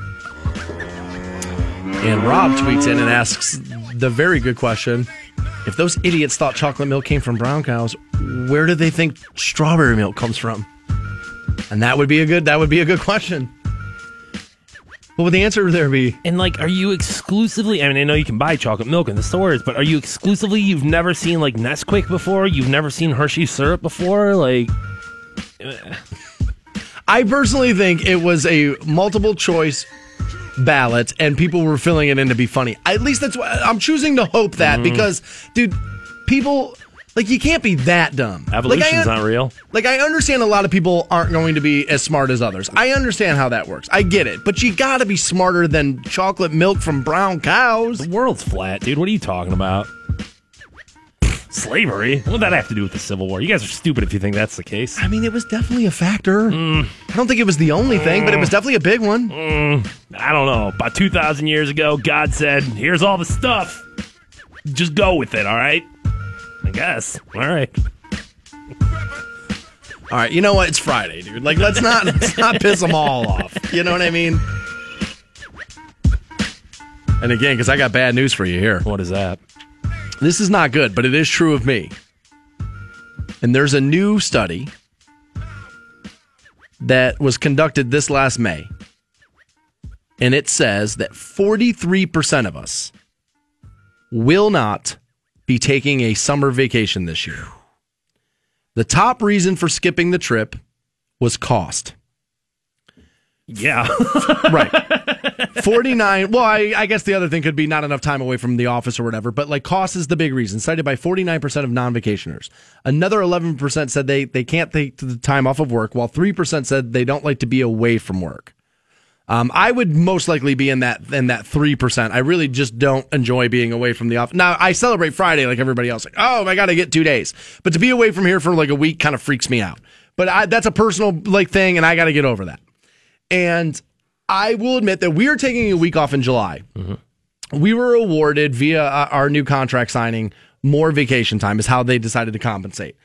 Speaker 11: And Rob tweets in and asks the very good question if those idiots thought chocolate milk came from brown cows, where do they think strawberry milk comes from? And that would be a good that would be a good question. What would the answer there be?
Speaker 12: And like, are you exclusively? I mean, I know you can buy chocolate milk in the stores, but are you exclusively? You've never seen like Nesquik before. You've never seen Hershey syrup before. Like,
Speaker 11: I personally think it was a multiple choice ballot and people were filling it in to be funny. At least that's what I'm choosing to hope that
Speaker 12: Mhm.
Speaker 11: because, dude, people like you can't be that dumb.
Speaker 12: evolution's
Speaker 11: like, I,
Speaker 12: not real.
Speaker 11: Like I understand a lot of people aren't going to be as smart as others. I understand how that works. I get it, but you got to be smarter than chocolate milk from brown cows.
Speaker 12: The world's flat, dude. What are you talking about? Slavery? What would that have to do with the Civil War? You guys are stupid if you think that's the case.
Speaker 11: I mean, it was definitely a factor. I don't think it was the only thing, but it was definitely a big one.
Speaker 12: Mm, I don't know. About 2,000 years ago, God said, here's all the stuff. Just go with it, all right? I guess. All right.
Speaker 11: All right, you know what? It's Friday, dude. Like, let's not let's not piss them all off. You know what I mean? And again, because I got bad news for you here.
Speaker 12: What is that?
Speaker 11: This is not good, but it is true of me. And there's a new study that was conducted this last May. And it says that 43% of us will not be taking a summer vacation this year. The top reason for skipping the trip was cost.
Speaker 12: Yeah.
Speaker 11: right. 49. Well, I, I guess the other thing could be not enough time away from the office or whatever, but like cost is the big reason, cited by 49% of non vacationers. Another 11% said they, they can't take the time off of work, while 3% said they don't like to be away from work. Um, I would most likely be in that in that three percent. I really just don't enjoy being away from the office. Now I celebrate Friday like everybody else. Like, oh, I got to get two days, but to be away from here for like a week kind of freaks me out. But I, that's a personal like thing, and I got to get over that. And I will admit that we are taking a week off in July. We were awarded via uh, our new contract signing more vacation time is how they decided to compensate.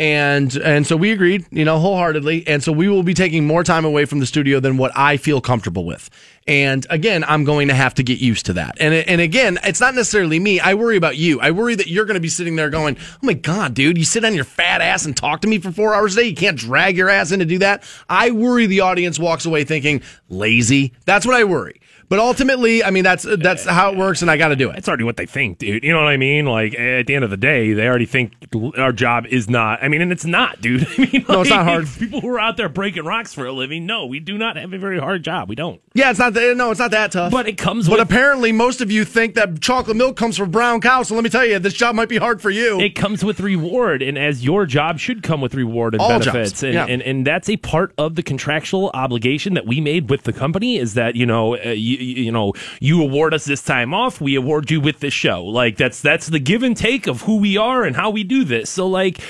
Speaker 11: And and so we agreed, you know, wholeheartedly. And so we will be taking more time away from the studio than what I feel comfortable with. And again, I'm going to have to get used to that. And and again, it's not necessarily me. I worry about you. I worry that you're going to be sitting there going, "Oh my god, dude, you sit on your fat ass and talk to me for 4 hours a day. You can't drag your ass in to do that." I worry the audience walks away thinking, "Lazy." That's what I worry. But ultimately, I mean, that's that's how it works, and I got to do it.
Speaker 12: It's already what they think, dude. You know what I mean? Like at the end of the day, they already think our job is not. I mean, and it's not, dude. I mean,
Speaker 11: No, it's not hard.
Speaker 12: People who are out there breaking rocks for a living, no, we do not have a very hard job. We don't.
Speaker 11: Yeah, it's not that. No, it's not that tough.
Speaker 12: But it comes.
Speaker 11: But
Speaker 12: with,
Speaker 11: apparently, most of you think that chocolate milk comes from brown cows. So let me tell you, this job might be hard for you.
Speaker 12: It comes with reward, and as your job should come with reward and
Speaker 11: All
Speaker 12: benefits, and,
Speaker 11: yeah.
Speaker 12: and and that's a part of the contractual obligation that we made with the company. Is that you know uh, you, you know you award us this time off, we award you with this show. Like that's that's the give and take of who we are and how we do this. So like.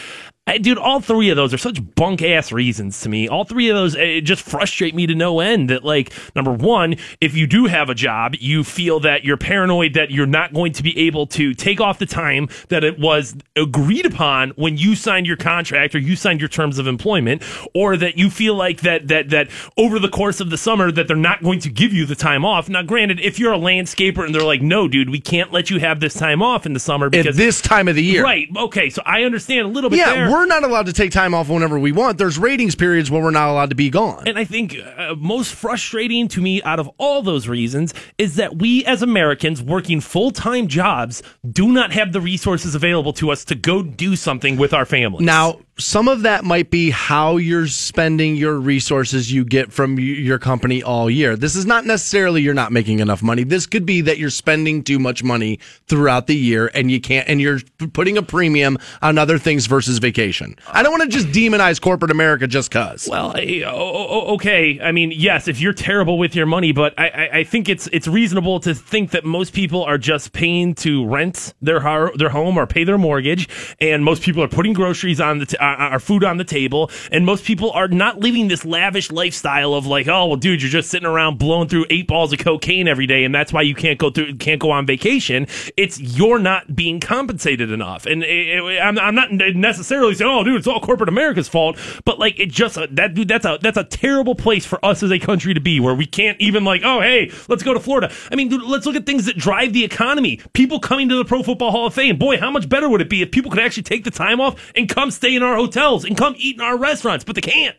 Speaker 12: I, dude, all three of those are such bunk ass reasons to me. All three of those uh, just frustrate me to no end. That, like, number one, if you do have a job, you feel that you're paranoid that you're not going to be able to take off the time that it was agreed upon when you signed your contract or you signed your terms of employment, or that you feel like that that that over the course of the summer that they're not going to give you the time off. Now, granted, if you're a landscaper and they're like, no, dude, we can't let you have this time off in the summer
Speaker 11: At
Speaker 12: because
Speaker 11: this time of the year,
Speaker 12: right? Okay, so I understand a little bit
Speaker 11: Yeah,
Speaker 12: there.
Speaker 11: We're not allowed to take time off whenever we want. There's ratings periods where we're not allowed to be gone.
Speaker 12: And I think uh, most frustrating to me out of all those reasons is that we as Americans working full time jobs do not have the resources available to us to go do something with our families.
Speaker 11: Now, some of that might be how you're spending your resources you get from your company all year. This is not necessarily you're not making enough money. This could be that you're spending too much money throughout the year and you can't, and you're putting a premium on other things versus vacation. I don't want to just demonize corporate America just cause.
Speaker 12: Well, eh, o- okay. I mean, yes, if you're terrible with your money, but I, I, think it's it's reasonable to think that most people are just paying to rent their their home or pay their mortgage, and most people are putting groceries on the t- uh, uh, food on the table, and most people are not living this lavish lifestyle of like, oh well, dude, you're just sitting around blowing through eight balls of cocaine every day, and that's why you can't go through can't go on vacation. It's you're not being compensated enough, and it, it- I'm, I'm not necessarily saying, oh, dude, it's all corporate America's fault, but like it just uh, that dude, that's a that's a terrible place for us as a country to be, where we can't even like, oh, hey, let's go to Florida. I mean, dude, let's look at things that drive the economy. People coming to the Pro Football Hall of Fame. Boy, how much better would it be if people could actually take the time off and come stay in our hotels and come eat in our restaurants, but they can't.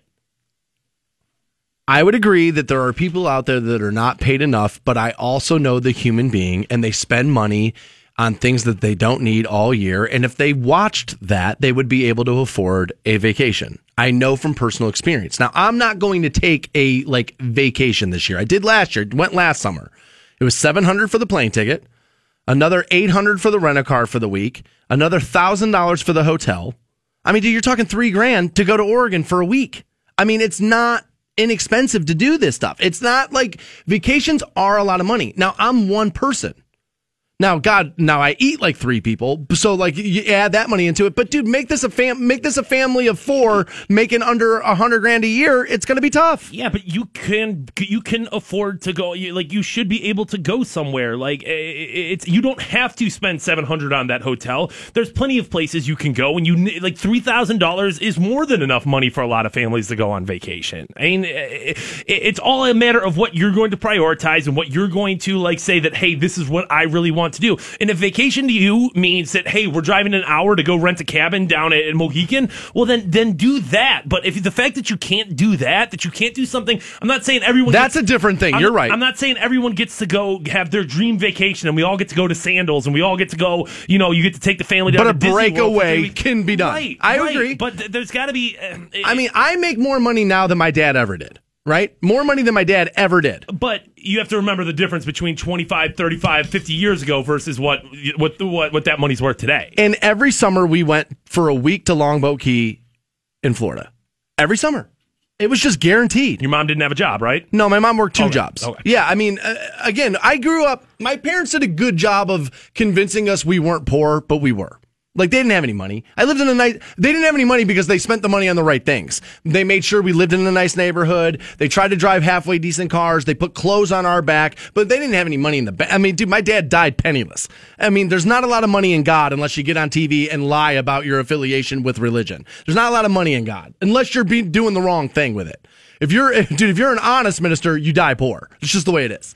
Speaker 11: I would agree that there are people out there that are not paid enough, but I also know the human being and they spend money on things that they don't need all year. And if they watched that, they would be able to afford a vacation. I know from personal experience. Now, I'm not going to take a like vacation this year. I did last year, went last summer. It was 700 for the plane ticket, another 800 for the rent a car for the week, another $1,000 for the hotel. I mean, dude, you're talking three grand to go to Oregon for a week. I mean, it's not inexpensive to do this stuff. It's not like vacations are a lot of money. Now, I'm one person. Now, God, now I eat like three people, so like you add that money into it. But dude, make this a fam, make this a family of four, making under a hundred grand a year. It's going to be tough.
Speaker 12: Yeah, but you can you can afford to go. You, like you should be able to go somewhere. Like it's you don't have to spend seven hundred on that hotel. There's plenty of places you can go, and you like three thousand dollars is more than enough money for a lot of families to go on vacation. I mean, it's all a matter of what you're going to prioritize and what you're going to like say that hey, this is what I really want to do. And if vacation to you means that hey, we're driving an hour to go rent a cabin down at, at Mohican, well then then do that. But if the fact that you can't do that, that you can't do something, I'm not saying everyone.
Speaker 11: That's
Speaker 12: gets-
Speaker 11: a different thing.
Speaker 12: I'm
Speaker 11: You're right.
Speaker 12: I'm not saying everyone gets to go have their dream vacation and we all get to go to Sandals and we all get to go. You know, you get to take the family down
Speaker 11: But
Speaker 12: to
Speaker 11: a breakaway can be done.
Speaker 12: Right,
Speaker 11: I
Speaker 12: right.
Speaker 11: agree.
Speaker 12: But th- there's got to be. Uh,
Speaker 11: I mean, I make more money now than my dad ever did. Right, more money than my dad ever did.
Speaker 12: but you have to remember the difference between 25, 35, 50 years ago versus what what what what that money's worth today.
Speaker 11: And every summer we went for a week to Longboat Key in Florida. Every summer. It was just guaranteed.
Speaker 12: Your mom didn't have a job, right?
Speaker 11: No, my mom worked two
Speaker 12: Okay,
Speaker 11: jobs.
Speaker 12: okay.
Speaker 11: Yeah, I mean, uh, again, I grew up, my parents did a good job of convincing us we weren't poor, but we were. Like they didn't have any money. I lived in a nice. They didn't have any money because they spent the money on the right things. They made sure we lived in a nice neighborhood. They tried to drive halfway decent cars. They put clothes on our back, but they didn't have any money in the bank. I mean, dude, my dad died penniless. I mean, there's not a lot of money in God unless you get on TV and lie about your affiliation with religion. There's not a lot of money in God unless you're be doing the wrong thing with it. If you're, dude, if you're an honest minister, you die poor. It's just the way it is.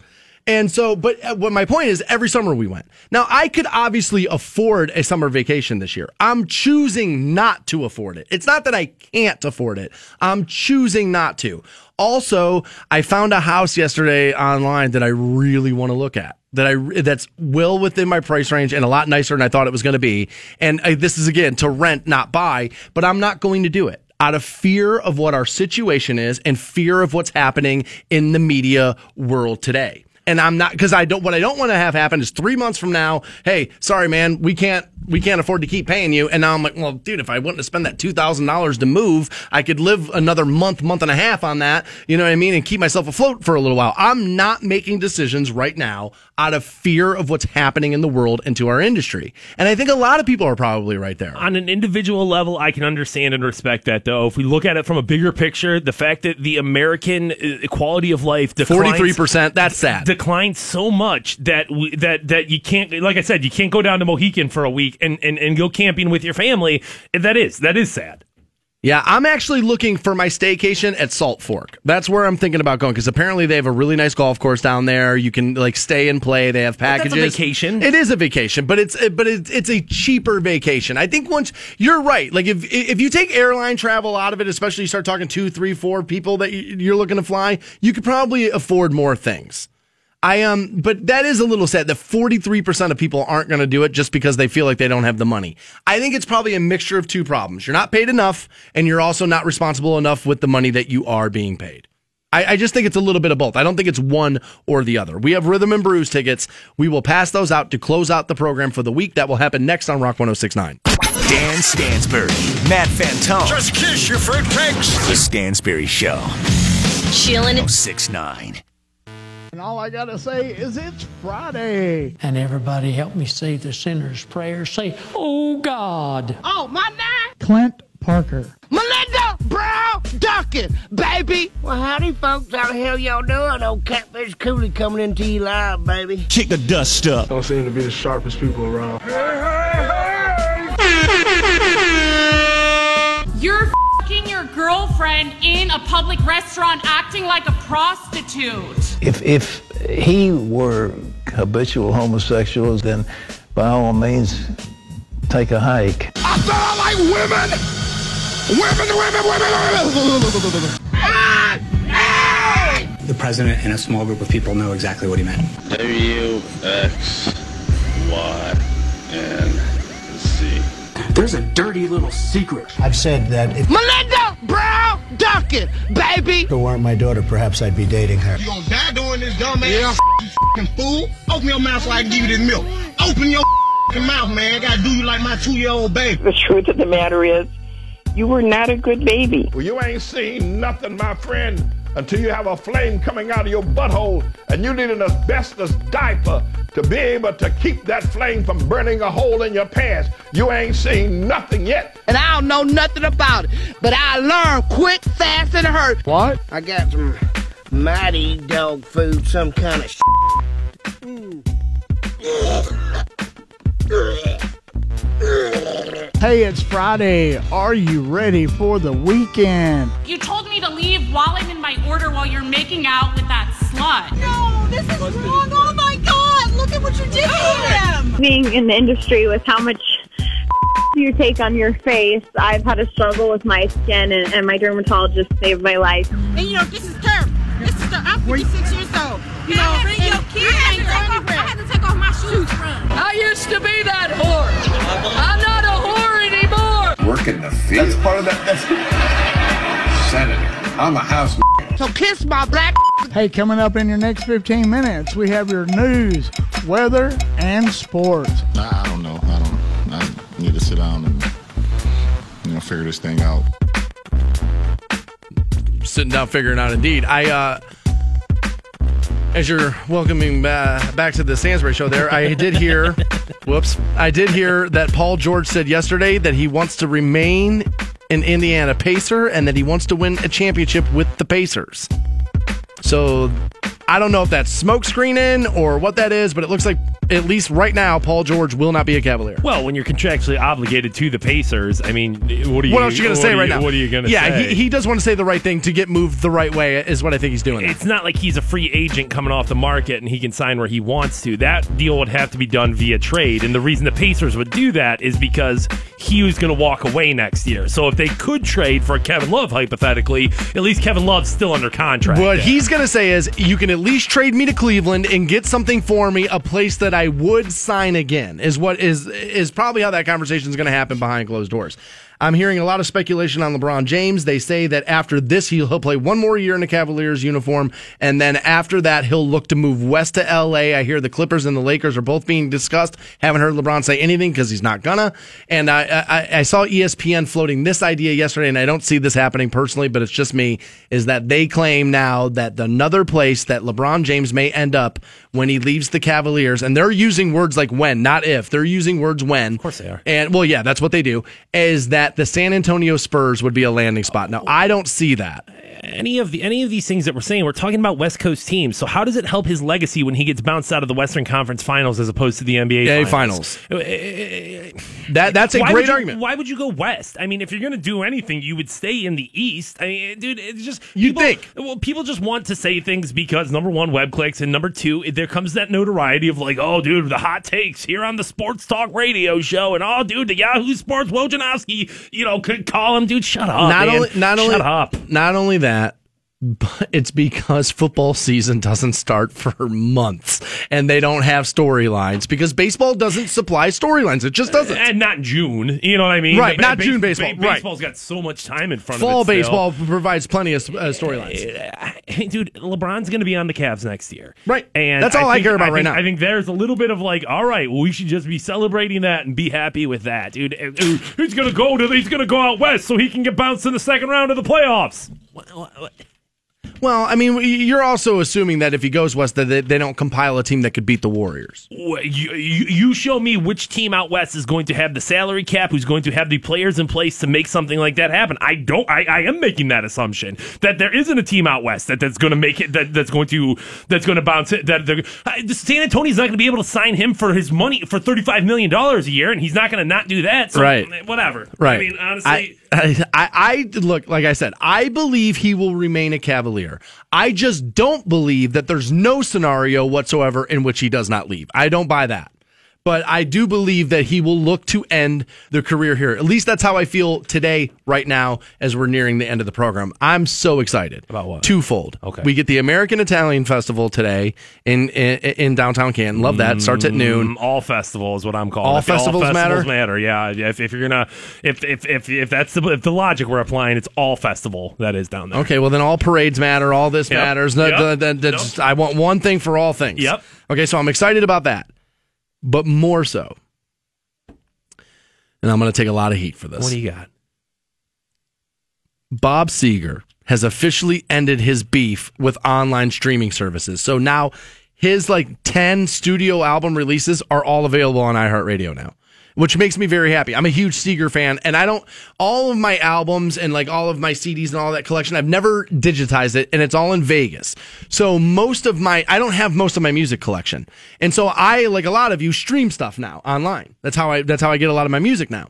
Speaker 11: And so, but uh, what my point is, every summer we went. Now, I could obviously afford a summer vacation this year. I'm choosing not to afford it. It's not that I can't afford it. I'm choosing not to. Also, I found a house yesterday online that I really want to look at. That I that's well within my price range and a lot nicer than I thought it was going to be. And uh, this is again to rent, not buy. But I'm not going to do it out of fear of what our situation is and fear of what's happening in the media world today and I'm not because I don't. What I don't want to have happen is three months from now. Hey, sorry, man, we can't we can't afford to keep paying you. And now I'm like, well, dude, if I wouldn't have spent that two thousand dollars to move, I could live another month, month and a half on that. You know what I mean, and keep myself afloat for a little while. I'm not making decisions right now out of fear of what's happening in the world and to our industry. And I think a lot of people are probably right there.
Speaker 12: On an individual level, I can understand and respect that, though. If we look at it from a bigger picture, the fact that the American uh, quality of life
Speaker 11: forty three percent, that's sad.
Speaker 12: Declined so much that we, that that you can't, like I said, you can't go down to Mohican for a week and, and, and go camping with your family. That is that is sad.
Speaker 11: Yeah, I'm actually looking for my staycation at Salt Fork. That's where I'm thinking about going because apparently they have a really nice golf course down there. You can like stay and play. They have packages.
Speaker 12: That's a vacation.
Speaker 11: It is a vacation, but it's but it's, it's a cheaper vacation. I think once you're right, like if if you take airline travel out of it, especially you start talking two, three, four people that you're looking to fly, you could probably afford more things. I um, but that is a little sad that 43% of people aren't going to do it just because they feel like they don't have the money. I think it's probably a mixture of two problems. You're not paid enough, and you're also not responsible enough with the money that you are being paid. I, I just think it's a little bit of both. I don't think it's one or the other. We have Rhythm and Brews tickets. We will pass those out to close out the program for the week. That will happen next on Rock 1069.
Speaker 14: Dan Stansbury, Matt Fantone.
Speaker 1: Just kiss your fruitcakes.
Speaker 14: The Stansbury Show.
Speaker 15: Chillin'
Speaker 14: 69.
Speaker 6: And all I got to say is it's Friday.
Speaker 16: And everybody help me say the sinner's prayer. Say, Oh God.
Speaker 8: Oh, my name?
Speaker 6: Clint Parker.
Speaker 17: Melinda Brown Duncan, baby.
Speaker 18: Well, howdy, folks. How the hell y'all doing? Old Catfish Cooley coming into you live, baby.
Speaker 19: Kick the dust up.
Speaker 20: Don't seem to be the sharpest people around.
Speaker 7: You're fing your girlfriend in a public restaurant acting like a prostitute.
Speaker 21: If if he were habitual homosexuals, then by all means, take a hike.
Speaker 1: I said I like women. Women, women, women, women.
Speaker 2: The president and a small group of people know exactly what he meant.
Speaker 22: W X Y and Z.
Speaker 2: There's a dirty little secret.
Speaker 4: I've said that if
Speaker 17: Melinda Brown Duncan, baby.
Speaker 4: it weren't my daughter, perhaps I'd be dating her.
Speaker 1: You gonna die doing this, dumb ass yeah. you fucking fool? Open your mouth so I can give you this milk. Open your fucking mouth, man. I gotta do you like my two-year-old baby.
Speaker 23: The truth of the matter is, you were not a good baby.
Speaker 3: Well, you ain't seen nothing, my friend, until you have a flame coming out of your butthole and you need an asbestos diaper to be able to keep that flame from burning a hole in your pants. You ain't seen nothing yet.
Speaker 17: And I don't know nothing about it, but I learned quick, fast, and hurt.
Speaker 6: What?
Speaker 18: I got some mighty dog food, some kind of
Speaker 6: Hey, it's Friday. Are you ready for the weekend?
Speaker 7: You told me to leave while I'm in my order while you're making out with that slut.
Speaker 8: No, this is wrong. Oh my God! Look at what you did to him.
Speaker 5: Being in the industry with how much you take on your face, I've had a struggle with my skin, and, and my dermatologist saved my life.
Speaker 8: And you know, this is terrible. This is terrible. I'm 46 years old. You know, and your kids can't go anywhere. I had to take off my shoes to run.
Speaker 24: I used to be that whore. I'm not a whore anymore.
Speaker 9: Work in the field. That's part of that. That's Senator. I'm a house.
Speaker 17: So kiss my black.
Speaker 6: Hey, coming up in your next 15 minutes, we have your news, weather, and sports.
Speaker 10: I, I don't know. I don't. I need to sit down and you know figure this thing out.
Speaker 11: Sitting down figuring out indeed. I uh as you're welcoming ba- back to the Stansbury show there, I did hear whoops. I did hear that Paul George said yesterday that he wants to remain an Indiana Pacer and that he wants to win a championship with the Pacers. So I don't know if that's smokescreening or what that is, but it looks like at least right now, Paul George will not be a Cavalier.
Speaker 12: Well, when you're contractually obligated to the Pacers, I mean, what are you?
Speaker 11: what else are you going to say right
Speaker 12: you-
Speaker 11: now?
Speaker 12: What are you going to
Speaker 11: yeah,
Speaker 12: say?
Speaker 11: he, he does want to say the right thing to get moved the right way, is what I think he's doing.
Speaker 12: It's not like he's a free agent coming off the market and he can sign where he wants to. That deal would have to be done via trade. And the reason the Pacers would do that is because he was going to walk away next year. So if they could trade for Kevin Love, hypothetically, at least Kevin Love's still under contract.
Speaker 11: What
Speaker 12: there.
Speaker 11: he's going to say is, you can at least trade me to Cleveland and get something for me, a place that I would sign again. Is what is is probably how that conversation is going to happen behind closed doors. I'm hearing a lot of speculation on LeBron James. They say that after this, he'll, he'll play one more year in a Cavaliers uniform, and then after that, he'll look to move west to LA. I hear the Clippers and the Lakers are both being discussed. Haven't heard LeBron say anything because he's not gonna. And I, I, I saw ESPN floating this idea yesterday, and I don't see this happening personally, but it's just me. Is that they claim now that another place that LeBron James may end up when he leaves the Cavaliers, and they're using words like when, not if. They're using words when. Of
Speaker 12: course they are.
Speaker 11: And well, yeah, that's what they do. Is that the San Antonio Spurs would be a landing spot? Now, I don't see that.
Speaker 12: Any of the any of these things that we're saying, we're talking about West Coast teams. So how does it help his legacy when he gets bounced out of the Western Conference Finals as opposed to the NBA
Speaker 11: Yeah,
Speaker 12: finals?
Speaker 11: finals. Uh, uh, uh, that that's a
Speaker 12: Why
Speaker 11: great
Speaker 12: you-
Speaker 11: argument.
Speaker 12: Why would you go west? I mean, if you're going to do anything, you would stay in the east. I mean, dude, it's just
Speaker 11: you
Speaker 12: think. Well, people just want to say things because number one, web clicks, and number two, there comes that notoriety of like, oh, dude, the hot takes here on the Sports Talk Radio show, and oh, dude, the Yahoo Sports Wojnarowski, you know, could call him, dude, shut up,
Speaker 11: not
Speaker 12: man.
Speaker 11: only not
Speaker 12: shut
Speaker 11: only
Speaker 12: up.
Speaker 11: not only that that but it's because football season doesn't start for months and they don't have storylines because baseball doesn't supply storylines it just doesn't
Speaker 12: And not June, you know what I mean?
Speaker 11: Right,
Speaker 12: The
Speaker 11: not June baseball,
Speaker 12: ba-
Speaker 11: right.
Speaker 12: Baseball's got so much time in front
Speaker 11: fall
Speaker 12: of it. still.
Speaker 11: baseball provides plenty of uh, storylines
Speaker 12: Hey, dude, LeBron's going to be on the Cavs next year.
Speaker 11: Right.
Speaker 12: And
Speaker 11: That's all I
Speaker 12: think-
Speaker 11: care about
Speaker 12: think-
Speaker 11: right now.
Speaker 12: I think there's a little bit of like, all right, well, we should just be celebrating that and be happy with that, dude. Uh, uh, He's going to go to, he's going to go out west so he can get bounced in the second round of the playoffs.
Speaker 11: Well i mean you're also assuming that if he goes west that they, don't compile a team that could beat the warriors
Speaker 12: You, you, you show me which team out west is going to have the salary cap, who's going to have the players in place to make something like that happen. I don't. I, I am making that assumption that there isn't a team out west that, that's going to make it. That, that's going to that's going to bounce it. That San Antonio's not going to be able to sign him for his money for thirty five million dollars a year, and he's not going to not do that. So,
Speaker 11: Right.
Speaker 12: Whatever.
Speaker 11: Right.
Speaker 12: I mean, honestly.
Speaker 11: I, I, I look like I said. I believe he will remain a Cavalier. I just don't believe that there's no scenario whatsoever in which he does not leave. I don't buy that. But I do believe that he will look to end the career here. At least that's how I feel today, right now, as we're nearing the end of the program. I'm so excited. About what? Twofold.
Speaker 12: Okay.
Speaker 11: We get the American Italian Festival today in in, in downtown Canton. Love that. Starts at noon.
Speaker 12: Mm, All festival is what I'm calling.
Speaker 11: All
Speaker 12: it.
Speaker 11: festivals
Speaker 12: all festivals
Speaker 11: matter?
Speaker 12: matter. Yeah. If, if you're gonna, if if if if that's the if the logic we're applying, it's all festival that is down there.
Speaker 11: Okay, well then all parades matter. All this
Speaker 12: Yep.
Speaker 11: matters.
Speaker 12: Yep.
Speaker 11: the- the- the- just- I want one thing for all things.
Speaker 12: Yep.
Speaker 11: Okay, so I'm excited about that, but more so, and I'm going to take a lot of heat for this.
Speaker 12: What do you got?
Speaker 11: Bob Seger has officially ended his beef with online streaming services. So now his like 10 studio album releases are all available on iHeartRadio now, which makes me very happy. I'm a huge Seger fan and I don't all of my albums and like all of my CDs and all that collection, I've never digitized it and it's all in Vegas. So most of my I don't have most of my music collection. And so I like a lot of you stream stuff now online. That's how I that's how I get a lot of my music now.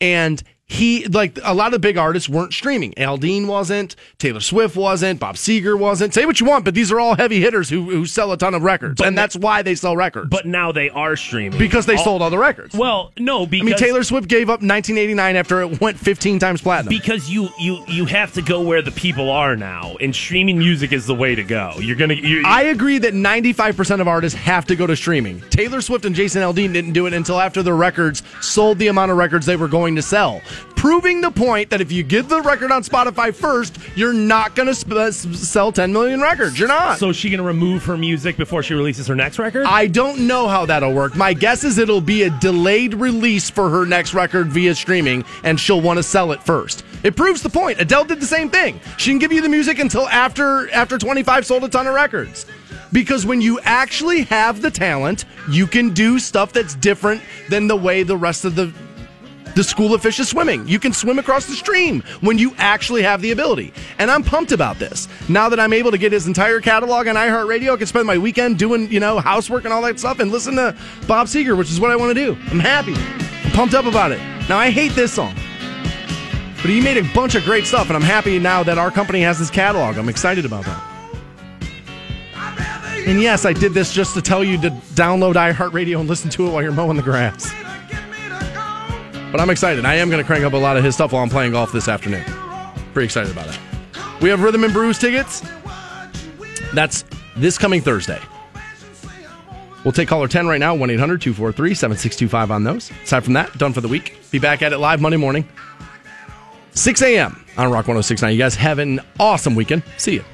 Speaker 11: And he like a lot of big artists weren't streaming. Aldean wasn't, Taylor Swift wasn't, Bob Seger wasn't. Say what you want, but these are all heavy hitters who who sell a ton of records, and that's why they sell records
Speaker 12: But now they are streaming
Speaker 11: because they
Speaker 12: All-
Speaker 11: sold all the records.
Speaker 12: Well, no,
Speaker 11: I
Speaker 12: because
Speaker 11: mean Taylor Swift gave up 1989 after it went 15 times platinum.
Speaker 12: because you you you have to go where the people are now, and streaming music is the way to go. You're gonna. You,
Speaker 11: I agree that 95% of artists have to go to streaming. Taylor Swift and Jason Aldean didn't do it until after the records sold the amount of records they were going to sell. Proving the point that if you get the record on Spotify first, you're not going to sp- uh, sell 10 million records. You're not.
Speaker 12: so is she gonna remove her music before she releases her next record?
Speaker 11: I don't know how that'll work. My guess is it'll be a delayed release for her next record via streaming, and she'll want to sell it first. It proves the point. Adele did the same thing. She didn't give you the music until after after 25 sold a ton of records. Because when you actually have the talent, you can do stuff that's different than the way the rest of the the School of Fish is Swimming. You can swim across the stream when you actually have the ability. And I'm pumped about this. Now that I'm able to get his entire catalog on iHeartRadio, I can spend my weekend doing, you know, housework and all that stuff and listen to Bob Seger, which is what I want to do. I'm happy. I'm pumped up about it. Now, I hate this song. But he made a bunch of great stuff, and I'm happy now that our company has this catalog. I'm excited about that. And yes, I did this just to tell you to download iHeartRadio and listen to it while you're mowing the grass. But I'm excited. I am going to crank up a lot of his stuff while I'm playing golf this afternoon. Pretty excited about it. We have Rhythm and Brews tickets. That's this coming Thursday. We'll take caller 10 right now, 1 800 243 7625 on those. Aside from that, done for the week. Be back at it live Monday morning, 6 a.m. on Rock 1069. You guys have an awesome weekend. See you.